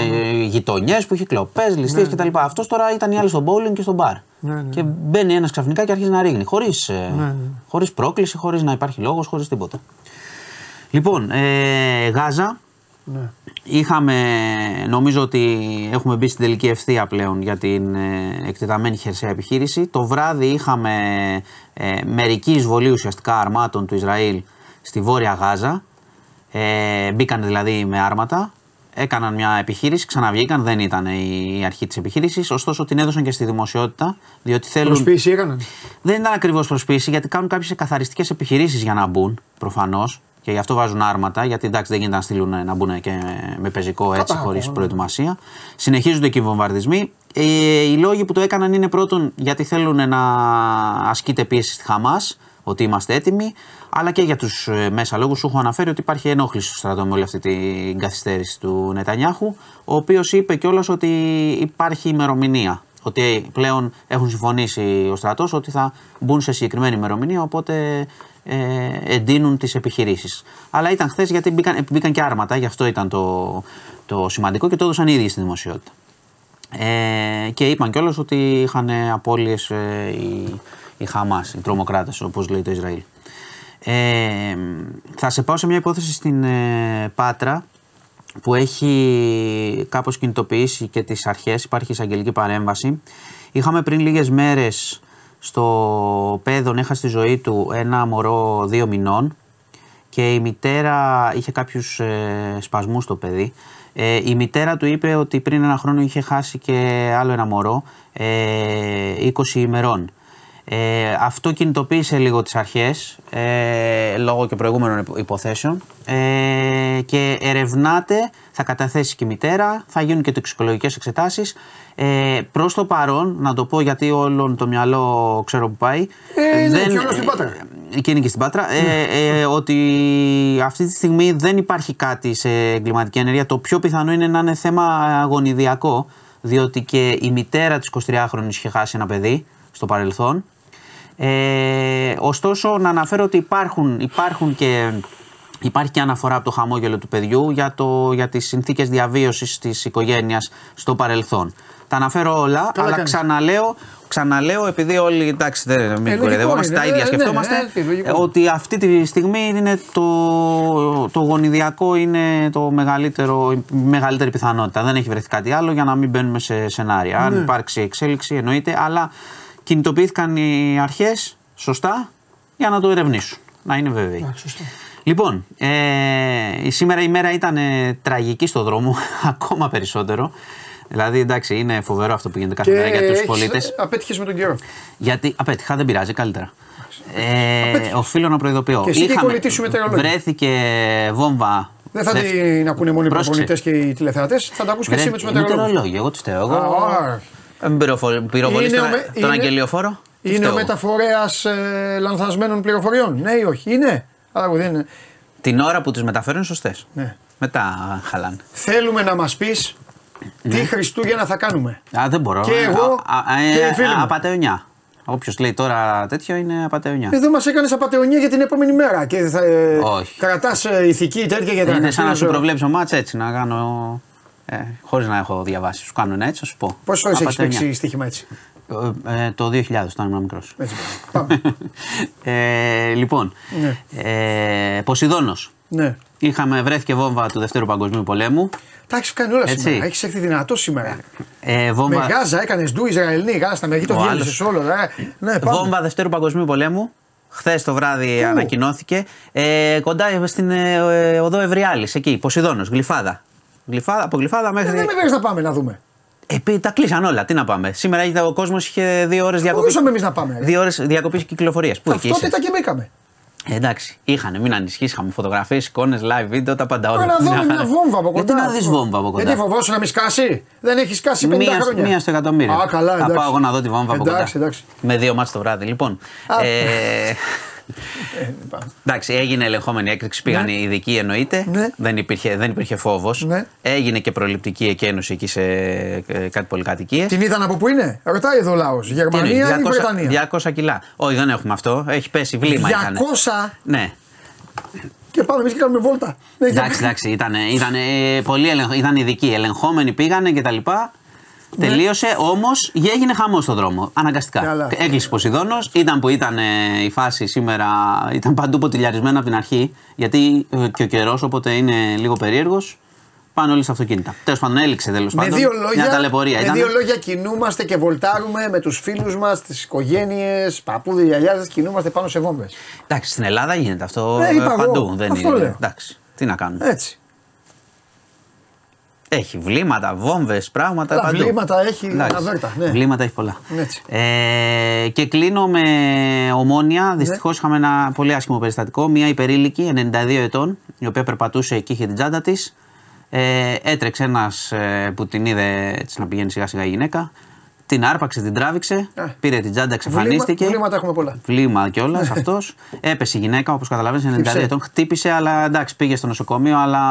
γειτονιές που έχει κλοπές, ληστείες κτλ. Αυτός τώρα ήταν οι άλλοι στο bowling και στο μπαρ. Ναι, ναι. Και μπαίνει ένας ξαφνικά και αρχίζει να ρίχνει. Χωρίς χωρίς πρόκληση, χωρίς να υπάρχει λόγος, χωρίς τίποτα. Λοιπόν, ε, Γάζα, Ναι. Είχαμε, νομίζω ότι έχουμε μπει στην τελική ευθεία πλέον για την ε, εκτεταμένη χερσαία επιχείρηση. Το βράδυ είχαμε ε, μερική εισβολή ουσιαστικά αρμάτων του Ισραήλ στη Βόρεια Γάζα. Ε, μπήκαν δηλαδή με άρματα, έκαναν μια επιχείρηση, ξαναβγήκαν, δεν ήταν η αρχή της επιχείρησης, ωστόσο την έδωσαν και στη δημοσιότητα, διότι θέλουν... Προσποίηση έκαναν. Δεν ήταν ακριβώς προσποίηση γιατί κάνουν κάποιες καθαριστικές επιχειρήσεις για να μπουν προφανώς και γι' αυτό βάζουν άρματα. Γιατί εντάξει δεν γίνεται να στείλουν να μπουν και με πεζικό έτσι Κατάλαβα, χωρίς ναι. προετοιμασία. Συνεχίζονται και οι βομβαρδισμοί. Ε, οι λόγοι που το έκαναν είναι πρώτον γιατί θέλουν να ασκείται πίεση στη Χαμάς, ότι είμαστε έτοιμοι, αλλά και για τους μέσα λόγους. Σου έχω αναφέρει ότι υπάρχει ενόχληση στο στρατό με όλη αυτή την καθυστέρηση του Νετανιάχου, ο οποίος είπε κιόλας ότι υπάρχει ημερομηνία ότι πλέον έχουν συμφωνήσει ο στρατός ότι θα μπουν σε συγκεκριμένη ημερομηνία, οπότε ε, εντείνουν τις επιχειρήσεις. Αλλά ήταν χθες γιατί μπήκαν, μπήκαν και άρματα, γι' αυτό ήταν το, το σημαντικό και το έδωσαν ήδη στη δημοσιότητα. Ε, και είπαν κιόλας ότι είχαν απώλειες ε, οι, οι Χαμάς, οι τρομοκράτες όπως λέει το Ισραήλ. Ε, θα σε πάω σε μια υπόθεση στην ε, Πάτρα που έχει κάπως κινητοποιήσει και τις αρχές, υπάρχει εισαγγελική παρέμβαση. Είχαμε πριν λίγες μέρες στο Πέδον έχασε τη ζωή του ένα μωρό δύο μηνών και η μητέρα είχε κάποιους ε, σπασμούς στο παιδί. Ε, η μητέρα του είπε ότι πριν ένα χρόνο είχε χάσει και άλλο ένα μωρό, ε, 20 ημερών. Ε, αυτό κινητοποίησε λίγο τις αρχές ε, λόγω και προηγούμενων υπο- υποθέσεων ε, και ερευνάται, θα καταθέσει και η μητέρα, θα γίνουν και τοξικολογικές εξετάσεις. Ε, προς το παρόν, να το πω γιατί όλον το μυαλό ξέρω που πάει. Ε, είναι και όλος στην Πάτρα. ε, και είναι και στην Πάτρα. Ε, ε, ότι αυτή τη στιγμή δεν υπάρχει κάτι σε εγκληματική ενέργεια. Το πιο πιθανό είναι να είναι θέμα αγωνιδιακό, διότι και η μητέρα της 23χρονης είχε χάσει ένα παιδί στο παρελθόν. Ε, ωστόσο, να αναφέρω ότι υπάρχουν, υπάρχουν και, υπάρχει και αναφορά από το χαμόγελο του παιδιού για, το, για τις συνθήκες διαβίωσης της οικογένειας στο παρελθόν. Τα αναφέρω όλα, αλλά κάνεις. ξαναλέω, ξαναλέω, επειδή όλοι εντάξει, δεν μην λογικό κορεδευόμαστε, είναι, τα ίδια ε, ναι, σκεφτόμαστε, ε, τι, λογικό. ε, ότι αυτή τη στιγμή είναι το, το γονιδιακό είναι το μεγαλύτερο, η μεγαλύτερη πιθανότητα. Δεν έχει βρεθεί κάτι άλλο για να μην μπαίνουμε σε σενάρια. Ναι. Αν υπάρξει εξέλιξη εννοείται, αλλά κινητοποιήθηκαν οι αρχές σωστά για να το ερευνήσουν. Να είναι βέβαιοι. Λοιπόν, ε, η σήμερα η μέρα ήταν ε, τραγική στο δρόμο, ακόμα περισσότερο. Δηλαδή, εντάξει, είναι φοβερό αυτό που γίνεται κάθε μέρα για τους πολίτες. Απέτυχες με τον καιρό. Γιατί απέτυχα, δεν πειράζει, καλύτερα. Ε, οφείλω να προειδοποιώ. Και εσύ και η κολλητή σου μετεωρολόγη. βρέθηκε βόμβα. Δεν θα Δευ- την ακούνε μόνο οι Πρόσεξε. προπονητές και οι τηλεθεατές, θα τα ακούσει και εσύ με τους μετεωρολόγου. μετεωρολόγοι, εγώ τι φταίω. Εγώ. Α, Ε, μην πυροφο- Πυροβολείς Είναι ο τον, με- τον είναι- αγγελιοφόρο; Τι Είναι ο φταίω. μεταφορέας ε, λανθασμένων πληροφοριών. Ναι ή όχι; Είναι. Άρα δεν είναι. Την ώρα που τους μεταφέρουν σωστές. Ναι. Μετά χαλάνε. Θέλουμε να μας πεις Ναι. τι Χριστούγεννα θα κάνουμε. Α, δεν μπορώ. Και εγώ Α, α, και ε, οι φίλοι μου. Απατεωνιά. Όποιος λέει τώρα τέτοιο είναι απατεωνιά. Εδώ μας έκανες απαταιωνία για την επόμενη μέρα και θα Όχι. κρατάς ηθική τέτοια για τα Είναι σαν να σου Χριστούγεννα. προβλέψω μάτς έτσι να κάνω. Ε, Χωρίς να έχω διαβάσει. Σου κάνω ένα έτσι, θα σου πω. Πόσες φορέ έχεις Απατεωνιά. παίξει στοίχημα έτσι; Ε, ε, το 2000 όταν ήμουν μικρός. Έτσι πάμε. ε, λοιπόν, Ναι. ε, Ποσειδώνος. ναι. Είχαμε, βρέθηκε βόμβα του Δευτέρου Παγκοσμίου Πολέμου. Τα έχεις κάνει όλα Έτσι. σήμερα. Έχεις έρθει δυνατό σήμερα. Ε, βόμβα, Με Γάζα έκανες ντου Ισραηλινή, Γάζα στα μερική το Ο διέλυσε όλο. ε. Ναι, πάμε. βόμβα Δευτέρου Παγκοσμίου Πολέμου. Χθες το βράδυ ανακοινώθηκε. Ε, κοντά στην ε, ε, οδό Ευριάλη, εκεί, Ποσειδώνος, Γλυφάδα. Γλυφάδα, από Γλυφάδα Ε, μέχρι. Δεν με βρει να πάμε να δούμε. Ε, τα κλείσαν όλα. Τι να πάμε. Σήμερα ήταν- ο κόσμος είχε δύο ώρες διακοπή. Μπορούσαμε εμείς να πάμε. ρε. Δύο ώρες διακοπής κυκλοφορίας. Πού εκεί είσαι; Ταυτότητα και μπήκαμε. Ε, εντάξει, είχαν, μην ανησυχείς. Είχαμε φωτογραφίες, εικόνες, live, βίντεο, τα πάντα όλα. Τώρα να δούμε Μια μια χαρά. βόμβα από κοντά. Γιατί να δεις βόμβα από κοντά; Γιατί φοβόσαι να μη σκάσει; Δεν έχεις σκάσει 50 Μία, χρόνια. μία στο εκατομμύριο. Α, καλά, Θα εντάξει. πάω εγώ να δω τη βόμβα από Εντάξει, κοντά. εντάξει. Με δύο μάτς το βράδυ. Λοιπόν. Α. ε, Ε, πάμε. εντάξει, έγινε ελεγχόμενη έκρηξη. Πήγαν οι ειδικοί εννοείται. Ναι. Δεν υπήρχε, δεν υπήρχε φόβος. Ναι. Έγινε και προληπτική εκένωση εκεί σε ε, κάτι πολυκατοικίες. Την είδαν από πού είναι; Ρωτάει εδώ ο λαός. Γερμανία ή Βρετανία; 200 κιλά. Όχι, δεν έχουμε αυτό. Έχει πέσει βλήμα. ήταν. 200 Ναι. και πάμε εμείς και κάνουμε βόλτα. Ναι, Εντάξει, εντάξει, ήταν, ήταν, πολύ ελεγχ, ήταν ειδικοί. Ελεγχόμενοι πήγανε κτλ. Τελείωσε, όμως έγινε χαμός στον δρόμο. Αναγκαστικά. Ναι. Καλά. Έκλεισε Ποσειδόνο. Ήταν που ήταν ε, η φάση σήμερα. Ήταν παντού ποτηλιαρισμένα από την αρχή. Γιατί ε, και ο καιρός, οπότε είναι λίγο περίεργος. Πάνε όλοι στα αυτοκίνητα. Τέλος πάντων, έληξε τέλος Με πάντων. δύο, Μια λόγια, ταλαιπωρία με ήταν. δύο λόγια κινούμαστε και βολτάρουμε με τους φίλους μας, τις οικογένειες, παππούδες, γιαγιάδες. Κινούμαστε πάνω σε βόμβες. Εντάξει, στην Ελλάδα γίνεται αυτό Ε, ε, είπα εγώ. παντού. Δεν Αυτό είναι. λέω. Εντάξει, τι να κάνουμε. Έτσι. Έχει βλήματα, βόμβες, πράγματα Αλλά παντού. βλήματα έχει Εντάξει, αβέρτα, ναι. Βλήματα έχει πολλά. Έτσι. Ε, και κλείνω με ομόνια. Δυστυχώς είχαμε ένα πολύ άσχημο περιστατικό. Μια υπερήλικη, 92 ετών, η οποία περπατούσε και είχε την τσάντα της. Ε, έτρεξε ένας που την είδε έτσι να πηγαίνει σιγά σιγά η γυναίκα. Την άρπαξε, την τράβηξε, Ε. πήρε την τσάντα, εξαφανίστηκε. Βλήμα- βλήματα έχουμε πολλά. Βλήμα κιόλας αυτός. Έπεσε η γυναίκα, όπως καταλαβαίνεις, 92 Χτύπησε. ετών. Χτύπησε, αλλά εντάξει, πήγε στο νοσοκομείο, αλλά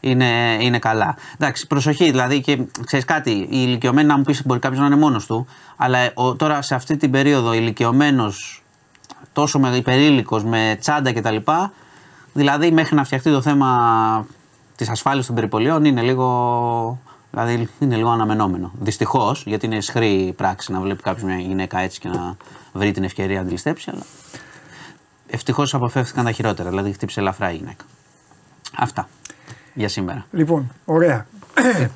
είναι, είναι καλά. Εντάξει, προσοχή, δηλαδή και ξέρεις κάτι, οι ηλικιωμένοι να μου πεις μπορεί κάποιος να είναι μόνος του, αλλά ο, τώρα σε αυτή την περίοδο ηλικιωμένος, τόσο με υπερήλικος, με τσάντα κτλ. Δηλαδή μέχρι να φτιαχτεί το θέμα της ασφάλεια των περιπολιών είναι λίγο. Δηλαδή είναι λίγο αναμενόμενο. Δυστυχώς, γιατί είναι σχρή πράξη να βλέπει κάποιος μια γυναίκα έτσι και να βρει την ευκαιρία να τη ληστέψει, αλλά ευτυχώς αποφεύθηκαν τα χειρότερα. Δηλαδή χτύπησε ελαφρά η γυναίκα. Αυτά για σήμερα. Λοιπόν, ωραία.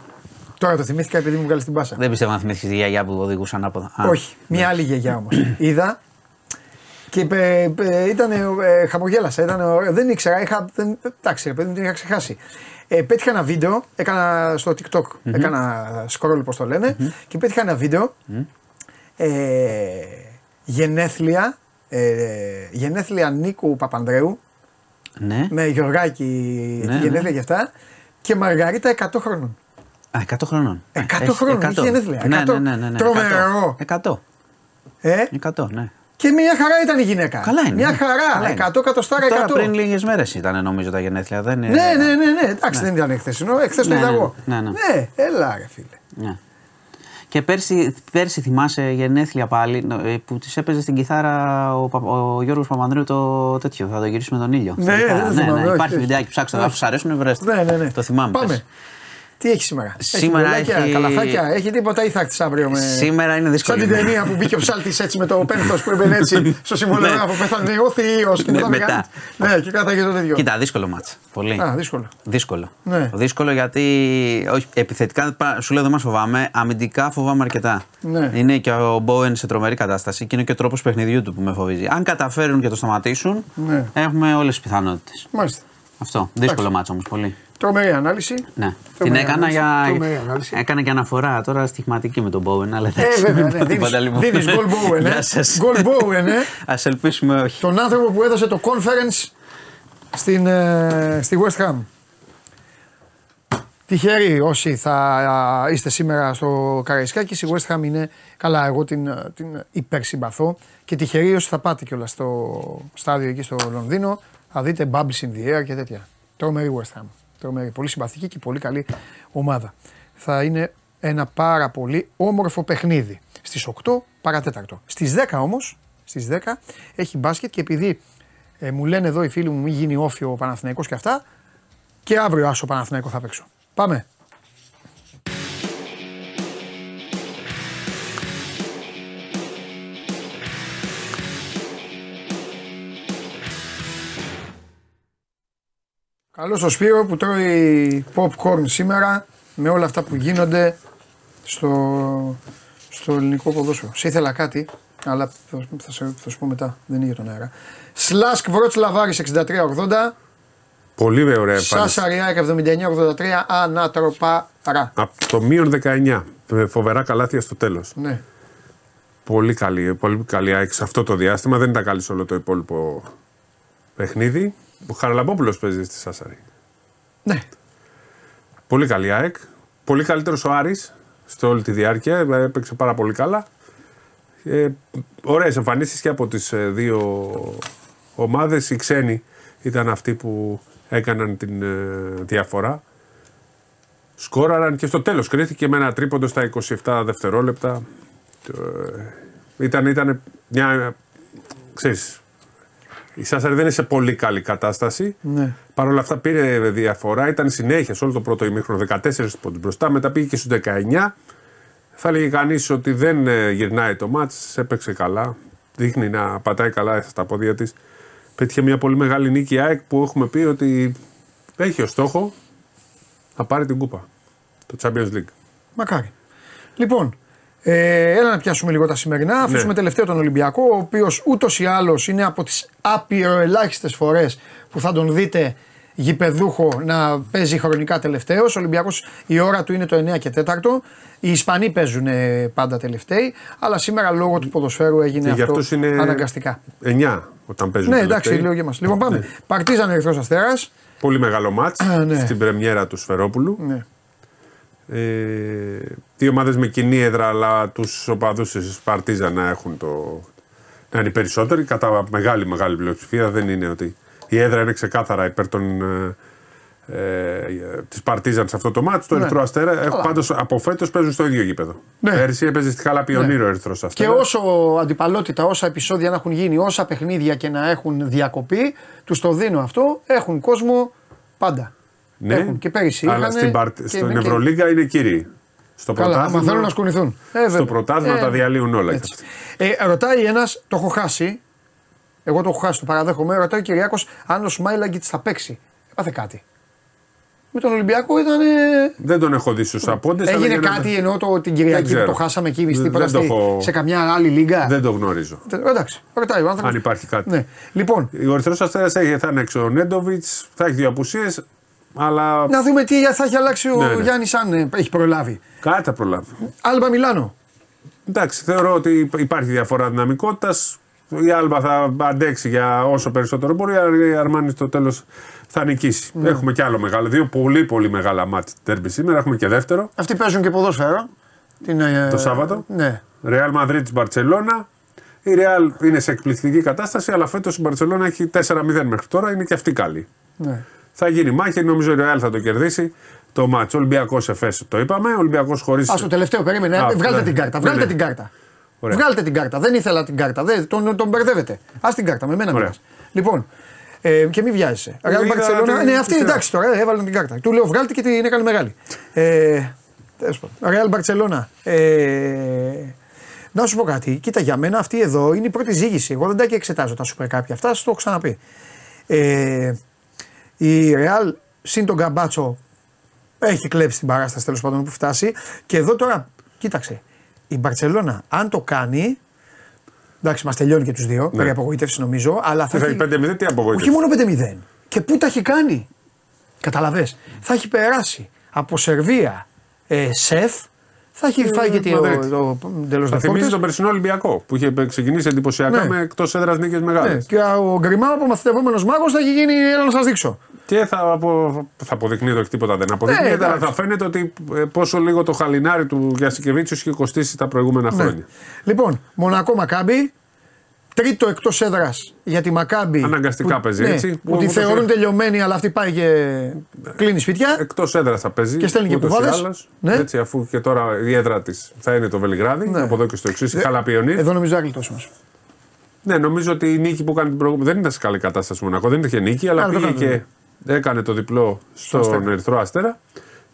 Τώρα το θυμήθηκα επειδή μου βγάλει την πάσα. Δεν πιστεύω να θυμήθηκες τη γιαγιά που οδηγούσε ανάποδα. Α, Όχι, μια άλλη γιαγιά όμως. Είδα και ε, ε, ήταν, ε, χαμογέλασα. Ήταν, ωραίο. δεν ήξερα, είχα, δεν, εντάξει, ρε παιδί μου την είχα ξεχάσει. Ε, πέτυχα ένα βίντεο, έκανα στο TikTok, έκανα scroll όπως το λένε και πέτυχα ένα βίντεο ε, γενέθλια, ε, γενέθλια Νίκου Παπανδρέου Ναι. με Γιωργάκη Ναι, τη γενέθλια ναι. και αυτά και Μαργαρίτα 100 χρόνων. Α, 100 χρονών. 100 Έχει- χρόνων, είχε γενέθλια. Ναι, 100. ναι, ναι, ναι, ναι. Τρομερό. 100. Ε; 100, ναι. Και μια χαρά ήταν η γυναίκα. Καλά είναι. Μια ναι. χαρά. Καλά είναι. 100 κατοστάρα 100. Τώρα πριν λίγες μέρες ήταν νομίζω τα γενέθλια. Δεν είναι... Ναι, ναι, ναι, ναι. Εντάξει, δεν ήταν εχθεσινό. Εχθές το Ναι, είδα ναι, εγώ. ναι, ναι. ναι, έλα ρε φίλε. Ναι. Και πέρσι, πέρσι θυμάσαι γενέθλια πάλι ε, που τη έπαιζε στην κιθάρα ο, Πα- ο Γιώργος Παπανδρέου το τέτοιο. Θα το γυρίσουμε τον ήλιο. Ναι, Στα κιθάρα. δεν ναι, θυμάμαι, ναι, όχι, Υπάρχει όχι. βιντεάκι, ψάξτε το. Όχι. Αν σα αρέσουν, βρέστε. Ναι, ναι, ναι. Το θυμάμαι. Πάμε. πέρσι. Τι έχει σήμερα; Σήμερα έχει. μπολάκια, έχει- Καλαθάκια, έχει τίποτα ή θα έρθει αύριο με. Σήμερα είναι δύσκολη Σαν την ημέρα. ταινία που μπήκε ο ψάλτης έτσι με το πένθος που έμπαινε έτσι στο συμβολιογράφο. Πέθανε ο Θείο και Ναι, μετά. μετά. με- Ναι, και κάταγε το τέτοιο. Κοίτα, δύσκολο μάτς. Πολύ. Α, δύσκολο. Δύσκολο. Ναι. Δύσκολο γιατί όχι, επιθετικά πα- σου λέω δεν μας φοβάμαι. Αμυντικά φοβάμαι αρκετά. Ναι. Είναι και ο Μπόεν σε τρομερή κατάσταση και είναι και ο τρόπος παιχνιδιού του που με φοβίζει. Αν καταφέρουν και το σταματήσουν, Ναι. έχουμε όλες τις πιθανότητες. Μάλιστα. Αυτό. Δύσκολο μάτσο όμως πολύ. Τρομερή ανάλυση. Ναι. Την Τρομερή έκανα ανάλυση, για. τρομερή ανάλυση. Έκανα και αναφορά τώρα στοιχηματική με τον Bowen. Αλλά Ε, βέβαια, ναι, δίνεις- δίνεις goal Bowen, ε. Goal Bowen, ε. Α ελπίσουμε όχι. Τον άνθρωπο που έδωσε το conference στην, ε, στη West Ham. Τυχεροί όσοι θα α, είστε σήμερα στο Καραϊσκάκη, η West Ham είναι καλά. Εγώ την, ε, την υπερσυμπαθώ και τυχεροί όσοι θα πάτε κιόλας στο στάδιο εκεί στο Λονδίνο, θα δείτε Bubbles in the Air και τέτοια. Τρομερή West Ham. Τρομερή. Πολύ συμπαθική και πολύ καλή ομάδα. Θα είναι ένα πάρα πολύ όμορφο παιχνίδι. Στις 8 παρατέταρτο. Στις 10 όμως, στις 10 έχει μπάσκετ και επειδή ε, μου λένε εδώ οι φίλοι μου μην γίνει όφιο ο Παναθηναϊκός και αυτά και αύριο άσο Παναθηναϊκό θα παίξω. Πάμε. Καλό στο Σπύρο που τρώει popcorn σήμερα με όλα αυτά που γίνονται στο, στο ελληνικό ποδόσφαιρο. Σε ήθελα κάτι, αλλά θα, θα, σε- θα σου πω μετά, δεν είναι για τον αέρα. Σλάσκ Βρότς Λαβάρης 63-80, Πολύ ωραία εμφάνιση. Σάσα Ριάκ 79-83, Ανατροπάρα. Από το μείον 19. με Φοβερά καλάθια στο τέλος. Ναι. Πολύ καλή, πολύ καλή ΑΕΚ σε αυτό το διάστημα. Δεν ήταν καλή σε όλο το υπόλοιπο παιχνίδι. Ο Χαραλαμπόπουλος παίζει στη Σάσαρη. ναι. Πολύ καλή ΑΕΚ. Πολύ καλύτερος ο Άρης σε όλη τη διάρκεια. ε, Έπαιξε πάρα πολύ καλά. Ε, ωραίες εμφανίσεις και από τις ε, δύο ομάδες. Οι ξένοι ήταν αυτοί που έκαναν την ε, διαφορά. Σκόραραν και στο τέλος κρίθηκε με ένα τρίποντο στα 27 δευτερόλεπτα. Ε, ήταν, ήταν μια... Ξέρεις, η Σάσαρη δεν είναι σε πολύ καλή κατάσταση. Ναι. Παρ' όλα αυτά πήρε διαφορά, ήταν συνέχεια σε όλο το πρώτο ημίχρονο 14 πόντους μπροστά, μετά πήγε και στους 19. Θα έλεγε κανείς ότι δεν ε, γυρνάει το μάτς, έπαιξε καλά. Δείχνει να πατάει καλά στα πόδια της. Πέτυχε μια πολύ μεγάλη νίκη η ΑΕΚ που έχουμε πει ότι έχει ως στόχο να πάρει την κούπα. Το Champions League. Μακάρι. Λοιπόν, ε, έλα να πιάσουμε λίγο τα σημερινά. Αφήσουμε Ναι. τελευταίο τον Ολυμπιακό, ο οποίος ούτως ή άλλως είναι από τις άπειροελάχιστε φορές που θα τον δείτε γηπεδούχο να παίζει χρονικά τελευταίος. Ο Ολυμπιακός η ώρα του είναι το 9 και 4. Οι Ισπανοί παίζουν ε, πάντα τελευταίοι, αλλά σήμερα λόγω του ποδοσφαίρου έγινε Και για αυτό αυτούς είναι αναγκαστικά. 9 όταν παίζουν. Ναι, τελευταίοι. εντάξει, λέω και εμά. Λοιπόν, πάμε. Παρτίζαν Ερυθρό Αστέρας. Πολύ μεγάλο μάτς ναι. στην πρεμιέρα του Σφερόπουλου. Ναι. Ε, δύο ομάδες με κοινή έδρα, αλλά τους οπαδούς τη Παρτίζα να έχουν το. να είναι οι περισσότεροι. Κατά μεγάλη μεγάλη πλειοψηφία δεν είναι ότι. Η έδρα είναι ξεκάθαρα υπέρ των. Ε, ε, της Παρτίζαν σε αυτό το μάτι. Το Ναι. Ερυθρό Αστέρα. Καλά. Πάντως από φέτος παίζουν στο ίδιο γήπεδο. Ναι. Πέρσι έπαιζε στη Χάλα Πιονίρο ο Ερυθρός Και Αστέρα. όσο αντιπαλότητα, όσα επεισόδια να έχουν γίνει, όσα παιχνίδια και να έχουν διακοπεί, τους το δίνω αυτό. Έχουν κόσμο πάντα. Ναι, Έχουν και πέρυσι αλλά είχανε στην, Παρ- και στην είναι και- Ευρωλίγκα είναι κύριοι. Στο Καλά, άμα πρωτάθλημα- θέλουν να σκουνηθούν. Ε, στο βέβαια. πρωτάθλημα Ε, τα διαλύουν όλα. έτσι. Ε, ρωτάει ένας, το έχω χάσει. Εγώ το έχω χάσει, το παραδέχομαι. Ρωτάει ο Κυριάκος αν ο Σμάιλαγκητς θα παίξει. Έπαθε κάτι. Με τον Ολυμπιακό ήταν. Δεν τον έχω δει στους απόντες. Έγινε κάτι εννοώ το, την Κυριακή που ξέρω. το χάσαμε εκεί Δεν- τίποτα δεν το στη- έχω- σε καμιά άλλη λίγα. Δεν το γνωρίζω. Ε, Εντάξει, ρωτάει ο άνθρωπος. Αν υπάρχει κάτι. Ναι. Λοιπόν, Ο Ερυθρός Αστέρας θα είναι έξω ο Νέντοβιτς, θα έχει δύο απουσίες, αλλά να δούμε τι θα έχει αλλάξει ο Ναι, ναι. Γιάννης αν ε, έχει προλάβει. κάτι θα προλάβει. Άλμπα Μιλάνο. Εντάξει, θεωρώ ότι υπάρχει διαφορά δυναμικότητας. Η Άλμπα θα αντέξει για όσο περισσότερο μπορεί. Η Αρμάνι στο τέλος θα νικήσει. Ναι. Έχουμε και άλλο μεγάλο. Δύο πολύ πολύ μεγάλα μάτια τέρμπι σήμερα. Έχουμε και δεύτερο. Αυτοί παίζουν και ποδόσφαιρο. Την, ε, Το Σάββατο. Ναι. Ρεάλ Μαδρίτη Μπαρσελόνα. Η Ρεάλ είναι σε εκπληκτική κατάσταση, αλλά φέτος η Μπαρσελόνα έχει 4-0 μέχρι τώρα. Είναι και αυτή καλή. ναι. Θα γίνει μάχη, νομίζω η Ρεάλ θα το κερδίσει. Το μάτσο Ολυμπιακός Εφές το είπαμε. Ολυμπιακός χωρί. Α το τελευταίο, περίμενε. Α, Βγάλτε ναι. την κάρτα. Ναι, Βγάλτε ναι. την κάρτα. Ωραία. Βγάλτε την κάρτα. Δεν ήθελα την κάρτα. Δεν, τον, τον μπερδεύετε. Α την κάρτα, με μένα Ωραία. μιλάς. Λοιπόν, ε, και μην βιάζεσαι. Ρεάλ είδα Μπαρσελόνα. την- Ναι, αυτή τη εντάξει τώρα, ε, έβαλε την κάρτα. Του λέω βγάλτε και την έκανε μεγάλη. Ε, τέλος πάντων. Ρεάλ Μπαρσελόνα. Ε, να σου πω κάτι. Κοίτα, για μένα αυτή εδώ είναι η πρώτη ζήγηση. Εγώ δεν τα και εξετάζω τα σούπερ κάποια. Αυτά σας το έχω ξαναπεί. Ε, η Ρεάλ συν τον Καμπάτσο έχει κλέψει την παράσταση τέλος πάντων που φτάσει. Και εδώ τώρα, κοίταξε. Η Μπαρσελόνα, αν το κάνει. Εντάξει, μας τελειώνει και τους δύο. Ναι. Περί απογοήτευσης νομίζω. Αλλά θα Θα έχει, έχει 5-0, τι απογοήτευση; όχι μόνο 5-0. Και πού τα έχει κάνει; Καταλαβέ. Θα έχει περάσει από Σερβία, ε, σεφ. Θα έχει φάει και το, Μαδρίτη. το, τέλο Θα θυμίζει τον περσινό Ολυμπιακό που είχε ξεκινήσει εντυπωσιακά Ναι. με εκτός έδρας νίκες μεγάλες. Ναι, και ο Γκριμάου από μαθητευόμενος μάγος θα έχει γίνει. Έλα να σας δείξω. Και θα, απο... θα αποδεικνύει το όχι τίποτα δεν αποδεικνύεται, Ναι, αλλά εντάξει. θα φαίνεται ότι ε, πόσο λίγο το χαλινάρι του Γιασικεβίτσιους είχε κοστίσει τα προηγούμενα Ναι. χρόνια. Λοιπόν, Μονακό Μακάμπι. Τρίτο εκτός έδρας για τη Μακάμπι. Αναγκαστικά που, παίζει, ναι, έτσι, Που που τη ούτως θεωρούν ή- τελειωμένη, αλλά αυτή πάει και κλείνει σπίτια. Εκτός έδρας θα παίζει. Και στέλνει και ούτως ή κουβάδες. άλλως. Ναι. Έτσι, αφού και τώρα η έδρα της θα είναι το Βελιγράδι, Ναι. από εδώ και στο εξής, η Δε- Χαλαπιονί. Εδώ νομίζω να γλιτώσουμε. Ναι, νομίζω ότι η νίκη που έκανε την προηγούμενη. Δεν ήταν σε καλή κατάσταση Μονακό, δεν είχε νίκη, αλλά Αλλά πήγε το έκανε, και έκανε το διπλό στον Αστέρα. Ερυθρό Αστέρα.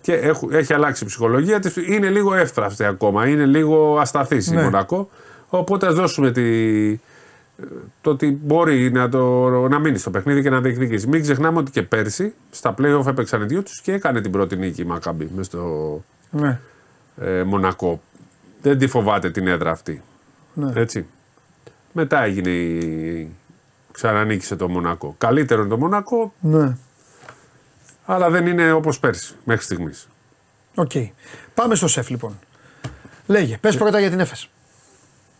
Και έχου- έχει αλλάξει η ψυχολογία της. Είναι λίγο εύθραυστη ακόμα. Είναι λίγο ασταθής η Ναι. Μονακό. Οπότε ας δώσουμε τη, το ότι μπορεί να, το, να μείνει στο παιχνίδι και να διεκδικήσει. Μην ξεχνάμε ότι και πέρσι στα playoff έπαιξαν οι δύο τους και έκανε την πρώτη νίκη η Μακάμπη μες στο Ναι. ε, Μονακό. Δεν τη φοβάται την έδρα αυτή. Ναι. Έτσι. Μετά έγινε η. Ξανανίκησε το Μονακό. Καλύτερο είναι το Μονακό, ναι. Αλλά δεν είναι όπως πέρσι μέχρι στιγμής. Οκ. Πάμε στο ΣΕΦ λοιπόν. Λέγε, πες πρώτα για την Έφες.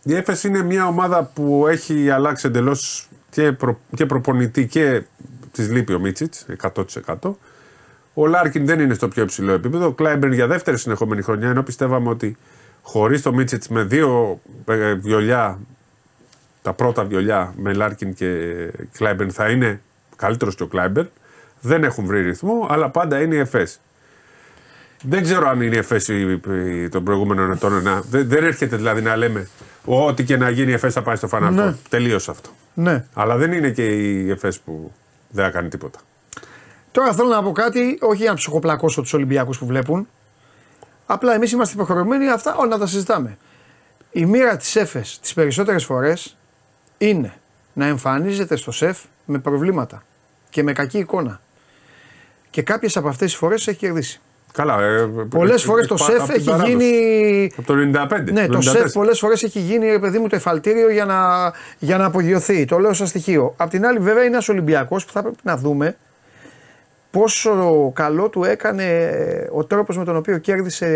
Η Έφες είναι μια ομάδα που έχει αλλάξει εντελώς και, προ, και προπονητή και της λείπει ο Μίτσιτς 100%. Ο Λάρκιν δεν είναι στο πιο υψηλό επίπεδο. Ο Κλάιμπερν για δεύτερη συνεχόμενη χρονιά, ενώ πιστεύαμε ότι χωρίς το Μίτσιτς με δύο ε, βιολιά, τα πρώτα βιολιά με Λάρκιν και Κλάιμπερν θα είναι καλύτερος και ο Κλάιμπερν. Δεν έχουν βρει ρυθμό, αλλά πάντα είναι η ΕΦΕΣ. Δεν ξέρω αν είναι η ΕΦΕΣ η- η- των προηγούμενων ετών. Να, δεν, δεν έρχεται δηλαδή να λέμε ό,τι και να γίνει η ΕΦΕΣ θα πάει στο Final Ναι. Four. Τελείωσε αυτό. Ναι. Αλλά δεν είναι και η ΕΦΕΣ που δεν θα κάνει τίποτα. Τώρα θέλω να πω κάτι, όχι για να ψυχοπλακώσω τους Ολυμπιακούς που βλέπουν. Απλά εμείς είμαστε υποχρεωμένοι αυτά όλα να τα συζητάμε. Η μοίρα της ΕΦΕΣ τις περισσότερες φορές είναι να εμφανίζεται στο ΣΕΦ με προβλήματα και με κακή εικόνα. Και κάποιες από αυτές τις φορές έχει κερδίσει. Καλά. Ε, Πολλές ε, φορές το πα- ΣΕΦ από την έχει παράδοση. γίνει. Από το 95. Ναι, το 94. ΣΕΦ πολλές φορές έχει γίνει ρε παιδί μου το εφαλτήριο για να, για να απογειωθεί. Το λέω σαν στοιχείο. Απ' την άλλη, βέβαια, είναι ένας Ολυμπιακός που θα πρέπει να δούμε πόσο καλό του έκανε ε, ο τρόπος με τον οποίο κέρδισε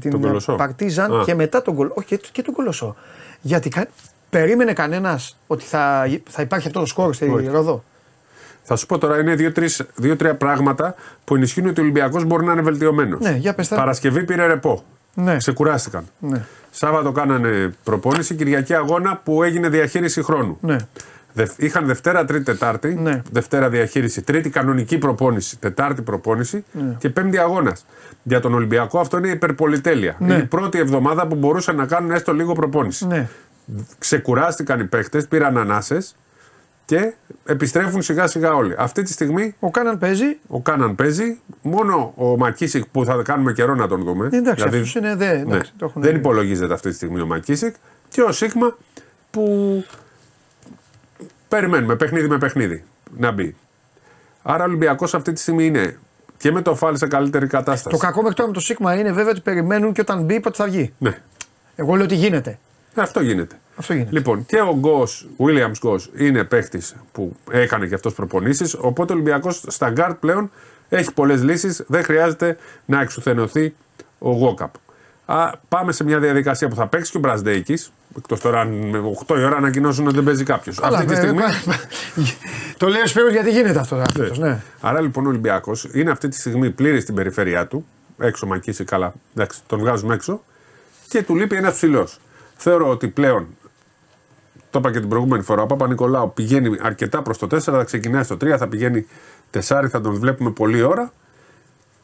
την Τον Κολοσσό. Παρτίζαν Α. και μετά τον Κολοσσό. Όχι, και, και τον Κολοσσό. Γιατί κα... περίμενε κανένας ότι θα, θα υπάρχει αυτό το σκόρ στη Όχι. Ροδό. Θα σου πω τώρα, είναι δύο-τρεις- δύο-τρία πράγματα που ενισχύουν ότι ο Ολυμπιακός μπορεί να είναι βελτιωμένος. Ναι, για πες τα. Παρασκευή πήρε ρεπό. Ναι. Ξεκουράστηκαν. Ναι. Σάββατο κάνανε προπόνηση, Κυριακή αγώνα που έγινε διαχείριση χρόνου. Ναι. Δευ- Είχαν Δευτέρα, Τρίτη, Τετάρτη. Ναι. Δευτέρα διαχείριση, Τρίτη κανονική προπόνηση, Τετάρτη προπόνηση Ναι. και Πέμπτη αγώνας. Για τον Ολυμπιακό αυτό είναι υπερπολιτέλεια. Ναι. Είναι η πρώτη εβδομάδα που μπορούσαν να κάνουν έστω λίγο προπόνηση. Ναι. Ξεκουράστηκαν οι παίχτε, πήραν ανάσες και επιστρέφουν σιγά σιγά όλοι. Αυτή τη στιγμή Ο Κάναν παίζει. ο Κάναν παίζει. Μόνο ο Μακίσικ που θα κάνουμε καιρό να τον δούμε. Ε, Εντάξει, Δηλαδή, αυτός είναι. Δε, ναι, εντάξει, το έχουν δεν υπολογίζεται αυτή τη στιγμή ο Μακίσικ. Και ο Σίγμα που περιμένουμε παιχνίδι με παιχνίδι να μπει. Άρα ο Ολυμπιακός αυτή τη στιγμή είναι και με το φάλ σε καλύτερη κατάσταση. Το κακό μέχρι τώρα με το Σίγμα είναι βέβαια ότι περιμένουν και όταν μπει πότε θα βγει. Ναι, Εγώ λέω ότι γίνεται. αυτό γίνεται. Αυτό γίνεται. Λοιπόν, και ο Γκος, Williams Γκος, είναι παίχτη που έκανε και αυτός προπονήσεις. Οπότε ο Ολυμπιακός στα γκαρντ πλέον έχει πολλές λύσεις. Δεν χρειάζεται να εξουθενωθεί ο Γουόκαπ. Α, πάμε σε μια διαδικασία που θα παίξει και ο Μπραζντέικις. Εκτός τώρα αν με 8 η ώρα ανακοινώσουν ότι δεν παίζει κάποιος. Καλά, Αυτή τη ε, στιγμή. πα- το λέει ο Σπύρος γιατί γίνεται αυτό. αυτός, ναι. Άρα λοιπόν ο Ολυμπιακός είναι αυτή τη στιγμή πλήρης στην περιφέρειά του. Έξω μακίσει καλά. Εντάξει, τον βγάζουμε έξω. Και του λείπει ένας ψηλός. Θεωρώ ότι πλέον. Το είπα και την προηγούμενη φορά. Ο Παπα-Νικολάου πηγαίνει αρκετά προς το 4, θα ξεκινάει στο 3, θα πηγαίνει 4, θα τον βλέπουμε πολλή ώρα.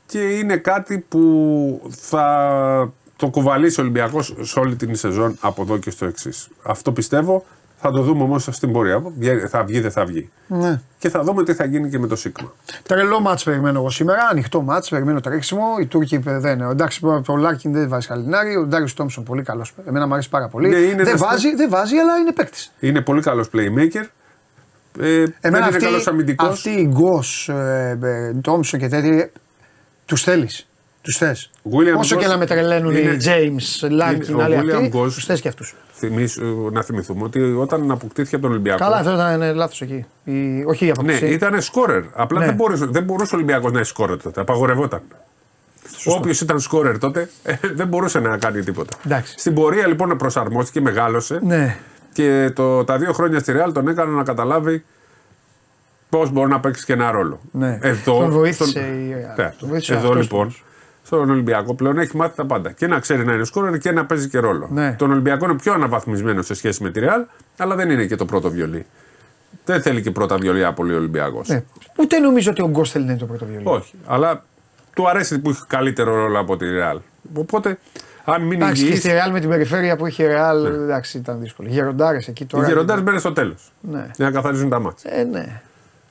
Και είναι κάτι που θα το κουβαλήσει ο Ολυμπιακός σε όλη την σεζόν από εδώ και στο εξής. Αυτό πιστεύω. Θα το δούμε όμως στην πορεία. Βγαίνει- Θα βγει, δεν θα βγει. Ναι. Και θα δούμε τι θα γίνει και με το Σίγμα. Τρελό μάτς περιμένω εγώ σήμερα. Ανοιχτό μάτς, περιμένω τρέξιμο. Οι Τούρκοι ε, δεν είναι. Εντάξει, ο Λάρκιν δεν βάζει χαλινάρι. Ο Ντάριο Τόμψον πολύ καλός. Εμένα μου αρέσει πάρα πολύ. Ναι, είναι δεν, ένας- βάζει, δεν βάζει, αλλά είναι παίκτης. Είναι πολύ καλός playmaker. Ε, δεν Εμένα είναι αυτή, καλός αμυντικός. αυτοί οι Γκος, ε, Τόμψον και τέτοιοι, τους θέλεις. Τους θες. William Όσο Goss και να με τρελαίνουν είναι- οι James, Λάρκιν, ο άλλοι William αυτοί, Goss- τους θες και αυτούς. να θυμηθούμε ότι όταν αποκτήθηκε από τον Ολυμπιακό. Καλά, αυτό ήταν λάθος εκεί. Η, όχι η ναι, αποκτήση. ήταν σκόρερ. Απλά Ναι. δεν, μπορούσε, δεν μπορούσε ο Ολυμπιακός να έχει σκόρερ τότε. Απαγορευόταν. Όποιος ήταν σκόρερ τότε ε, δεν μπορούσε να κάνει τίποτα. Εντάξει. Στην πορεία λοιπόν προσαρμόστηκε, μεγάλωσε Ναι. και το, τα δύο χρόνια στη Real τον έκαναν να καταλάβει πώς μπορεί να παίξει και ένα ρόλο. Ναι. Εδώ, Τον βοήθησε στον- η- Ναι. τον βοήθησε Εδώ αυτός λοιπόν, στον Ολυμπιακό πλέον έχει μάθει τα πάντα. Και να ξέρει να είναι σκόρερ και να παίζει και ρόλο. Ναι. Τον Ολυμπιακό είναι πιο αναβαθμισμένο σε σχέση με τη Real, αλλά δεν είναι και το πρώτο βιολί. Δεν θέλει και πρώτα βιολιά πολύ ο Ολυμπιακός. ναι. Ούτε νομίζω ότι ο Γκος θέλει να είναι το πρώτο βιολί. Όχι. Αλλά του αρέσει που έχει καλύτερο ρόλο από τη Real. Οπότε, αν μείνει Εντάξει, και υγιή. στη Real με την περιφέρεια που είχε η Real, εντάξει, ήταν δύσκολο. Γεροντάρες εκεί Οι τώρα. γεροντάρε μπαίνουν στο τέλος. Ναι. Για να καθαρίζουν τα μάτια. Ε, ναι.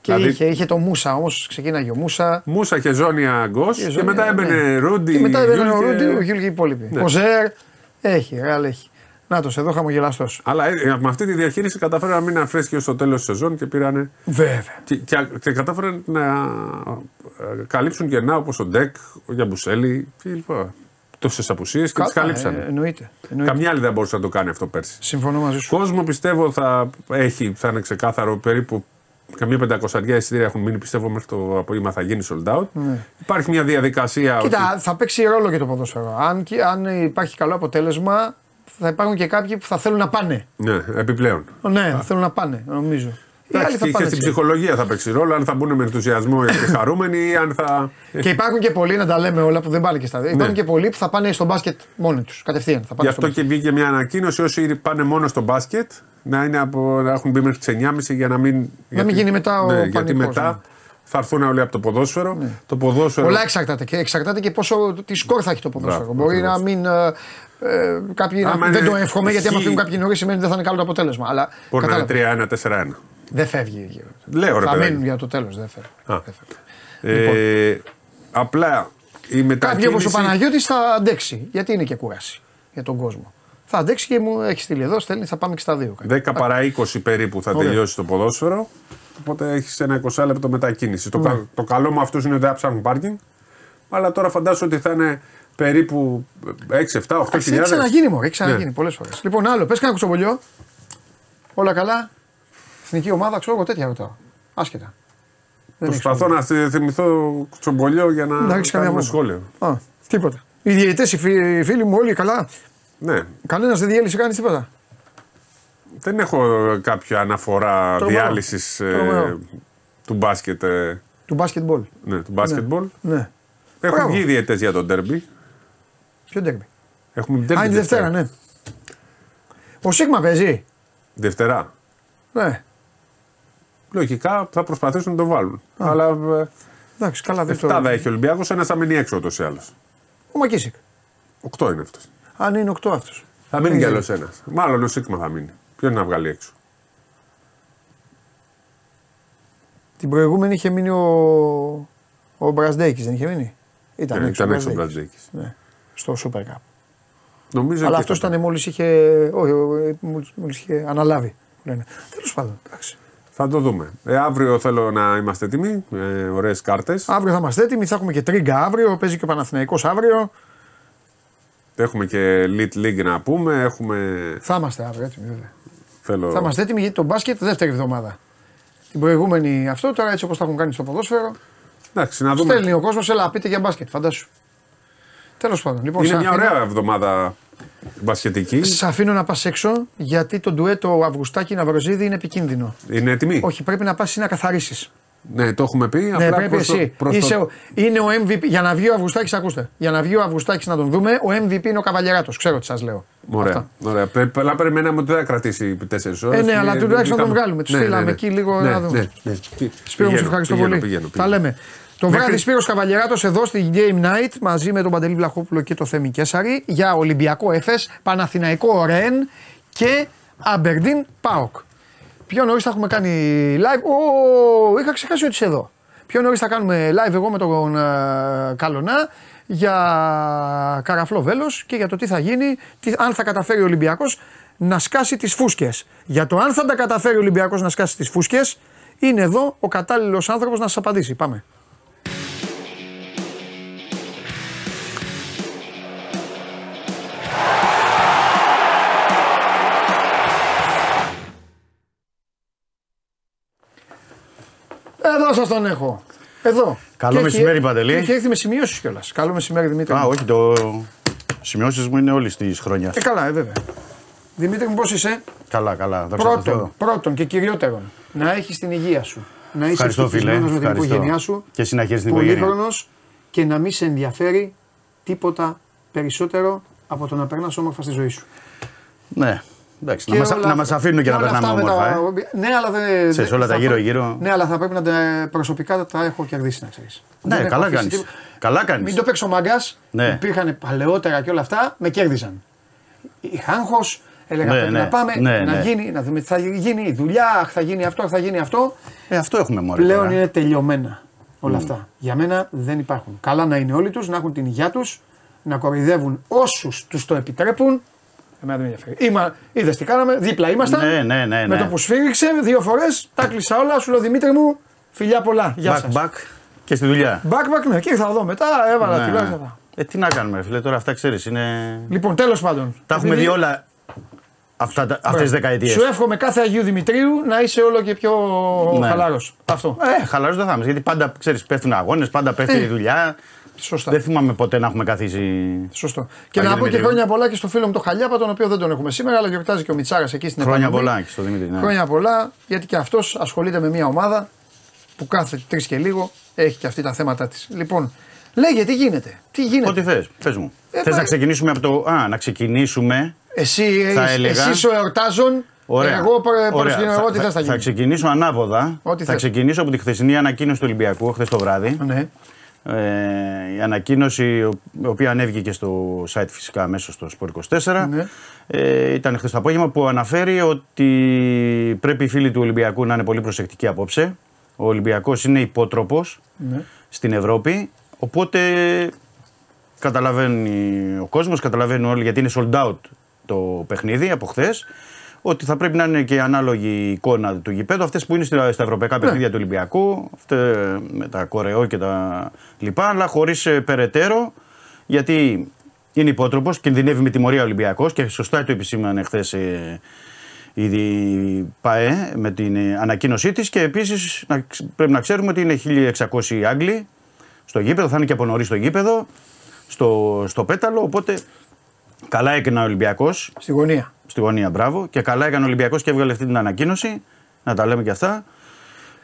Και Δηλαδή- είχε, είχε το Μούσα όμως, ξεκίναγε ο Μούσα. Μούσα και Ζώνια Γκο και, Ζώνια, μετά έμπαινε ναι. Ρούντι. Και μετά έμπαινε ο Γιούλ και- Ρούντι, ο Γιούλ και οι υπόλοιποι. Ναι. Ο Ζερ έχει, η Real έχει. Να το εδώ χαμογελαστός. Αλλά ε, με αυτή τη διαχείριση καταφέραν να μείνουν φρέσκοι ως το τέλος της σεζόν και πήραν. Βέβαια. Και, και, και κατάφεραν να ε, καλύψουν κενά όπως ο Ντεκ, ο Γιαμπουσέλη κλπ. Τόσες απουσίες και τις Καλά, καλύψαν. ε, εννοείται. εννοείται. Καμιά άλλη δεν μπορούσε να το κάνει αυτό πέρσι. Συμφωνώ μαζί σου. Κόσμο πιστεύω θα έχει, θα είναι ξεκάθαρο περίπου καμία πεντακοσαριά εισιτήρια έχουν μείνει. Πιστεύω μέχρι το απόγευμα θα γίνει sold out. Υπάρχει μια διαδικασία. Ναι. Κοίτα, θα παίξει ρόλο και το ποδόσφαιρο. Αν, και- αν υπάρχει καλό αποτέλεσμα, θα υπάρχουν και κάποιοι που θα θέλουν να πάνε. Ότι, ναι, επιπλέον. Ναι, θα θέλουν να πάνε, νομίζω. Οι άλλοι Εντάξει, θα και πάνε στην έτσι. ψυχολογία θα παίξει ρόλο, αν θα μπουν με ενθουσιασμό και χαρούμενοι ή αν θα. Και υπάρχουν και πολλοί, να τα λέμε όλα, που δεν πάνε και στα δύο. Υπάρχουν και πολλοί που θα πάνε στο μπάσκετ μόνοι τους. Κατευθείαν. Θα Γι' πάνε στο αυτό και βγήκε μια ανακοίνωση όσοι πάνε μόνο στο μπάσκετ να, είναι από, να έχουν μπει μέχρι τις 9.30 για να μην. Να μην γίνει μετά ο ναι, γιατί πανικός, μετά ναι. θα έρθουν όλοι από το ποδόσφαιρο. Το ποδόσφαιρο. Πολλά εξαρτάται. Και εξαρτάται και πόσο τι σκορ θα έχει το ποδόσφαιρο. Μπράβο, Μπορεί ακριβώς. να μην. Ε, ε, κάποιοι να- Άμα δεν είναι το εύχομαι γιατί άμα χ- φύγουν κάποιοι νωρίς σημαίνει ότι δεν θα είναι καλό το αποτέλεσμα. Αλλά Μπορεί να κατάλαβα. είναι 3-1-4-1. Δεν φεύγει. γύρω. Λέω ρε Θα παιδάκι. μείνουν για το τέλος. Δεν φεύγει. Α. Δεν φεύγει. Ε, απλά η μετακίνηση. Κάποιοι όπως ο Παναγιώτης θα αντέξει. Γιατί είναι και κούραση για τον κόσμο. Θα αντέξει και μου έχει στείλει εδώ, στέλνει, θα πάμε και στα δύο. 10 παρά 20 περίπου θα Ωραία. τελειώσει το ποδόσφαιρο. Οπότε έχεις ένα 20 λεπτό μετακίνηση. Το, κα- το καλό με αυτούς είναι ότι δεν θα ψάχνουν πάρκινγκ. Αλλά τώρα φαντάζομαι ότι θα είναι περίπου 6, 7, 8 Έχει ξαναγίνει μου, έχει ξαναγίνει Ναι. πολλές φορές. Λοιπόν, άλλο, πες κανένα κουτσομπολιό. Όλα καλά. Εθνική ομάδα, ξέρω εγώ τέτοια ρωτάω. Άσχετα. Δεν Προσπαθώ να θυ- θυμηθώ τσομπολιό για να, Να ρίξει καμιά κάνουμε βόμβα. σχόλιο. Α, τίποτα. Οι διαιτητές, οι, φι- οι φίλοι μου όλοι καλά. Ναι. Κανένας δεν διέλυσε κανείς τίποτα. Δεν έχω κάποια αναφορά Τρομερό. διάλυσης Τρομερό. του μπάσκετ. ε, Του μπάσκετμπολ. ναι, του μπάσκετμπολ. Ναι. Έχουν Μπράβο. βγει διαιτέ για τον ντέρμπι. Ποιο ντέρμπι; Έχουμε Α, ντέρμπι είναι Δευτέρα, ναι. Ο Σίγμα παίζει. Δευτέρα. Ναι. Λογικά θα προσπαθήσουν να το βάλουν. Αλλά ε, Εντάξει, καλά δεν εφτάδα έχει ο Ολυμπιακός, ένα θα μείνει έξω ούτως ή άλλως. Ο Μακίσικ. Οκτώ είναι αυτός. Αν είναι 8 αυτός. Θα μείνει κι Δεν άλλος ένας. Μάλλον ο Σίγμα θα μείνει. Ποιον να βγάλει έξω. Την προηγούμενη είχε μείνει ο, ο Μπρασδέκης, δεν είχε μείνει; Ήταν, Ναι, έξω, ήταν ο έξω ο Μπραζδέκης. Μπραζδέκης. Ναι. Στο Super Cup. Νομίζω Αλλά και αυτός θα ήταν μόλις είχε. Όχι, μόλις, μόλις είχε αναλάβει. Τέλος πάντων. εντάξει. Θα το δούμε. Ε, αύριο θέλω να είμαστε έτοιμοι. Ε, Ωραίες κάρτες. Αύριο θα είμαστε έτοιμοι, θα έχουμε και τρίγκα αύριο. Παίζει και ο Παναθηναϊκός αύριο. Έχουμε και Lit League να πούμε. Έχουμε. Θα είμαστε αύριο έτοιμοι, βέβαια. Θέλω... Θα είμαστε έτοιμοι γιατί το μπάσκετ δεύτερη εβδομάδα. Την προηγούμενη αυτό, τώρα έτσι όπως τα έχουν κάνει στο ποδόσφαιρο. Εντάξει, να δούμε. Στέλνει ο κόσμος, έλα πείτε για μπάσκετ, φαντάσου. Τέλος πάντων. Λοιπόν, Είναι σε μια αφήνω- ωραία εβδομάδα μπασκετικής. Σε αφήνω να πας έξω γιατί το ντουέτο Αυγουστάκη Ναυροζίδη είναι επικίνδυνο. Είναι έτοιμη; Όχι, πρέπει να πας να καθαρίσεις. Ναι, το έχουμε πει. Ναι, απλά πρέπει προς το- εσύ. προς το- Είσαι ο- είναι ο MVP. Για να βγει ο Αυγουστάκης, ακούστε. Για να βγει ο Αυγουστάκης να τον δούμε, ο MVP είναι ο Καβαλιεράτος. Ξέρω τι σας λέω. Ωραία. Αυτά. ωραία. Πρέπει, αλλά περιμέναμε ότι δεν θα κρατήσει 4 ώρες. Ε, ναι, αλλά τουλάχιστον να τον βγάλουμε. Τους στείλαμε εκεί λίγο ναι, να δούμε. Ναι, ναι. Σπύρο, μου σε ευχαριστώ πηγαίνω, πολύ. Πηγαίνω, Τα πηγαίνω. λέμε. Το Μέχρι- βράδυ Σπύρος Καβαλιεράτος εδώ στη Game Night μαζί με τον Παντελή Βλαχόπουλο και το Θέμη Κέσαρη για Ολυμπιακό Εφές, Παναθηναϊκό Ρεν και Αμπερντίν Πάοκ. Πιο νωρίς θα έχουμε κάνει live. Ω, είχα ξεχάσει ότι είσαι εδώ. Πιο νωρίς θα κάνουμε live εγώ με τον ε, Καλονά για καραφλό βέλος και για το τι θα γίνει, τι, αν θα καταφέρει ο Ολυμπιακός να σκάσει τις φούσκες. Για το αν θα τα καταφέρει ο Ολυμπιακός να σκάσει τις φούσκες, είναι εδώ ο κατάλληλος άνθρωπος να σας απαντήσει. Πάμε. Εδώ σας τον έχω. Εδώ. Καλό Και μεσημέρι, έχει- Παντελή. Και έχει έρθει με σημειώσει κιόλας. Καλό μεσημέρι, Δημήτρη. Α, μου. όχι, το σημειώσεις μου είναι όλη τη χρονιά. Ε, καλά, ε, βέβαια. Δημήτρη μου, πώς είσαι; Καλά, καλά. Δόξα τω Πρώτον, Θεώ. πρώτον και κυριότερον, να έχεις την υγεία σου. Να είσαι Ευχαριστώ, φίλε. ευτυχισμένος με την Ευχαριστώ. οικογένειά σου. Και εσύ να χαίρεσαι την οικογένεια. Πολύχρονος και να μην σε ενδιαφέρει τίποτα περισσότερο από το να περνάς όμορφα στη ζωή σου. Ναι, εντάξει. Και Να μας, όλα να μας αφήνουν και να όλα περνάμε αυτά με όμορφα. τα- Ε. Ναι, αλλά δεν. Ξέρεις, δεν- όλα τα θα- γύρω-γύρω. Ναι, αλλά θα πρέπει να τα προσωπικά τα έχω κερδίσει, να ξέρεις. Ναι, καλά κάνεις. Καλά κάνεις. Μην το παίξω μαγκά. Ναι. Υπήρχαν παλαιότερα και όλα αυτά, με κέρδιζαν. Είχα άγχος, έλεγα Ναι, πρέπει ναι. να πάμε, Ναι, να ναι. γίνει, να δούμε τι θα γίνει, η δουλειά, αχ, θα γίνει αυτό, αχ, θα γίνει αυτό. Ε, αυτό έχουμε μόνο. Πλέον είναι τελειωμένα όλα αυτά. Για μένα δεν υπάρχουν. Καλά να είναι όλοι τους, να έχουν την υγεία τους, να κοροϊδεύουν όσους τους το επιτρέπουν. Εμένα δεν με ενδιαφέρει. Είμα, είδες τι κάναμε, δίπλα ήμασταν. Ναι, ναι, ναι, Με ναι. το που σφύριξε δύο φορές, τα κλείσα όλα. Σου λέω Δημήτρη μου, φιλιά πολλά. Γεια Back, σας. back και στη δουλειά. Back, back, ναι, και ήρθα εδώ μετά, έβαλα Ναι. τουλάχιστον. Ε, τι να κάνουμε, ρε φίλε, τώρα αυτά ξέρεις. Είναι... Λοιπόν, τέλος πάντων. Τα έχουμε Επειδή- δει όλα αυτές τις δεκαετίες. Σου εύχομαι κάθε Αγίου Δημητρίου να είσαι όλο και πιο Ναι. χαλάρο. Αυτό. Ε, χαλαρός δεν θα είμαστε. Γιατί πάντα ξέρεις, πέφτουν αγώνες, πάντα πέφτει Ε, η δουλειά. Σωστά. Δεν θυμάμαι ποτέ να έχουμε καθίσει. Σωστό. Και Αγίου να πω και Δημητρίου. χρόνια πολλά και στο φίλο μου το Χαλιάπα, τον οποίο δεν τον έχουμε σήμερα, αλλά γιορτάζει και ο Μιτσάρα εκεί στην Χρόνια επαναμή. πολλά και στο Δημήτρη. Ναι. Χρόνια πολλά, γιατί και αυτός ασχολείται με μια ομάδα που κάθε τρεις και λίγο έχει και αυτή τα θέματα της. Λοιπόν, λέγε τι γίνεται. Τι γίνεται. Ό,τι θες, πε μου. Ε, Θες μα- να ξεκινήσουμε από το. Α, να ξεκινήσουμε. Εσύ, θα είσαι- έλεγα- εσύ είσαι ο εορτάζων. Ωραία. Εγώ προ- Ωραία. προσκυνώ εγώ τι θα, θες θα θα γίνει. ξεκινήσω ανάποδα. Ό,τι θα θες. ξεκινήσω από τη χθεσινή ανακοίνωση του Ολυμπιακού, χθες το βράδυ. Ναι. Ε, η ανακοίνωση, η οποία ανέβηκε και στο site φυσικά αμέσως στο Sport 24. Ναι. Ε, ήταν χθες το απόγευμα που αναφέρει ότι πρέπει οι φίλοι του Ολυμπιακού να είναι πολύ προσεκτικοί απόψε. Ο Ολυμπιακός είναι υπότροπος Ναι. στην Ευρώπη. Οπότε καταλαβαίνει ο κόσμος, καταλαβαίνουν όλοι γιατί είναι sold out το παιχνίδι από χθες. Ότι θα πρέπει να είναι και ανάλογη εικόνα του γηπέδου. Αυτές που είναι στα, στα ευρωπαϊκά παιχνίδια του Ολυμπιακού, αυτέ, με τα κορεό και τα λοιπά, αλλά χωρίς περαιτέρω. Γιατί είναι υπότροπος, κινδυνεύει με τιμωρία Ολυμπιακός και σωστά το επισήμανε χθες η ΠαΕ με την ε, ανακοίνωσή της. Και επίσης πρέπει να ξέρουμε ότι είναι 1600 Άγγλοι στο γήπεδο, θα είναι και από νωρίς στο γήπεδο, στο, στο πέταλο. Οπότε καλά έκανε ο Ολυμπιακός. Στη γωνία. Στη γωνία, μπράβο. Και καλά έκανε ο Ολυμπιακός και έβγαλε αυτή την ανακοίνωση. Να τα λέμε και αυτά.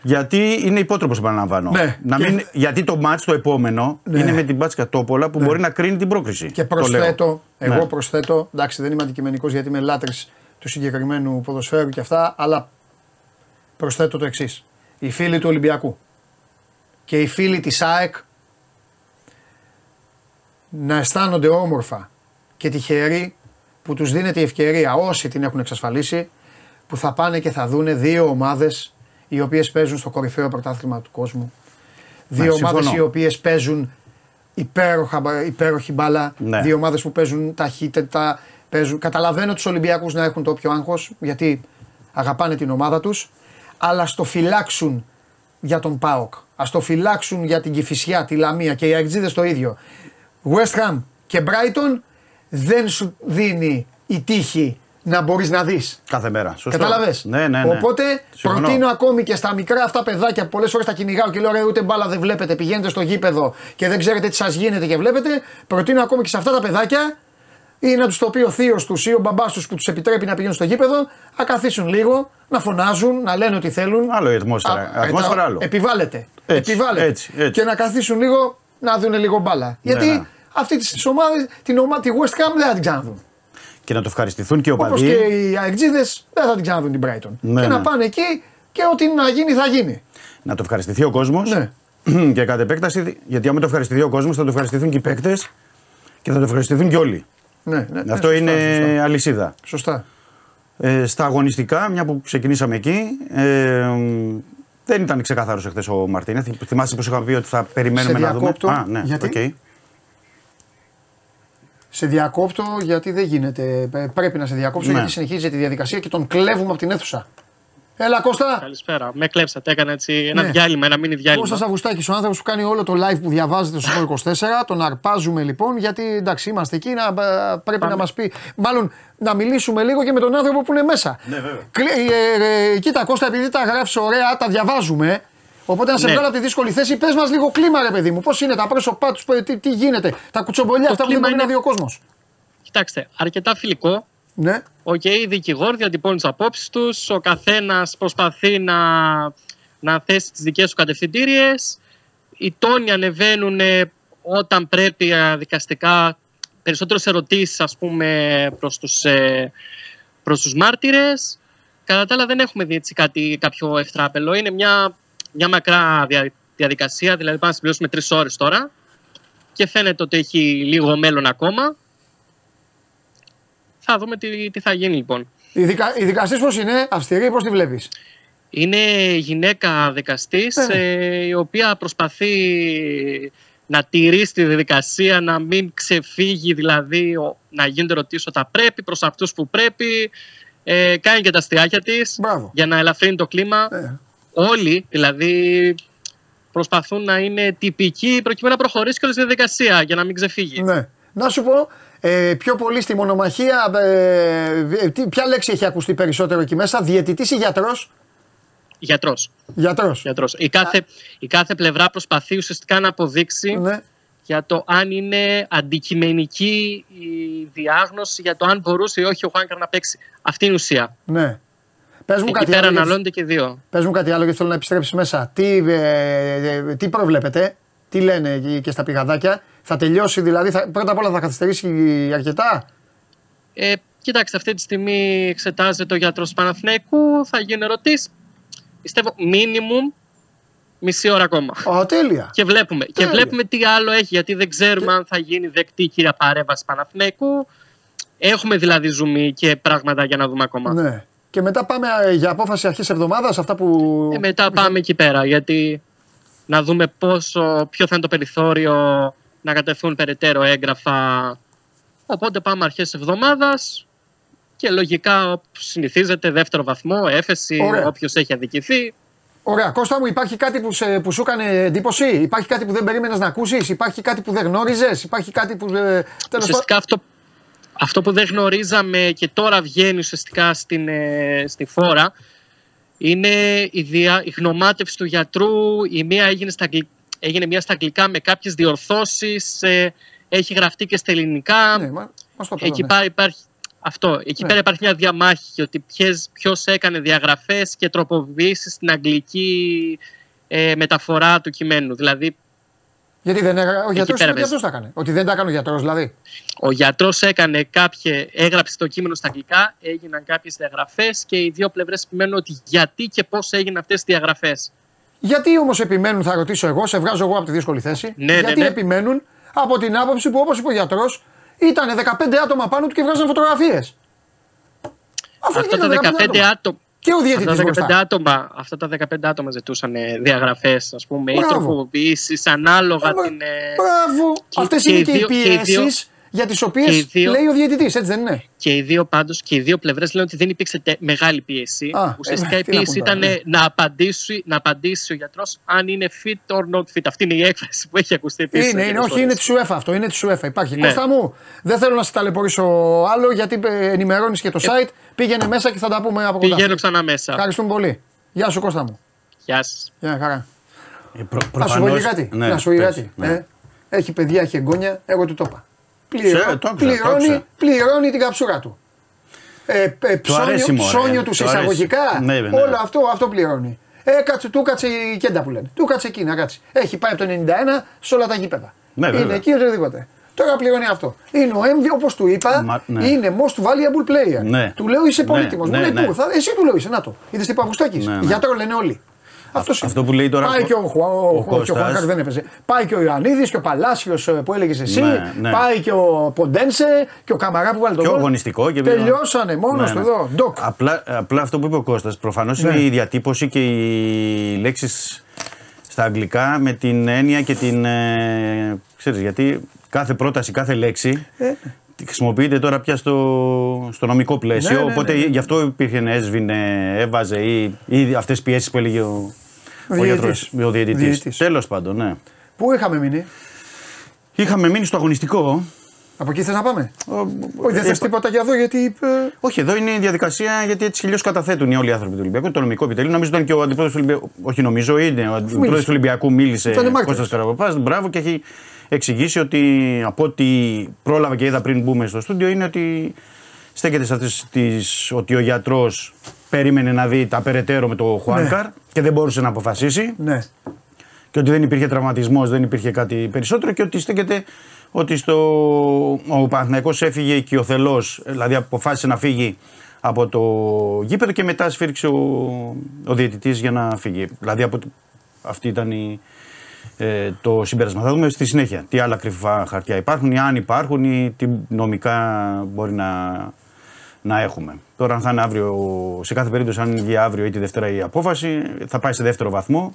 Γιατί είναι υπότροπος, επαναλαμβάνω. Ναι, να και- μην, γιατί το μάτς το επόμενο Ναι. είναι με την Μπάτσκα Τόπολα που μπορεί να κρίνει την πρόκριση. Και Το λέω. προσθέτω, εγώ Ναι. προσθέτω, εντάξει δεν είμαι αντικειμενικός γιατί είμαι λάτρης του συγκεκριμένου ποδοσφαίρου και αυτά, αλλά προσθέτω το εξής. Οι φίλοι του Ολυμπιακού και οι φίλοι της ΑΕΚ να αισθάνονται όμορφα και τυχεροί που τους δίνεται η ευκαιρία όσοι την έχουν εξασφαλίσει που θα πάνε και θα δούνε δύο ομάδες οι οποίες παίζουν στο κορυφαίο πρωτάθλημα του κόσμου. Δύο Ναι, ομάδες συμφωνώ. οι οποίες παίζουν υπέροχα, μπα- υπέροχη μπάλα. Ναι. Δύο ομάδες που παίζουν ταχύτητα. Παίζουν. Καταλαβαίνω τους Ολυμπιακούς να έχουν το όποιο άγχος γιατί αγαπάνε την ομάδα τους αλλά ας το φυλάξουν για τον ΠΑΟΚ. Ας το φυλάξουν για την Κηφισιά, τη Λαμία και οι Αεξίδες το ίδιο. West Ham και Brighton δεν σου δίνει η τύχη να μπορείς να δεις. Κάθε μέρα. Σωστό. Κατάλαβες; Ναι, ναι, ναι. Οπότε Συμφωνώ. προτείνω ακόμη και στα μικρά αυτά παιδάκια που πολλές φορές τα κυνηγάω και λέω ρε, ούτε μπάλα δεν βλέπετε. Πηγαίνετε στο γήπεδο και δεν ξέρετε τι σας γίνεται και βλέπετε. Προτείνω ακόμη και σε αυτά τα παιδάκια ή να τους το πει ο θείος τους ή ο μπαμπάς τους που τους επιτρέπει να πηγαίνουν στο γήπεδο, να καθίσουν λίγο, να φωνάζουν, να λένε ό,τι θέλουν. Άλλο η ατμόσφαιρα. Α, ατμόσφαιρα άλλο. Επιβάλλεται. Έτσι, Επιβάλλεται. έτσι, έτσι. Και να καθίσουν λίγο να δουν λίγο μπάλα. Γιατί ναι. Αυτή τη ομάδα, την ομάδα, τη West Ham δεν θα την ξαναδούν. Και να το ευχαριστηθούν και οι Όπως οπαδοί. και οι αεκτζήδες δεν θα την ξαναδούν την Brighton. Ναι, και ναι. να πάνε εκεί και ό,τι να γίνει θα γίνει. Να το ευχαριστηθεί ο κόσμος. Ναι. και κατ' επέκταση, γιατί άμα το ευχαριστηθεί ο κόσμος, θα το ευχαριστηθούν και οι παίκτες και θα το ευχαριστηθούν και όλοι. Ναι, ναι, ναι, Αυτό σωστά, είναι Σωστά. αλυσίδα. σωστά. Ε, στα αγωνιστικά, μια που ξεκινήσαμε εκεί, ε, δεν ήταν ξεκάθαρος εχθές ο Μαρτίνεθ. Θυμάσαι πως είχαμε πει ότι θα περιμένουμε Σε να δούμε. διακόπτω. Α, ναι, Γιατί; οκ. Σε διακόπτω γιατί δεν γίνεται. Ε, Πρέπει να σε διακόψω Ναι. γιατί συνεχίζει τη διαδικασία και τον κλέβουμε από την αίθουσα. Έλα Κώστα! Καλησπέρα. Με κλέψατε. Έκανα έτσι ένα Ναι. διάλειμμα, ένα μήνυ διάλειμμα. Κώστας Αυγουστάκης, ο άνθρωπος που κάνει όλο το live που διαβάζετε στο Σπort 24. Τον αρπάζουμε λοιπόν γιατί εντάξει είμαστε εκεί να, ε, πρέπει να μας πει. Μάλλον να μιλήσουμε λίγο και με τον άνθρωπο που είναι μέσα. Ναι, βέβαια. Κλε- ε, ε, κοίτα Κώστα, επειδή τα γράφεις ωραία, τα διαβάζουμε. Οπότε να σε Ναι. βγάλω από τη δύσκολη θέση, πες μας λίγο κλίμα ρε παιδί μου. Πώς είναι τα πρόσωπά τους, τι, τι γίνεται, τα κουτσομπολιά αυτά που δεν κλίμα μπορεί να είναι- δει ο κόσμος. Κοιτάξτε, αρκετά φιλικό. Ναι, Οκ, οι δικηγόροι διατυπώνουν τις απόψεις τους. Ο καθένας προσπαθεί να, να θέσει τις δικές του κατευθυντήριες. Οι τόνοι ανεβαίνουν ε, όταν πρέπει ε, δικαστικά περισσότερες ερωτήσεις, ας πούμε, προς τους ε, προς τους μάρτυρες. Κατά τα άλλα δεν έχουμε δει έτσι κάτι, κάποιο ευτράπελο. Είναι μια, μια μακρά δια- διαδικασία, δηλαδή πάμε να συμπληρώσουμε τρεις ώρες τώρα και φαίνεται ότι έχει λίγο μέλλον ακόμα. Θα δούμε τι, τι θα γίνει λοιπόν. η, δικα, η δικαστής πώς είναι, αυστηρή, πώς τη βλέπεις; Είναι γυναίκα δικαστής Ναι. ε, η οποία προσπαθεί να τηρήσει τη διαδικασία, να μην ξεφύγει δηλαδή ο- να γίνονται ερωτήσεις όταν πρέπει προς αυτούς που πρέπει. Ε, κάνει και τα αστιάκια της Μπράβο. για να ελαφρύνει το κλίμα. Ε. Όλοι δηλαδή προσπαθούν να είναι τυπικοί προκειμένου να προχωρήσει και όλη η διαδικασία για να μην ξεφύγει. Ναι. Να σου πω, ε, πιο πολύ στη μονομαχία, ε, ε, τι- ποια λέξη έχει ακουστεί περισσότερο εκεί μέσα, διαιτητής ή γιατρός; Γιατρός. Γιατρός. Γιατρός. Η, κάθε, η κάθε πλευρά προσπαθεί ουσιαστικά να αποδείξει Ναι. για το αν είναι αντικειμενική η διάγνωση, για το αν μπορούσε ή όχι ο Χουάνκαρ να παίξει. Αυτή είναι η ουσία. ναι. Πες μου, Εκεί κάτι πέρα άλλο, γιατί, αναλώνονται και δύο. πες μου κάτι άλλο γιατί θέλω να επιστρέψεις μέσα. Τι, ε, ε, τι προβλέπετε, τι λένε εκεί και στα πηγαδάκια. Θα τελειώσει δηλαδή, θα, πρώτα απ' όλα θα καθυστερήσει αρκετά; Ε, κοιτάξτε, αυτή τη στιγμή εξετάζεται ο γιατρός του Παναθηναϊκού, θα γίνουν ερωτήσεις. Πιστεύω minimum μισή ώρα ακόμα. Α, τέλεια. Και βλέπουμε, και Τέλεια. βλέπουμε τι άλλο έχει, γιατί δεν ξέρουμε αν θα γίνει δεκτή η κύρια παρέμβαση Παναθηναϊκού. Έχουμε δηλαδή ζουμί και πράγματα για να δούμε ακόμα. Ναι. Και μετά πάμε ε, για απόφαση αρχής εβδομάδας, αυτά που... Ε, μετά πάμε εκεί πέρα, γιατί να δούμε πόσο, ποιο θα είναι το περιθώριο να κατευθούν περαιτέρω έγγραφα. Οπότε πάμε αρχές εβδομάδας και λογικά όπως συνηθίζεται δεύτερο βαθμό, έφεση, Ωραία. όποιος έχει αδικηθεί. Ωραία, Κώστα μου, υπάρχει κάτι που, σε, που σου έκανε εντύπωση, υπάρχει κάτι που δεν περίμενες να ακούσεις, υπάρχει κάτι που δεν γνώριζες, υπάρχει κάτι που. Ε, τέλος πάντων. Ουσιαστικά αυτό, αυτό που δεν γνωρίζαμε και τώρα βγαίνει ουσιαστικά στην, ε, στη φόρα είναι η, δια, η γνωμάτευση του γιατρού. Η μία έγινε, στα, αγγλ- έγινε μία στα αγγλικά με κάποιες διορθώσεις, ε, έχει γραφτεί και στα ελληνικά. Ναι, μα, μας το Εκεί πέρα, πέρα υπάρχει αυτό. Εκεί Ναι. πέρα υπάρχει μια διαμάχη ότι ποιος έκανε διαγραφές και τροποποιήσεις στην αγγλική ε, μεταφορά του κειμένου. Δηλαδή, Γιατί δεν έγρα... ο γιατρός, πέρα ο γιατρός τα έκανε. Ότι δεν τα έκανε ο γιατρός δηλαδή. ο γιατρός έκανε κάποια, έγραψε το κείμενο στα αγγλικά, έγιναν κάποιες διαγραφές και οι δύο πλευρές επιμένουν ότι γιατί και πώς έγιναν αυτές οι διαγραφές. Γιατί όμως επιμένουν, θα ρωτήσω εγώ, σε βγάζω εγώ από τη δύσκολη θέση. Ναι, ναι, γιατί ναι. επιμένουν από την άποψη που όπως είπε ο γιατρός, ήταν 15 άτομα πάνω του και βγάζαν φωτογραφίες. Αφού Αυτά τα ήταν 15 άτομα. Και ο Αυτά διαιτητή τα, 15 μπροστά. άτομα, αυτά τα 15 άτομα ζητούσαν διαγραφές, ας πούμε, ή Μπράβο. τροποποιήσει ανάλογα Ε, την. ε, Μπράβο. και- Αυτές και είναι οι και οι δύο- και οι δύο- πιέσεις για τις οποίες Και οι δύο- λέει ο διαιτητής, έτσι δεν είναι; Και οι δύο πάντως, και οι δύο πλευρές λένε ότι δεν υπήρξε τε- μεγάλη πίεση. Α, Ουσιαστικά ε, η τι να πίεση πούμε τώρα, ήταν να, απαντήσει, να απαντήσει ο γιατρός αν είναι fit or not fit. Αυτή είναι η έκφραση που έχει ακουστεί επίσης. Είναι, είναι, αρκετές όχι, είναι φορές. της UEFA αυτό. Είναι της UEFA. Υπάρχει. Ναι. Κώστα μου, δεν θέλω να σε ταλαιπωρήσω άλλο γιατί ε, ενημερώνεις και το site. Πήγαινε μέσα και θα τα πούμε από κοντά. Πηγαίνω ξανά μέσα. Ευχαριστούμε πολύ. Γεια σου Κώστα μου. Γεια σας. Γεια χαρά. Ε, προ- Να σου πω προφανώς- και κάτι. ναι, να σου πω και πες, κάτι. ναι. Ε, έχει παιδιά, έχει εγγόνια, εγώ του το είπα. Πληρώ- Σε, το άκουσα, το πληρώνει, άκουσα. πληρώνει την καψούρα του. Ε, ε, ψώνιο, αρέσει, μωρέ. ψώνιο τους Του εισαγωγικά. αρέσει. Ναι, ναι. Όλο αυτό, αυτό πληρώνει. Ε, κάτσε, του κάτσε η κέντα που λένε. Του κάτσε εκεί να κάτσει. Έχει πάει από το 91 σε όλα τα γήπεδα. Ναι, είναι βέβαια. εκεί οτιδήποτε. Τώρα πληρώνει αυτό. Είναι ο MV, όπως του είπα, Μα- ναι. είναι most valuable player. Ναι. Του λέω είσαι Ναι, πολύτιμος. Μου ναι, λέει ναι. πού, θα, εσύ του λέω είσαι. Να το. Είδες τι Παπουστάκης; Ναι, ναι. Γιατρό λένε όλοι. Αυτό, αυτό που λέει τώρα Πάει ο- και ο, Χουα- ο, ο ο, και ο Κώστας. Χουάνκαρ δεν έπαιζε. Πάει και ο Ιωαννίδη και ο Παλάσιο που έλεγε εσύ. Ναι, ναι. Πάει και ο Ποντένσε και ο Καμαρά που βάλει τον Πιο γκολ. αγωνιστικό και Τελειώσανε μόνο Ναι, του ναι. εδώ. Ντοκ. Απλά, απλά αυτό που είπε ο Κώστας, προφανώς Ναι. είναι η διατύπωση και οι λέξεις στα αγγλικά με την έννοια και την. Ε, ξέρεις, γιατί κάθε πρόταση, κάθε λέξη Ε. χρησιμοποιείται τώρα πια στο, στο νομικό πλαίσιο. Ναι, ναι, οπότε ναι, ναι. γι' αυτό υπήρχε, έσβηνε, έβαζε ή, ή αυτές τις πιέσεις που έλεγε ο, ο, Διαιτητής. γιατρός, ο διαιτητής. Διαιτητής. Τέλος πάντων, ναι. Πού είχαμε μείνει; Είχαμε μείνει στο αγωνιστικό. Από εκεί θες να πάμε; Ο- Όχι, δεν θες ε, τίποτα για εδώ γιατί. ε, Όχι, εδώ είναι η διαδικασία γιατί έτσι κι αλλιώς καταθέτουν οι όλοι οι άνθρωποι του Ολυμπιακού. Το νομικό επιτελείο. Νομίζω ήταν και ο αντιπρόεδρος του Ολυμπιακού. Όχι, νομίζω είναι. Ο αντιπρόεδρος του Ολυμπιακού μίλησε. Ήτανε μάρτυρας. Κώστας Καραπαπάς, μπράβο και έχει εξηγήσει ότι από ό,τι πρόλαβα και είδα πριν μπούμε στο στούντιο είναι ότι στέκεται σε αυτές τις. ότι ο γιατρός περίμενε να δει τα περαιτέρω με το Χουάνκαρ και δεν μπορούσε να αποφασίσει Ναι. και ότι δεν υπήρχε τραυματισμός, δεν υπήρχε κάτι περισσότερο και ότι στέκεται ότι στο, ο Παναθηναϊκός έφυγε οικειοθελώς, δηλαδή αποφάσισε να φύγει από το γήπεδο και μετά σφίριξε ο, ο διαιτητής για να φύγει. Δηλαδή από, το- αυτή ήταν η, ε, το συμπέρασμα. Θα δούμε στη συνέχεια τι άλλα κρυφά χαρτιά υπάρχουν ή αν υπάρχουν ή τι νομικά μπορεί να, να έχουμε. Τώρα αν θα είναι αύριο, σε κάθε περίπτωση αν βγει αύριο ή τη Δευτέρα η απόφαση θα πάει σε δεύτερο βαθμό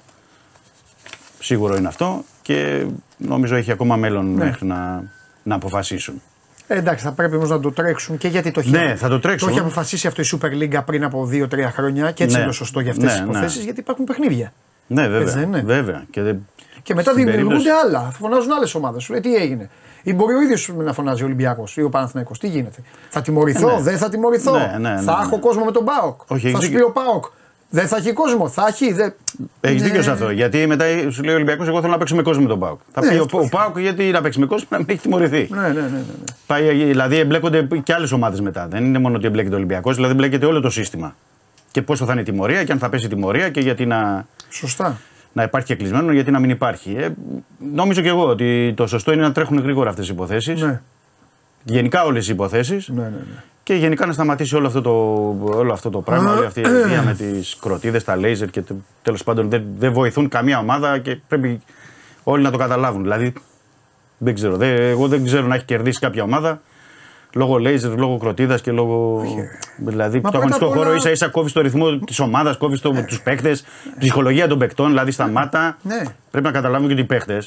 Σίγουρο είναι αυτό και νομίζω έχει ακόμα μέλλον μέχρι να, να αποφασίσουν. Ε, εντάξει, θα πρέπει όμως να το τρέξουν και γιατί το έχει, Ναι, θα το τρέξουν. το έχει αποφασίσει αυτό η Super League πριν από 2-3 χρόνια και έτσι Ναι. είναι σωστό για αυτές Ναι, τις ναι. υποθέσεις γιατί υπάρχουν παιχνίδια. Ναι, Έτσι δεν βέβαια. είναι. βέβαια. Και, δεν- Και μετά στην δημιουργούνται περίπτωση- άλλα. Θα φωνάζουν άλλες ομάδες. Σου λέει τι έγινε; Ή μπορεί ο ίδιος να φωνάζει ο Ολυμπιακός ή ο Παναθηναϊκός. Τι γίνεται; Θα τιμωρηθώ, Ε, ναι. δεν θα τιμωρηθώ; Ναι, ναι, ναι, θα ναι. έχω κόσμο με τον Πάοκ. Όχι, θα έχεις σου πει δίκιο. ο Πάοκ. Δεν θα έχει κόσμο; Θα έχει. Δεν... Έχεις Ναι. δίκιο σε αυτό. Γιατί μετά σου λέει ο Ολυμπιακός: Εγώ θέλω να παίξω με κόσμο με τον Πάουκ. Θα Ναι, πει ο, αυτός. ο Πάουκ γιατί να παίξει με κόσμο να μην έχει τιμωρηθεί. Ναι, ναι, ναι, ναι, ναι. Πάει, δηλαδή εμπλέκονται και άλλες ομάδες μετά. Δεν είναι μόνο ότι εμπλέκεται ο Ολυμπιακός, δηλαδή εμπλέκεται όλο το σύστημα. Και πόσο θα είναι η τιμωρία και αν θα πέσει η τιμωρία και γιατί να, Σωστά. Να υπάρχει και κλεισμένο, γιατί να μην υπάρχει. Ε, νομίζω και εγώ ότι το σωστό είναι να τρέχουν γρήγορα αυτές οι υποθέσεις. Ναι. Γενικά όλες οι υποθέσεις. Ναι, ναι, ναι. Και γενικά να σταματήσει όλο αυτό το, όλο αυτό το πράγμα, όλη αυτή η ιδέα με τις κροτίδες, τα λέιζερ και τέλος πάντων δεν, δεν βοηθούν καμία ομάδα και πρέπει όλοι να το καταλάβουν. Δηλαδή, δεν ξέρω. Δεν, εγώ δεν ξέρω να έχει κερδίσει κάποια ομάδα λόγω λέιζερ, λόγω κροτίδας και λόγω. Δηλαδή, Μα στο πρώτα αγωνιστικό απ' όλα- χώρο ίσα ίσα κόβεις το ρυθμό της ομάδας, κόβεις τους παίκτες, ψυχολογία των παικτών, δηλαδή σταμάτα. Ναι. Πρέπει να καταλάβουν και ότι οι παίχτε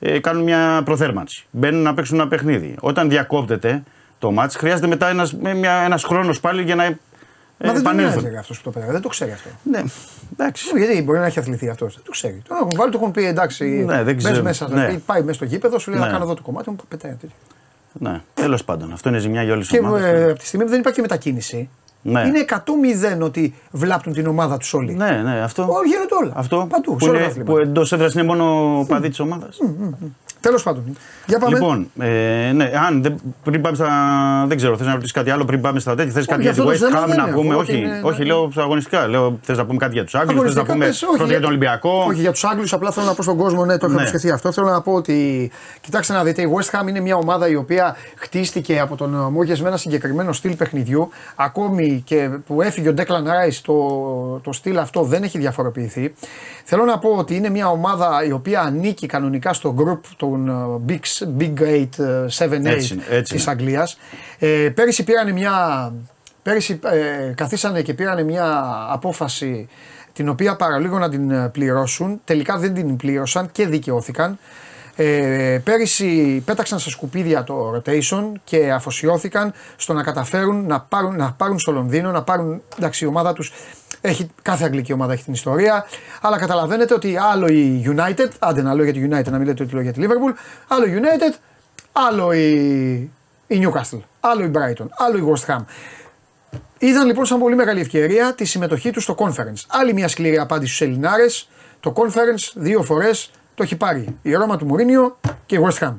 ε, κάνουν μια προθέρμανση. Μπαίνουν να παίξουν ένα παιχνίδι. Όταν διακόπτεται το μάτς, χρειάζεται μετά ένας, με μια, ένας χρόνος πάλι για να ε, Μα δεν το επανέλθουν. νοιάζει αυτός που το πέταγε. Δεν το ξέρει αυτό. Ναι, εντάξει. Γιατί μπορεί να έχει αθληθεί αυτός. Δεν το ξέρει. Τον έχουν βάλει, του έχουν πει εντάξει. Ναι, δεν μπες ξέρω. μέσα, Ναι. πάει μέσα στο γήπεδο, σου λέει να Ναι. κάνω εδώ το κομμάτι μου, πετάει. Τέτοιο. Ναι, τέλος πάντων. Αυτό είναι ζημιά για όλες τις Και ομάδες. ε, από τη στιγμή που δεν υπάρχει μετακίνηση, Ναι. είναι 100-0 ότι βλάπτουν την ομάδα τους όλοι. Ναι, ναι, αυτό. Όχι, γίνεται όλα. Αυτό Παντού, που, σε όλα τα είναι, αθλήματα. που εντός έδρας είναι μόνο παδί της ομάδας. Τέλος πάντων. Για πάμε. Λοιπόν, ε, ναι, αν δεν, πριν πάμε στα. Δεν ξέρω, θες να ρωτήσεις κάτι άλλο πριν πάμε στα τέτοια. Θες κάτι για για τη αυτό το West θέμα Ham δεν να έχω, πούμε; ότι Όχι, είναι- όχι, ναι. λέω στα αγωνιστικά. Λέω, θες να πούμε κάτι για τους Άγγλους, θες να Αγωνιστικά πούμε πες, όχι, πρώτα για τον Ολυμπιακό; Όχι, για τους Άγγλους, απλά θέλω να πω στον κόσμο, ναι, το είχα Ναι. υποσχεθεί αυτό. Θέλω να πω ότι, κοιτάξτε να δείτε, η West Ham είναι μια ομάδα η οποία χτίστηκε από τον Μόγε με ένα συγκεκριμένο στυλ παιχνιδιού. Ακόμη και που έφυγε ο Declan Rice, το, το στυλ αυτό δεν έχει διαφοροποιηθεί. Θέλω να πω ότι είναι μια ομάδα η οποία ανήκει κανονικά στο group των ε, Big, Big 8, 7, 8 Έτσι είναι, έτσι της είναι. Αγγλίας. Ε, πέρυσι πήραν μια. Πέρυσι ε, καθίσανε και πήραν μια απόφαση την οποία παραλίγο να την ε, πληρώσουν. Τελικά δεν την πλήρωσαν και δικαιώθηκαν. Ε, πέρυσι πέταξαν στα σκουπίδια το rotation και αφοσιώθηκαν στο να καταφέρουν να πάρουν, να πάρουν στο Λονδίνο, να πάρουν. Εντάξει, η ομάδα τους έχει, κάθε αγγλική ομάδα έχει την ιστορία. Αλλά καταλαβαίνετε ότι άλλο η United, άντε να λέω για τη United, να μην λέτε ότι λέω για τη Liverpool, άλλο η United, άλλο η, η Newcastle, άλλο η Brighton, άλλο η West Ham. Είδαν λοιπόν σαν πολύ μεγάλη ευκαιρία τη συμμετοχή τους στο conference. Άλλη μια σκληρή απάντηση στους Ελληνάρες. Το conference δύο φορές το έχει πάρει η Ρώμα του Μουρίνιο και η West Ham.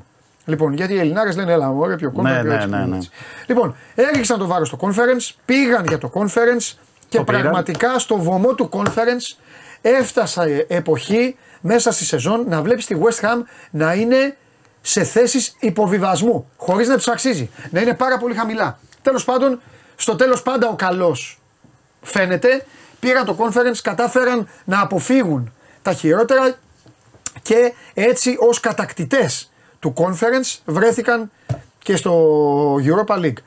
Λοιπόν, γιατί οι Ελληνάρες λένε έλα, ωραία, πιο conference. Ναι, πιο ναι, έτσι, ναι, πιο ναι. έτσι. Λοιπόν, έριξαν το βάρος στο conference, πήγαν για το conference και Το πήραν. πραγματικά στο βωμό του conference έφτασε εποχή μέσα στη σεζόν να βλέπεις τη West Ham να είναι σε θέσεις υποβιβασμού, χωρίς να τους αξίζει. Να είναι πάρα πολύ χαμηλά. Τέλος πάντων, στο τέλος πάντα ο καλός φαίνεται. Πήραν το conference, κατάφεραν να αποφύγουν τα χειρότερα και έτσι ως κατακτητές του conference βρέθηκαν και στο Europa League.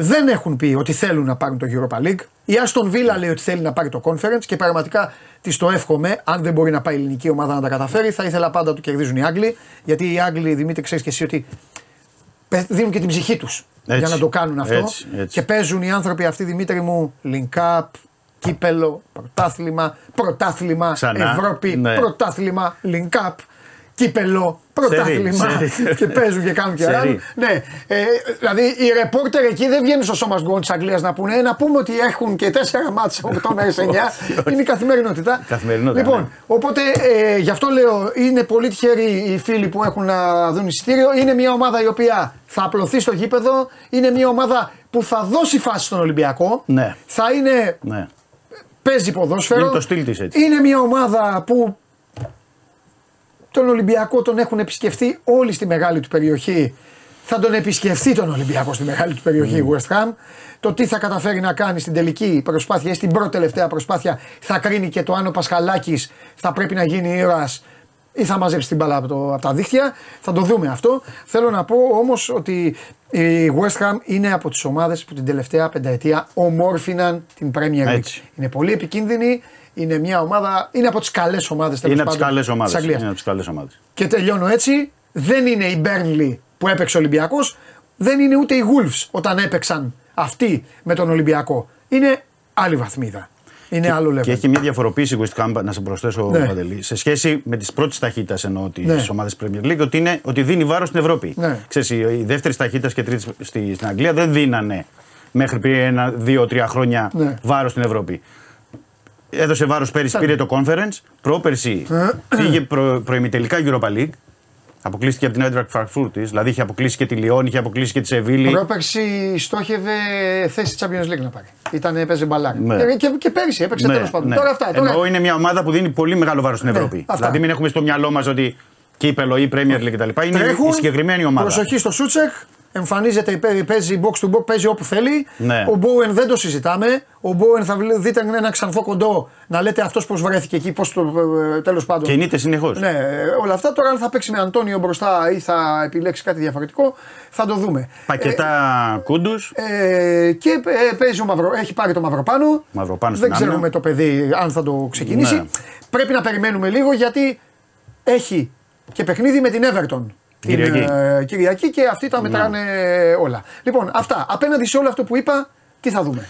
Δεν έχουν πει ότι θέλουν να πάρουν το Europa League. Η Aston Villa λέει ότι θέλει να πάρει το conference και πραγματικά της το εύχομαι. Αν δεν μπορεί να πάει η ελληνική ομάδα να τα καταφέρει, θα ήθελα πάντα να το κερδίζουν οι Άγγλοι. Γιατί οι Άγγλοι, Δημήτρη, ξέρεις και εσύ ότι πε- δίνουν και την ψυχή τους για Έτσι. να το κάνουν αυτό. Έτσι, έτσι. Και παίζουν οι άνθρωποι αυτοί, Δημήτρη μου, link up, κύπελο, πρωτάθλημα, πρωτάθλημα, Ξανά, Ευρώπη, ναι. πρωτάθλημα, link up, κύπελο, πρωτάθλημα. σερί. και παίζουν και κάνουν και Σερί. ράνουν. Ναι, ε, δηλαδή οι ρεπόρτερ εκεί δεν βγαίνουν στο σώμα γκολ τη Αγγλίας να πούνε. «Ε, Να πούμε ότι έχουν και τέσσερα μάτσα, 8 μέρε 9. Είναι η καθημερινότητα. Καθημερινότητα, Λοιπόν, ναι. οπότε ε, γι' αυτό λέω είναι πολύ τυχεροί οι φίλοι που έχουν να δουν εισιτήριο. Είναι μια ομάδα η οποία θα απλωθεί στο γήπεδο. Είναι μια ομάδα που θα δώσει φάση στον Ολυμπιακό. Ναι. Θα είναι Ναι. παίζει ποδόσφαιρο. Είναι το στυλ της έτσι. Είναι μια ομάδα που τον Ολυμπιακό τον έχουν επισκεφτεί όλοι στη μεγάλη του περιοχή. Θα τον επισκεφτεί τον Ολυμπιακό στη μεγάλη του περιοχή η West Ham. Το τι θα καταφέρει να κάνει στην τελική προσπάθεια ή στην πρώτη τελευταία προσπάθεια θα κρίνει και το αν ο Πασχαλάκης θα πρέπει να γίνει ήρωας ή θα μαζέψει την μπάλα από, το, από τα δίχτυα. Θα το δούμε αυτό. Θέλω να πω όμως ότι η West Ham είναι από τις ομάδες που την τελευταία πενταετία ομόρφιναν την Premier League. Έτσι. Είναι πολύ επικίνδυνη. Είναι μια ομάδα, είναι από τις καλές ομάδες Είναι από τις καλές ομάδες. Αγγλίας. Είναι από τις καλές ομάδες. Και τελειώνω έτσι. Δεν είναι η Burnley που έπαιξε ο Ολυμπιακός, δεν είναι ούτε οι Wolves όταν έπαιξαν αυτοί με τον Ολυμπιακό. Είναι άλλη βαθμίδα. Είναι άλλο level. Και έχει μια διαφοροποίηση η West Ham, να σε προσθέσω, Ναι. Παντελή, σε σχέση με τις πρώτες ταχύτητα εννοώ τι Ναι. ομάδες Premier League, ότι, είναι, ότι δίνει βάρος στην Ευρώπη. Ναι. Ξέρεις, οι, οι δεύτερη ταχύτητα και τρίτη στη, στην Αγγλία δεν δίνανε μέχρι πριν ένα, δύο-τρία χρόνια Ναι. βάρος στην Ευρώπη. Έδωσε βάρος πέρυσι, πήρε το conference. Πρόπερσι Ε. πήγε προ, προημιτελικά Europa League. Αποκλείστηκε από την Έντρακ Frankfurt δηλαδή είχε αποκλείσει και τη Λιόν, είχε αποκλείσει και τη Σεβίλη. Πρόπερση στόχευε θέση Champions League να πάρει. Ήταν, έπαιζε μπαλάκι. Ναι. Ε, Και, και πέρυσι έπαιξε Ναι, τέλος πάντων. ναι. Τώρα αυτά. Τώρα... Εννοώ είναι μια ομάδα που δίνει πολύ μεγάλο βάρος στην Ναι, Ευρώπη. αυτά. Δηλαδή μην έχουμε στο μυαλό μας ότι κύπελο ή Premier League κτλ. Είναι Τρέχουν, η συγκεκριμένη ομάδα. Προσοχή στο Σούτσεκ. Εμφανίζεται, παί- παίζει box to box, παίζει όπου θέλει. Ναι. Ο Μπόουεν δεν το συζητάμε. Ο Μπόουεν θα βλέ- δείτε ένα ξανθό κοντό να λέτε αυτός πώς βρέθηκε εκεί, πώς το. τέλος πάντων. Κινείται συνεχώς. Ναι, ε, όλα αυτά. Τώρα αν θα παίξει με Αντώνιο μπροστά ή θα επιλέξει κάτι διαφορετικό, θα το δούμε. Πακετά κούντους. Ε, και ε, παίζει ο Μαυρο, έχει πάρει το Μαυροπάνο. Μαυροπάνο Δεν στην άμυνα. ξέρουμε το παιδί αν θα το ξεκινήσει. Ναι. Πρέπει να περιμένουμε λίγο γιατί έχει και παιχνίδι με την Everton. Την Κυριακή. ε, Κυριακή και αυτοί τα μετράνε όλα. Λοιπόν, αυτά. Απέναντι σε όλο αυτό που είπα, τι θα δούμε;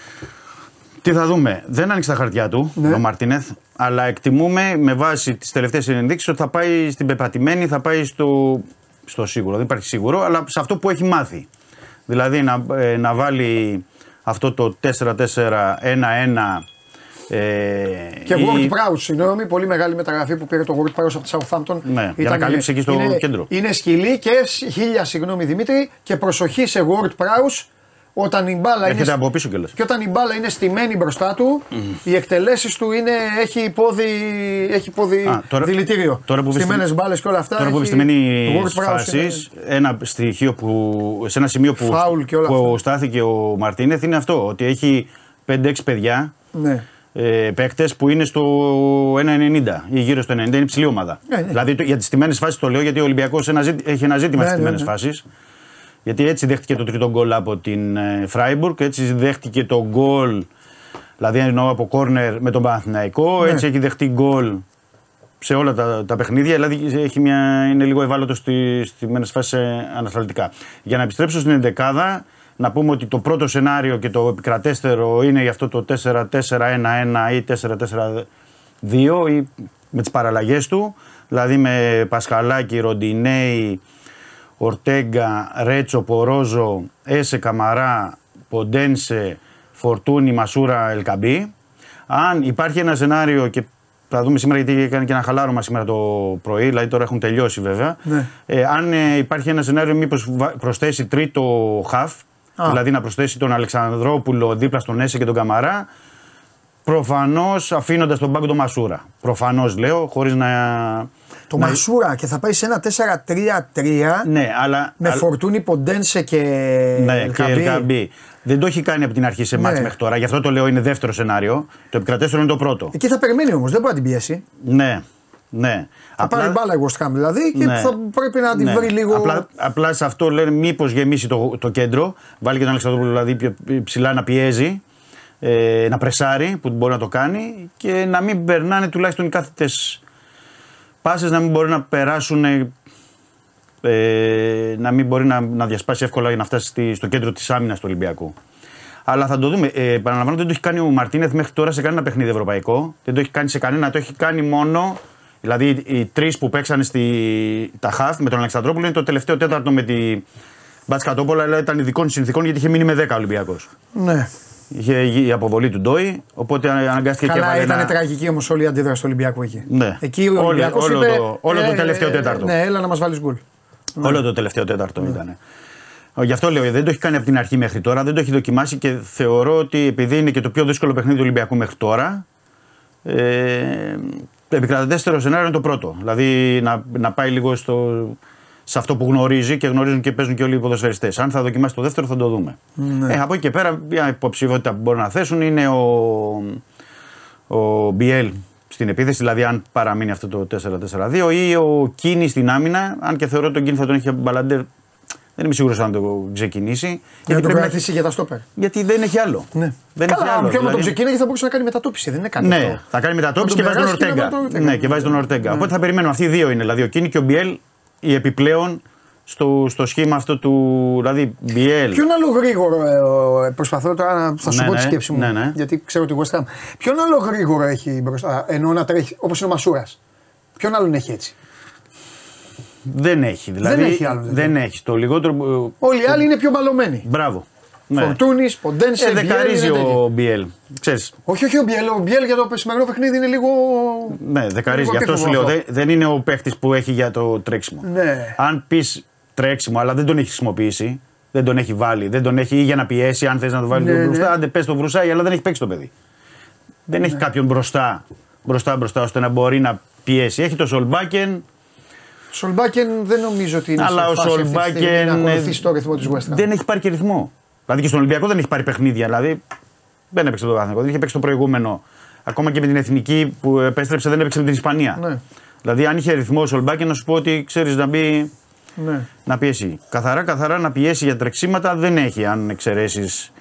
Τι θα δούμε; Δεν άνοιξε τα χαρτιά του Ναι. ο Μαρτίνεθ, αλλά εκτιμούμε με βάση τις τελευταίες ενδείξεις ότι θα πάει στην πεπατημένη, θα πάει στο, στο σίγουρο. Δεν υπάρχει σίγουρο, αλλά σε αυτό που έχει μάθει. Δηλαδή να, ε, να βάλει αυτό το 4-4-1-1. Ε, Και ή- Word Prowse, συγγνώμη, πολύ μεγάλη μεταγραφή που πήρε το Word Prowse από τη Southampton. Ναι, για να καλύψει εκεί στο είναι, κέντρο. Είναι σκυλή και σ- χίλια, συγγνώμη Δημήτρη, και προσοχή σε Word Prowse όταν η μπάλα είναι. Έρχεται από πίσω κιόλας. Και όταν η μπάλα είναι στημένη μπροστά του, οι εκτελέσεις του είναι, έχει πόδι, έχει πόδι Α, τώρα- δηλητήριο. τώρα που Στημένες βρίσκει- μπάλες και όλα αυτά. Τώρα που έχει επιστημένη Ward Prowse φάση, είναι- ένα στοιχείο που, σε ένα σημείο που, Φάουλ και όλα που αυτά. στάθηκε ο Μαρτίνεθ είναι αυτό. Ότι έχει 5-6 παιδιά Ναι. Ε, παίκτες που είναι στο 1,90 ή γύρω στο 90, είναι υψηλή ομάδα. Ναι, ναι. Δηλαδή το- για τις στιμένες φάσεις το λέω γιατί ο Ολυμπιακός έχει ένα ζήτημα Ναι, στις ναι, στιμένες ναι. φάσεις. Γιατί έτσι δέχτηκε το τρίτο γκολ από την ε, Φράιμπουργκ, έτσι δέχτηκε το γκολ, δηλαδή εννοώ από κόρνερ με τον Παναθηναϊκό, Ναι. έτσι έχει δεχτεί γκολ σε όλα τα, τα παιχνίδια. Δηλαδή έχει μια, είναι λίγο ευάλωτο στη, στη φάση ανασταλτικά. Για να επιστρέψω στην ενδεκάδα, να πούμε ότι το πρώτο σενάριο και το επικρατέστερο είναι για αυτό το 4-4-1-1 ή 4-4-2 ή με τις παραλλαγές του. Δηλαδή με Πασχαλάκη, Ροντινέη, Ορτέγκα, Ρέτσο, Πορόζο, Έσε, Καμαρά, Ποντένσε, Φορτούνη, Μασούρα, Ελκαμπή. Αν υπάρχει ένα σενάριο και θα δούμε σήμερα γιατί έκανε και ένα χαλάρωμα σήμερα το πρωί, δηλαδή τώρα έχουν τελειώσει βέβαια. Ναι. Ε, αν ε, υπάρχει ένα σενάριο, μήπως προσθέσει τρίτο χαφ, Α. δηλαδή να προσθέσει τον Αλεξανδρόπουλο δίπλα στον Έσε και τον Καμαρά. Προφανώς αφήνοντας τον πάγκο τον Μασούρα. Προφανώς λέω, χωρίς να. Το να- Μασούρα και θα πάει σε ένα 4-3-3 Ναι, αλλά. με αλλά- Φορτούνη, Ποντένσε και Ναι, και Ελκαμπή. Ελκαμπή. Δεν το έχει κάνει από την αρχή σε μάτς Ναι. μέχρι τώρα. Γι' αυτό το λέω είναι δεύτερο σενάριο. Το επικρατέστερο είναι το πρώτο. Εκεί θα περιμένει όμως, δεν μπορεί να την πιέσει. Ναι, ναι. Θα πάρει μπάλα η West Ham δηλαδή και Ναι. θα πρέπει να την Ναι. βρει λίγο. Απλά, απλά σε αυτό λένε μήπως γεμίσει το, το κέντρο. Βάλει και τον Αλεξανδρόπουλο δηλαδή πιο ψηλά να πιέζει, ε, να πρεσάρει που μπορεί να το κάνει και να μην περνάνε τουλάχιστον οι κάθετες πάσες να μην μπορεί να περάσουν. ε, Ε, να μην μπορεί να, να διασπάσει εύκολα για να φτάσει στη- στο κέντρο της άμυνας του Ολυμπιακού. Αλλά θα το δούμε. Ε, επαναλαμβάνω, δεν το έχει κάνει ο Μαρτίνεθ μέχρι τώρα σε κανένα παιχνίδι ευρωπαϊκό. Δεν το έχει κάνει σε κανένα. Το έχει κάνει μόνο. Δηλαδή, οι, οι τρεις που παίξανε στη, τα χαφ με τον Αλεξανδρόπουλο είναι το τελευταίο τέταρτο με τη Μπατσκατόπολα, αλλά ήταν ειδικών συνθηκών γιατί είχε μείνει με 10 Ολυμπιακός. Ναι. Είχε η αποβολή του Ντόι, οπότε αναγκάστηκε και Καλά, έβαλε ήταν ένα- τραγική όμως όλη η αντίδραση του Ολυμπιακού εκεί. Ναι. Εκεί ο Όλο- Ολυμπιακός όλο είπε, το- όλο το ε, τελευταίο ε, τέταρτο. Ναι, έλα να μας βάλεις γκολ. Όλο το τελευταίο τέταρτο ήταν. Γι' αυτό λέω, δεν το έχει κάνει από την αρχή μέχρι τώρα, δεν το έχει δοκιμάσει και θεωρώ ότι επειδή είναι και το πιο δύσκολο παιχνίδι του Ολυμπιακού μέχρι τώρα, ε, το επικρατέστερο σενάριο είναι το πρώτο. Δηλαδή να, να πάει λίγο στο, σε αυτό που γνωρίζει και γνωρίζουν και παίζουν και όλοι οι ποδοσφαιριστές. Αν θα δοκιμάσει το δεύτερο θα το δούμε. Ναι. Ε, από εκεί και πέρα, μια υποψηφιότητα που μπορούν να θέσουν είναι ο, ο Μπιέλ στην επίθεση, δηλαδή αν παραμείνει αυτό το 4-4-2 ή ο Κίνης στην άμυνα. Αν και θεωρώ ότι τον Κίνης θα τον έχει από μπαλαντέρ. Δεν είμαι σίγουρος αν το ξεκινήσει. Για να Γιατί, τον πρέπει να- κρατήσει για τα στόπερ. γιατί δεν έχει άλλο. Ναι. Δεν έχει Καλά, άλλο. αν πιο με τον δηλαδή- ξεκίνησε θα μπορούσε να κάνει μετατόπιση. Δεν είναι κάτι ναι, αυτό. θα κάνει μετατόπιση Να και τον βάζει τον περάσει και να Ορτέγκα. βάλει τον Ορτέγκα. Ναι, και βάζει τον Ορτέγκα. Οπότε θα περιμένουμε. Αυτοί οι δύο είναι. Δηλαδή ο Κίνη και ο Μπιέλ οι επιπλέον στο, στο σχήμα αυτό του. Δηλαδή Μπιέλ. Ποιον άλλο γρήγορο, ε, ε, προσπαθώ τώρα να θα σου Ναι, πω τη ναι, σκέψη μου. ναι, ναι. Γιατί ξέρω ότι West Ham. Ποιον άλλο γρήγορο έχει μπροστά, ενώ να τρέχει όπως είναι ο Μασούρας. Ποιον άλλον έχει έτσι; Δεν έχει. Δηλαδή, έχει άλλο, δηλαδή. Δεν έχει. Το λιγότερο. ε, Όλοι οι άλλοι είναι πιο μπαλωμένοι. Μπράβο. Ναι. Φορτούνης, Ποντένσε, Ε, Μπιέλ, δεκαρίζει είναι τέτοιοι. ο Μπιέλ. Ξέρεις, Όχι, όχι ο Μπιέλ. Ο Μπιέλ για το σημερινό παιχνίδι είναι λίγο. ναι, δεκαρίζει. λίγο Γι' αυτό σου λέω. επίφοβο Δεν, δεν είναι ο παίχτης που έχει για το τρέξιμο. Ναι. Αν πεις τρέξιμο, αλλά δεν τον έχει χρησιμοποιήσει, δεν τον έχει βάλει, δεν τον έχει ή για να πιέσει, αν θες να το βάλει Ναι, λίγο ναι. μπροστά, άντε πες το βρουσάει, αλλά δεν έχει παίξει το παιδί. Δεν έχει κάποιον μπροστά, μπροστά, μπροστά, ώστε να μπορεί να πιέσει. Έχει το Σολμπάκεν, Σολμπάκεν δεν νομίζω ότι είναι αλλά σε ο φάση αυτή τη στιγμή Σολμπάκεν να ε, ακολουθήσει το ρυθμό της West Ham. δεν έχει πάρει και ρυθμό. Δηλαδή και στον Ολυμπιακό δεν έχει πάρει παιχνίδια. Δηλαδή δεν έπαιξε το Παναθηναϊκό, δεν είχε παίξει το προηγούμενο. Ακόμα και με την εθνική που επέστρεψε δεν έπαιξε με την Ισπανία. Ναι. Δηλαδή αν είχε ρυθμό ο Σολμπάκεν να σου πω ότι ξέρεις να μπει Ναι. να πιέσει. Καθαρά, καθαρά να πιέσει για τρεξίματα δεν έχει, αν εξαιρέσεις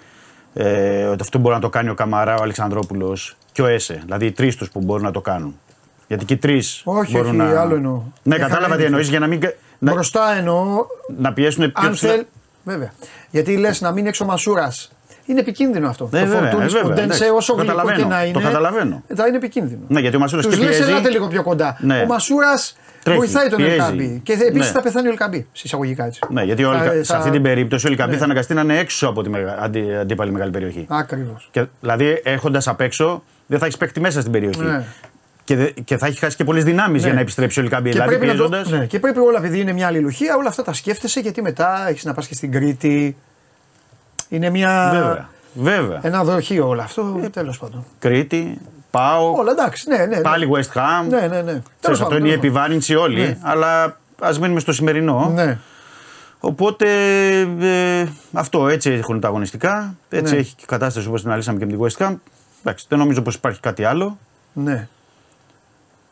ε, ότι αυτό μπορεί να το κάνει ο Καμαρά, ο Αλεξανδρόπουλος και ο Έσε. Δηλαδή οι τρεις τους που μπορούν να το κάνουν. Γιατί και οι τρεις Όχι, μπορούν όχι, να. άλλο εννοώ. Ναι, Μια κατάλαβα χαρά τι είναι. εννοείς για να μην. κα- Να, Μπροστά εννοώ να πιέσουν πιο Αν ψηλά. θέλ... Βέβαια. Γιατί λες να μείνει έξω ο Μασούρας. Είναι επικίνδυνο αυτό. Ναι, το βέβαια, Φορτούνη ε, βέβαια, Ποντένσε, εντάξει, όσο το γλυκό και καταλαβαίνω, να το είναι. καταλαβαίνω. ε, Θα είναι επικίνδυνο. Ναι, γιατί ο Μασούρας Τους και λες, πιέζει. ελάτε λίγο πιο κοντά. Ναι. Ο Μασούρας Τρέχει, βοηθάει τον πιέζει. Ελκαμπή. Και επίσης Ναι. θα πεθάνει ο Ελκαμπή. Συσσαγωγικά έτσι. Ναι, γιατί ο Θα- Ελκα- σε θα- αυτή την περίπτωση ο Ελκαμπή Ναι. θα αναγκαστεί να είναι έξω από τη μεγα- αντι, αντίπαλη μεγάλη περιοχή. Ακριβώς. Και, δηλαδή έχοντας απ' έξω δεν θα έχεις παίκτη μέσα στην περιοχή. Ναι. Και, δε- και θα έχει χάσει και πολλές δυνάμεις για να επιστρέψει ο Ελκαμπή. Και Δηλαδή πρέπει, να το, πιέζοντας- ναι, και πρέπει όλα, επειδή είναι μια αλληλουχία, όλα αυτά τα σκέφτεσαι γιατί μετά έχεις να πας και στην Κρήτη. Είναι μια. Βέβαια. Βέβαια. Ένα δοχείο όλο αυτό. Τέλος πάντων. Κρήτη, Πάο, Όλα εντάξει. Ναι, ναι, ναι. πάλι West Ham. Ναι, ναι, ναι. Τέλος Ξέρεις, αυτό πάντων, είναι η τέλος πάντων. επιβάρυνση όλη. Ναι. Αλλά ας μείνουμε στο σημερινό. Ναι. Οπότε ε, αυτό έτσι έχουν τα αγωνιστικά. Έτσι Ναι. έχει και η κατάσταση όπως την αναλύσαμε και με την West Ham. Εντάξει, δεν νομίζω πως υπάρχει κάτι άλλο ναι.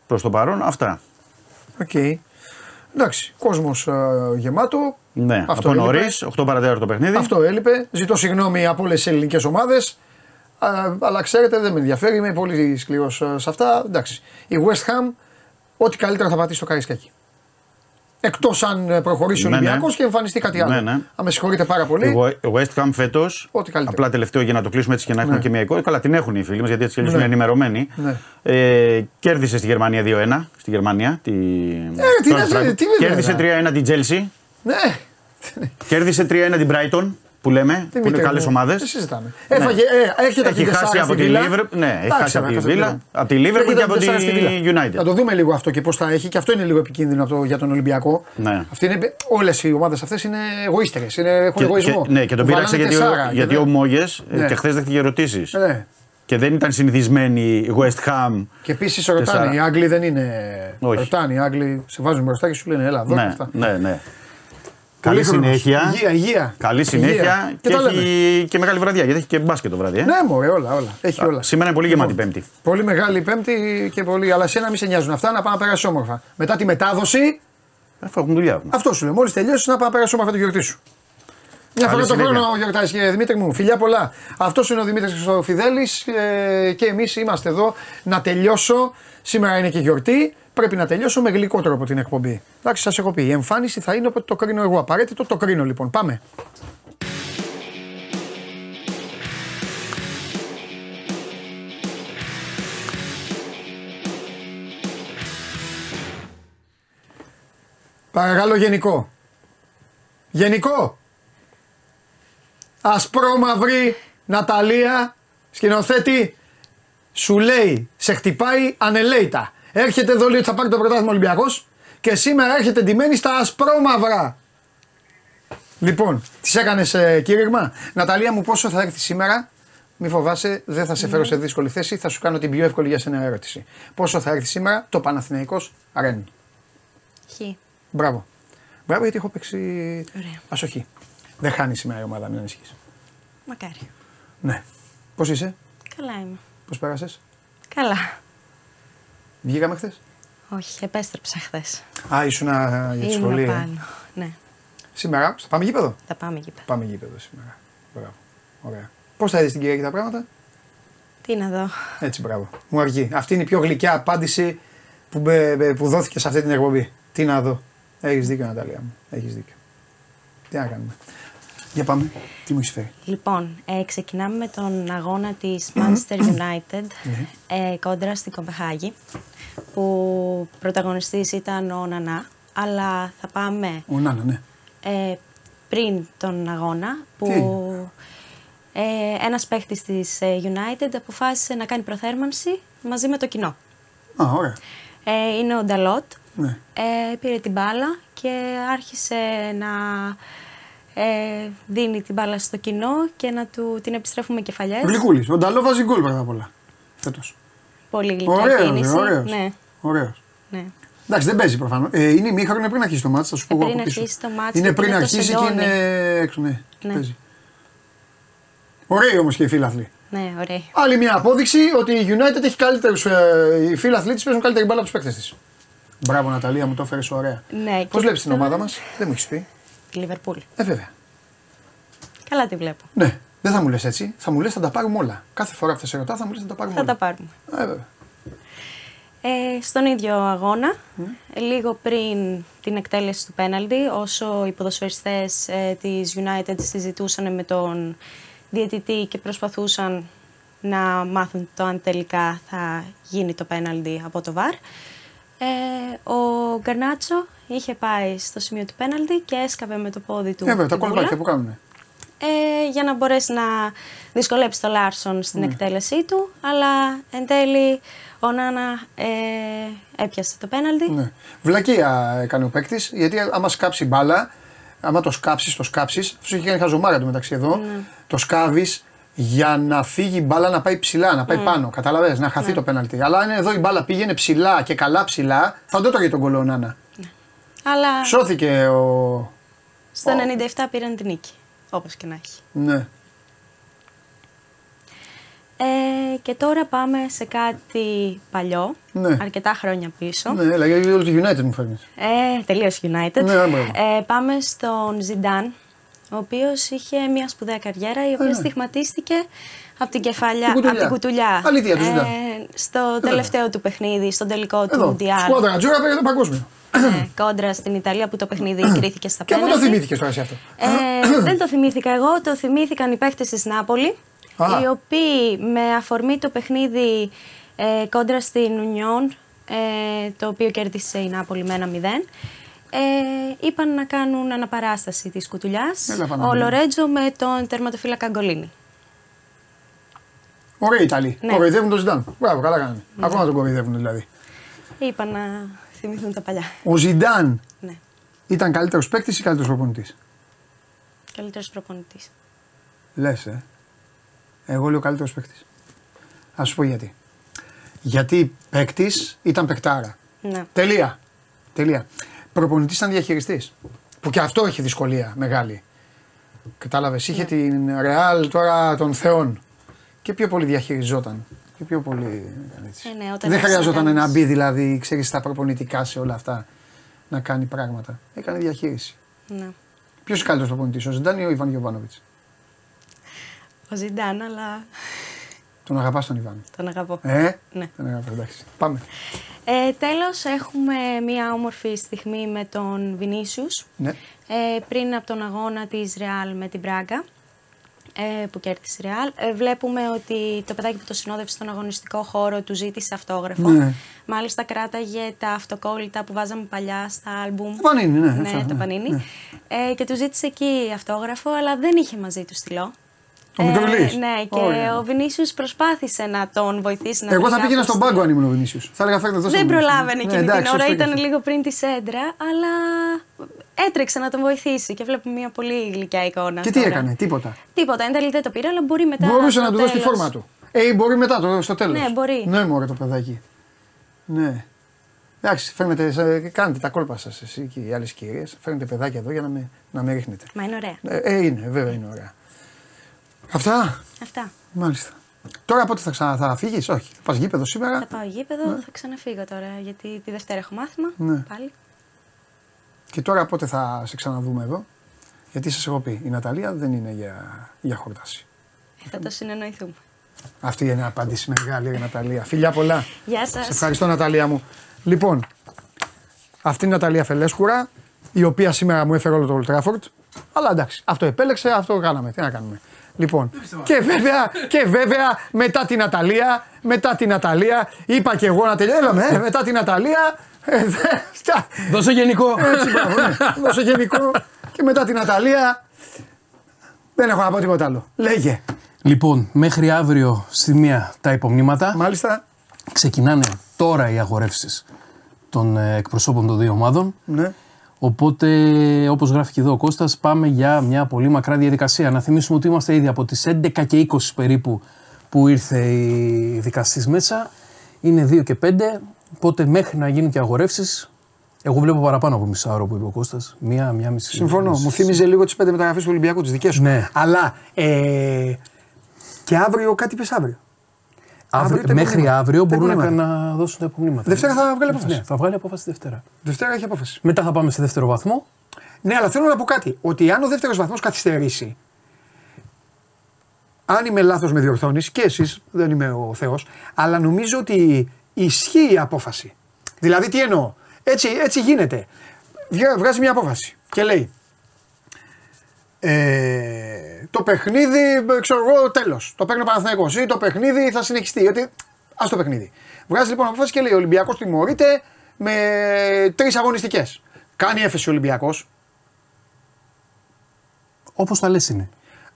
Προς το παρόν. Αυτά. Οκ. Εντάξει, κόσμος γεμάτο. Ναι, Αυτό από έλειπε. νωρίς, 8 παρά τέταρτο το παιχνίδι. Αυτό έλειπε. Ζητώ συγγνώμη από όλες τις ελληνικές ομάδες. Αλλά ξέρετε, δεν με ενδιαφέρει. Είμαι πολύ σκληρός σε αυτά. Εντάξει. Η West Ham ό,τι καλύτερα θα πατήσει το Καρισκάκι. Εκτός αν ε, προχωρήσει ο Ναι, ναι. Ολυμπιακός και εμφανιστεί κάτι άλλο. Ναι, ναι. Αν με συγχωρείτε πάρα πολύ. Εγώ, ο West Ham φέτος. Ό,τι καλύτερο. Απλά τελευταίο για να το κλείσουμε έτσι και να έχουμε Ναι. και μια εικόνα. Καλά, την έχουν οι φίλοι μας γιατί έτσι κι αλλιώς Ναι. είναι ενημερωμένοι. Ναι. Ε, κέρδισε στη Γερμανία 2-1. Στη Γερμανία. Τη... Ε, τι τον να- Φράγκο. τι βέβαια. Κέρδισε 3-1 την Chelsea. Ναι, Κέρδισε 3-1 την Brighton που λέμε. που είναι Δημήτρη καλές μου, ομάδες. Δεν συζητάμε. Έφαγε, ε, έρχεται από Έχει την χάσει Τεσάρα από στη τη Βίλα. Liverpool. Ναι, έχει Εντάξει, χάσει από τη θα Βίλα. το Από τη Liverpool Έρχεται και από τη Τεσάρα στη Βίλα. United. Θα το δούμε λίγο αυτό και πώς θα έχει και αυτό είναι λίγο επικίνδυνο από το- για τον Ολυμπιακό. Ναι. Όλες οι ομάδες αυτές είναι εγωίστερε. Έχουν Και, εγωισμό. και, ναι, και τον πείραξε Βάλανε γιατί, ο- τεσσάρα και γιατί δεν- ο Μόγες Ναι. και χθες δέχτηκε ερωτήσεις. Ναι. Και δεν ήταν συνηθισμένοι η West Ham. Και επίσης ρωτάνε, Τεσσάρα. οι Άγγλοι δεν είναι. Όχι. Ρωτάνε, οι Άγγλοι σε βάζουν μπροστά και σου λένε Έλα, εδώ και Ναι, αυτά. ναι, ναι. Καλή Πολύχρονος. συνέχεια. Υγεία, υγεία. Καλή Υγεία. συνέχεια Και και, τα λέμε. έχει και μεγάλη βραδιά. Γιατί έχει και μπάσκετ το βράδυ. Ε. Ναι, μωρέ, όλα, όλα. Έχει όλα. Σήμερα είναι πολύ γεμάτη Λοιπόν, Πέμπτη. Πολύ μεγάλη Πέμπτη και πολύ. Αλλά εσένα μη σε νοιάζουν αυτά να πάμε να περάσει όμορφα. Μετά τη μετάδοση, Αφού έχουμε δουλειά. αυτό σου λέω. Μόλις τελειώσεις να πάμε να περάσει όμορφα τη γιορτή σου. Μια Καλή φορά το συνέχεια. χρόνο γιορτάζει και Δημήτρη μου. Φιλιά πολλά. Αυτός είναι ο Δημήτρης Χρυστοφιδέλη ε, και εμείς είμαστε εδώ να τελειώσω. Σήμερα είναι και γιορτή. Πρέπει να τελειώσω με γλυκό τρόπο την εκπομπή. Εντάξει, σας έχω πει. Η εμφάνιση θα είναι όποτε το κρίνω εγώ. Απαραίτητο το κρίνω λοιπόν. Πάμε. Παρακαλώ γενικό. Γενικό. Ασπρόμαυρη Ναταλία, σκηνοθέτη, σου λέει, σε χτυπάει ανελέητα. Έρχεται εδώ λέει ότι θα πάρει το πρωτάθλημα Ολυμπιακός και σήμερα έρχεται ντυμένη στα ασπρόμαυρα. Λοιπόν, τη έκανες ε, κήρυγμα; Ναταλία μου, πόσο θα έρθει σήμερα; Μη φοβάσαι, δεν θα σε φέρω σε δύσκολη θέση. Θα σου κάνω την πιο εύκολη για σένα ερώτηση. Πόσο θα έρθει σήμερα; Το Παναθηναϊκός Ρεν. Χ. Μπράβο. Μπράβο γιατί έχω παίξει Ωραία. ασοχή. Δεν χάνει σήμερα η ομάδα, μην ανησυχείς. Μακάρι. Ναι. Πώς είσαι, Καλά είμαι. πώς πέρασες, Καλά. Βγήκαμε χθες; Όχι, επέστρεψα χθες. Α, ήσουν α, για τη Ήμουν σχολή. ε; πάνω. Ναι, Σήμερα, θα πάμε γήπεδο; θα πάμε εκεί. Πάμε γήπεδο σήμερα. Μπράβο. Ωραία. Πώς θα είδε την Κυριακή τα πράγματα, Τι να δω. Έτσι, μπράβο. Μου αρκεί. Αυτή είναι η πιο γλυκιά απάντηση που, μπε- μπε- που δόθηκε σε αυτή την εκπομπή. Τι να δω. Έχεις δίκιο, Ναταλία μου. Έχεις δίκιο. Τι να κάνουμε. Για πάμε. Τι μου έχεις φέρει; Λοιπόν, ε, ξεκινάμε με τον αγώνα της Manchester United Ναι. ε, κόντρα στην Κοπεχάγη που πρωταγωνιστής ήταν ο Νανά αλλά θα πάμε Ο Νάνα, ναι. ε, πριν τον αγώνα που Τι; ε, ένας παίχτης της ε, United αποφάσισε να κάνει προθέρμανση μαζί με το κοινό. Α, ωραία. Ε, είναι ο Νταλότ. Ναι. Ε, πήρε την μπάλα και άρχισε να ε, δίνει την μπάλα στο κοινό και να του την επιστρέφουμε κεφαλιές. Γλυκούλης. Ο Νταλό βάζει γκολ πρώτα απ' όλα. Φέτος. Πολύ γλυκιά Ωραίο, κίνηση. ωραίος. Ναι, Ωραίος. ναι. Εντάξει, δεν παίζει προφανώς. Ε, είναι ημίχρονο πριν αρχίσει το μάτι, θα σου πω Ε, εγώ πριν από πίσω. αρχίσει το μάτς Είναι και πριν είναι το αρχίσει και σεντόνι. είναι έξω, ναι. Και Ναι. παίζει. Ωραίοι όμως και οι φίλαθλοι. Ναι, ωραία. Άλλη μια απόδειξη ότι η United έχει καλύτερους. Ε, οι φίλαθλοι της παίζουν καλύτερη μπάλα από τους παίκτες της. Μπράβο Ναταλία, μου το έφερες ωραία. Ναι, Πώς και βλέπεις την τώρα- ομάδα μας, δεν μου έχεις πει. Τη Λιβερπούλ. Ε, βέβαια. Καλά τη βλέπω. Ναι, δεν θα μου λες έτσι. Θα μου λες θα τα πάρουμε όλα. Κάθε φορά που θα σε ρωτάω θα μου λες θα τα πάρουμε Θα όλα. τα πάρουμε. Ε, βέβαια. Ε, στον ίδιο αγώνα, ε, λίγο πριν την εκτέλεση του πέναλτι, όσο οι ποδοσφαιριστές ε, της United συζητούσαν με τον διαιτητή και προσπαθούσαν να μάθουν το αν τελικά θα γίνει το πέναλτι από το VAR, ε, ο Γκαρνάτσο είχε πάει στο σημείο του πέναλτι και έσκαβε με το πόδι του Ε, βέβαια, τα την κολπάκια κούλα, που κάνουν. Ε, για να μπορέσει να δυσκολέψει το Λάρσον στην Ναι. εκτέλεσή του, αλλά εν τέλει ο Νάνα ε, έπιασε το πέναλτι. Ναι. Βλακεία έκανε ο παίκτης, γιατί άμα σκάψει μπάλα, άμα το σκάψεις, το σκάψεις, αυτός έχει κάνει χαζομάρα του μεταξύ εδώ, Ναι. το σκάβεις για να φύγει η μπάλα να πάει ψηλά, να πάει Ναι. πάνω. Κατάλαβε, να χαθεί Ναι. το πέναλτι. Αλλά αν εδώ η μπάλα πήγαινε ψηλά και καλά ψηλά, θα το έτρωγε τον κολονάνα. Αλλά Σώθηκε ο. στο 97 πήραν την νίκη, όπως και να έχει. Ναι. Ε, και τώρα πάμε σε κάτι παλιό, Ναι. αρκετά χρόνια πίσω. Ναι, έλα, γιατί όλο το United μου φέρνεις. Ε, τελείως United. Ναι, μπράβο. ε, πάμε στον Ζιντάν, ο οποίος είχε μια σπουδαία καριέρα, η οποία ναι. στιγματίστηκε Από την κεφαλιά, Την κουτουλιά. από την κουτουλιά. Αλήθεια, το Ζιντάν. στο τελευταίο του παιχνίδι, στον τελικό του Εδώ. Μουντιάλ. Σκουάδρα Τζούρα πήρε το παγκόσμιο. Ναι, κόντρα στην Ιταλία που το παιχνίδι κρίθηκε στα Και πού το πέναλτι. θυμήθηκες τώρα εσύ αυτό. Ε, δεν το θυμήθηκα εγώ, το θυμήθηκαν οι παίχτες της Νάπολη, Α. οι οποίοι με αφορμή το παιχνίδι ε, κόντρα στην Ουνιόν, ε, το οποίο κέρδισε η Νάπολη με ένα 0, ε, είπαν να κάνουν αναπαράσταση της κουτουλιάς, Έλα, ο Παναγία. Λορέτζο με τον τερματοφύλακα Γκολίνη. Ωραίοι Ιταλοί. Ναι. Κοροϊδεύουν τον Ζιντάν. Μπράβο, καλά κάνανε. Ακόμα τον κοροϊδεύουν δηλαδή. Είπαν να θυμηθούν τα παλιά. Ο Ζιντάν Ναι, ήταν καλύτερος παίκτης ή καλύτερος προπονητής; καλύτερος προπονητής. Λες, ε. Εγώ λέω καλύτερος παίκτης. Α σου πω γιατί. Γιατί παίκτης ήταν παικτάρα. Ναι. Τελεία. Τελεία. Προπονητής ήταν διαχειριστής. Που και αυτό έχει δυσκολία μεγάλη. Κατάλαβες. Είχε την Ρεάλ τώρα των Θεών. Και πιο πολύ διαχειριζόταν. Και πιο πολύ. έκανε έτσι. Ε, ναι, όταν Δεν έχεις χρειαζόταν να να κάνεις. μπει δηλαδή, ξέρεις, στα προπονητικά σε όλα αυτά να κάνει πράγματα. Έκανε διαχείριση. Ναι. Ποιος είναι καλύτερος προπονητής, ο Ζεντάνι ή ο Ιβάν Γιοβάνοβιτ. Ο Ζιντάν, αλλά Τον αγαπάς τον Ιβάν; τον αγαπώ. Ε, Ναι. τον αγαπά, εντάξει. Πάμε. Ε, τέλος, έχουμε μία όμορφη στιγμή με τον Βινίσιους. Ναι. Ε, πριν από τον αγώνα της Ρεάλ με την Μπράγκα, ε, που κέρδισε η Ρεάλ, ε, βλέπουμε ότι το παιδάκι που το συνόδευσε στον αγωνιστικό χώρο του ζήτησε αυτόγραφο. Ναι. Μάλιστα κράταγε τα αυτοκόλλητα που βάζαμε παλιά στα άλμπουμ. Το Πανίνι, ναι, Ναι, αυτά, το ναι, Πανίνι. ναι. Ε, και του ζήτησε εκεί αυτόγραφο, αλλά δεν είχε μαζί του στυλό. Ο Μικρολής. Ναι, και Ωραία. ο Βινίσιους προσπάθησε να τον βοηθήσει να Εγώ βρει θα πήγαινα κάπως στον πάγκο αν ήμουν ο Βινίσιο. Θα έλεγα φέρτε εδώ δεν στον προλάβαινε Βινίσιους. εκείνη Ναι, την εντάξει, ώρα, σωστό ήταν και αυτό. λίγο πριν τη σέντρα, αλλά έτρεξε να τον βοηθήσει και βλέπουμε μια πολύ γλυκιά εικόνα. Και τι τώρα. έκανε, τίποτα. Τίποτα, εν τέλει δεν το πήρε, αλλά μπορεί μετά. Μπορούσε στο να του δώσει τη τέλος. φόρμα του. Ε, ή μπορεί μετά το, στο τέλος. Ναι, μπορεί. Ναι, μωρέ το παιδάκι. Ναι. Εντάξει, φέρνετε, σε- κάνετε τα κόλπα σας εσύ και οι άλλες κυρίες. Φέρνετε παιδάκια εδώ για να με, να με ρίχνετε. Μα είναι ωραία. Ε, ε, είναι, βέβαια είναι ωραία. Αυτά. Αυτά. Μάλιστα. Τώρα πότε θα, ξανα, θα φύγεις, Όχι. Θα πας γήπεδο σήμερα; Θα πάω γήπεδο, θα ξαναφύγω τώρα, γιατί τη Δευτέρα έχω μάθημα. Ναι. Πάλι. Και τώρα πότε θα σε ξαναδούμε εδώ; Γιατί σας έχω πει, η Ναταλία δεν είναι για, για χορτάση. Ε, θα το συνεννοηθούμε. Αυτή είναι απάντηση μεγάλη, η Ναταλία. Φιλιά πολλά. Γεια σας. Σε ευχαριστώ, Ναταλία μου. Λοιπόν, αυτή είναι η Ναταλία Φελέσκουρα, η οποία σήμερα μου έφερε όλο το Old Trafford. Αλλά εντάξει, αυτό επέλεξε, αυτό κάναμε. Τι να κάνουμε. Λοιπόν, και βέβαια, και βέβαια μετά την Ναταλία, μετά την Ναταλία, είπα και εγώ να τελειώσουμε, ε, μετά την Ναταλία. Ε, δε- στα- Δώσε γενικό. Έτσι, μπράβο, ναι. Δώσε γενικό. Και μετά την Ναταλία. Δεν έχω να πω τίποτα άλλο. Λέγε. Λοιπόν, μέχρι αύριο στη μία τα υπομνήματα. Μάλιστα. Ξεκινάνε τώρα οι αγορεύσεις των ε, εκπροσώπων των δύο ομάδων. Ναι. Οπότε, όπως γράφει και εδώ ο Κώστας, πάμε για μια πολύ μακρά διαδικασία. Να θυμίσουμε ότι είμαστε ήδη από τις 11 και 20 περίπου που ήρθε η δικαστής μέσα. Είναι 2 και 5, οπότε μέχρι να γίνουν και αγορεύσεις, εγώ βλέπω παραπάνω από μισά ώρα που είπε ο Κώστας. Μία, μία μισή. Συμφωνώ. μισή- Μου θύμιζε λίγο τις πέντε μεταγραφές του Ολυμπιακού, τις δικές σου. Ναι. Αλλά ε, και αύριο κάτι πες αύριο. Αύριο, τα μέχρι υπομνήματα. αύριο Τα μπορούν να, υπομνήματα. να δώσουν τα υπομνήματα. Δευτέρα θα βγάλει απόφαση. Ναι, θα βγάλει απόφαση Δευτέρα. Δευτέρα έχει απόφαση. Μετά θα πάμε σε δεύτερο βαθμό. Ναι, αλλά θέλω να πω κάτι. Ότι αν ο δεύτερος βαθμός καθυστερήσει, αν είμαι λάθος με διορθώνεις και εσείς, δεν είμαι ο Θεός, αλλά νομίζω ότι ισχύει η απόφαση. Δηλαδή, τι εννοώ; Έτσι, έτσι γίνεται. Βγα- Βγάζει μια απόφαση και λέει. Ε, το παιχνίδι, ε, ξέρω εγώ, τέλος. Το παίρνει ο Παναθηναϊκός ή το παιχνίδι θα συνεχιστεί. Γιατί. Α το παιχνίδι. Βγάζει λοιπόν απόφαση και λέει: Ο Ολυμπιακός τιμωρείται με τρεις αγωνιστικές. Κάνει έφεση ο Ολυμπιακός. Όπως τα λες είναι.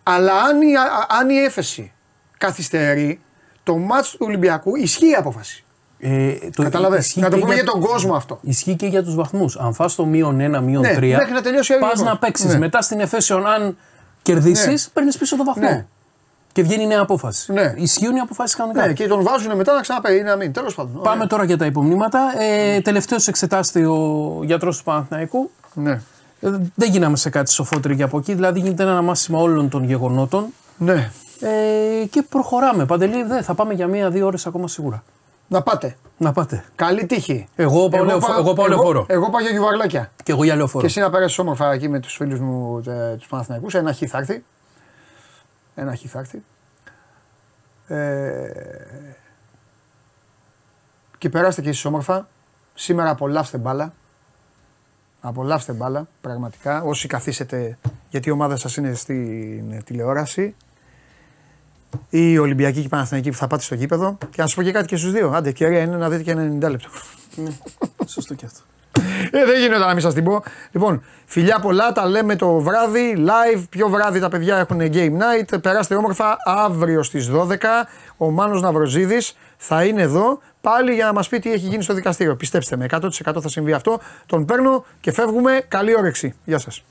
Αλλά αν η, α- αν η έφεση καθυστερεί, το μάτς του Ολυμπιακού ισχύει η απόφαση. Ε, το, Καταλαβες. ισχύει Να το και πούμε για τον κόσμο αυτό. Ισχύει και για τους βαθμούς. Αν φας το μείον 1, μείον Ναι, 3, μέχρι να τελειώσει ο πας Ολυμπιακός. να παίξεις. Ναι. Μετά στην Εφέσεων, αν κερδίσεις, Ναι. παίρνεις πίσω το βαθμό. Ναι. Και βγαίνει νέα απόφαση. Ναι. Ισχύουν οι αποφάσεις κανονικά. Ναι, και τον βάζουν μετά να ξαναπέει ή να μην. Τέλος πάντων. Πάμε τώρα για τα υπομνήματα. Ε, Τελευταίος εξετάστη ο γιατρός του Παναθηναϊκού. Ναι. Ε, δεν γίναμε σε κάτι σοφότεροι και από εκεί. Δηλαδή γίνεται ένα αναμάσιμα όλων των γεγονότων. ναι. Ε, και προχωράμε. Παντελή, δε, θα πάμε για μία-δύο ώρες ακόμα σίγουρα. Να πάτε. Να πάτε. Καλή τύχη. Εγώ πάω, λεωφο- εγώ πάω λεωφόρο. Εγώ πάω για γιουβαρλάκια. Και εγώ για λεωφόρο. Και εσύ να περάσει όμορφα εκεί με τους φίλους μου τους Παναθηναϊκούς. Ένα χ θα έρθει. Ένα χ θα έρθει. Ε, και περάστε και εσείς όμορφα. Σήμερα απολαύστε μπάλα. Απολαύστε μπάλα, πραγματικά. Όσοι καθίσετε, γιατί η ομάδα σας είναι στην τηλεόραση. Ή η Ολυμπιακή και η Παναθηναϊκή που θα πάτε στο γήπεδο. Και να σου πω και κάτι και στους δύο. Άντε, ευκαιρία είναι να δείτε και ένα 90 λεπτό. Ναι, σωστό και αυτό. Ε, δεν γίνεται να μην σας την πω. Λοιπόν, φιλιά πολλά, τα λέμε το βράδυ, live. Πιο βράδυ τα παιδιά έχουν game night. Περάστε όμορφα αύριο στις 12. Ο Μάνος Ναυροζίδης θα είναι εδώ πάλι για να μας πει τι έχει γίνει στο δικαστήριο. Πιστέψτε με, 100% θα συμβεί αυτό. Τον παίρνω και φεύγουμε. Καλή όρεξη. Γεια σας.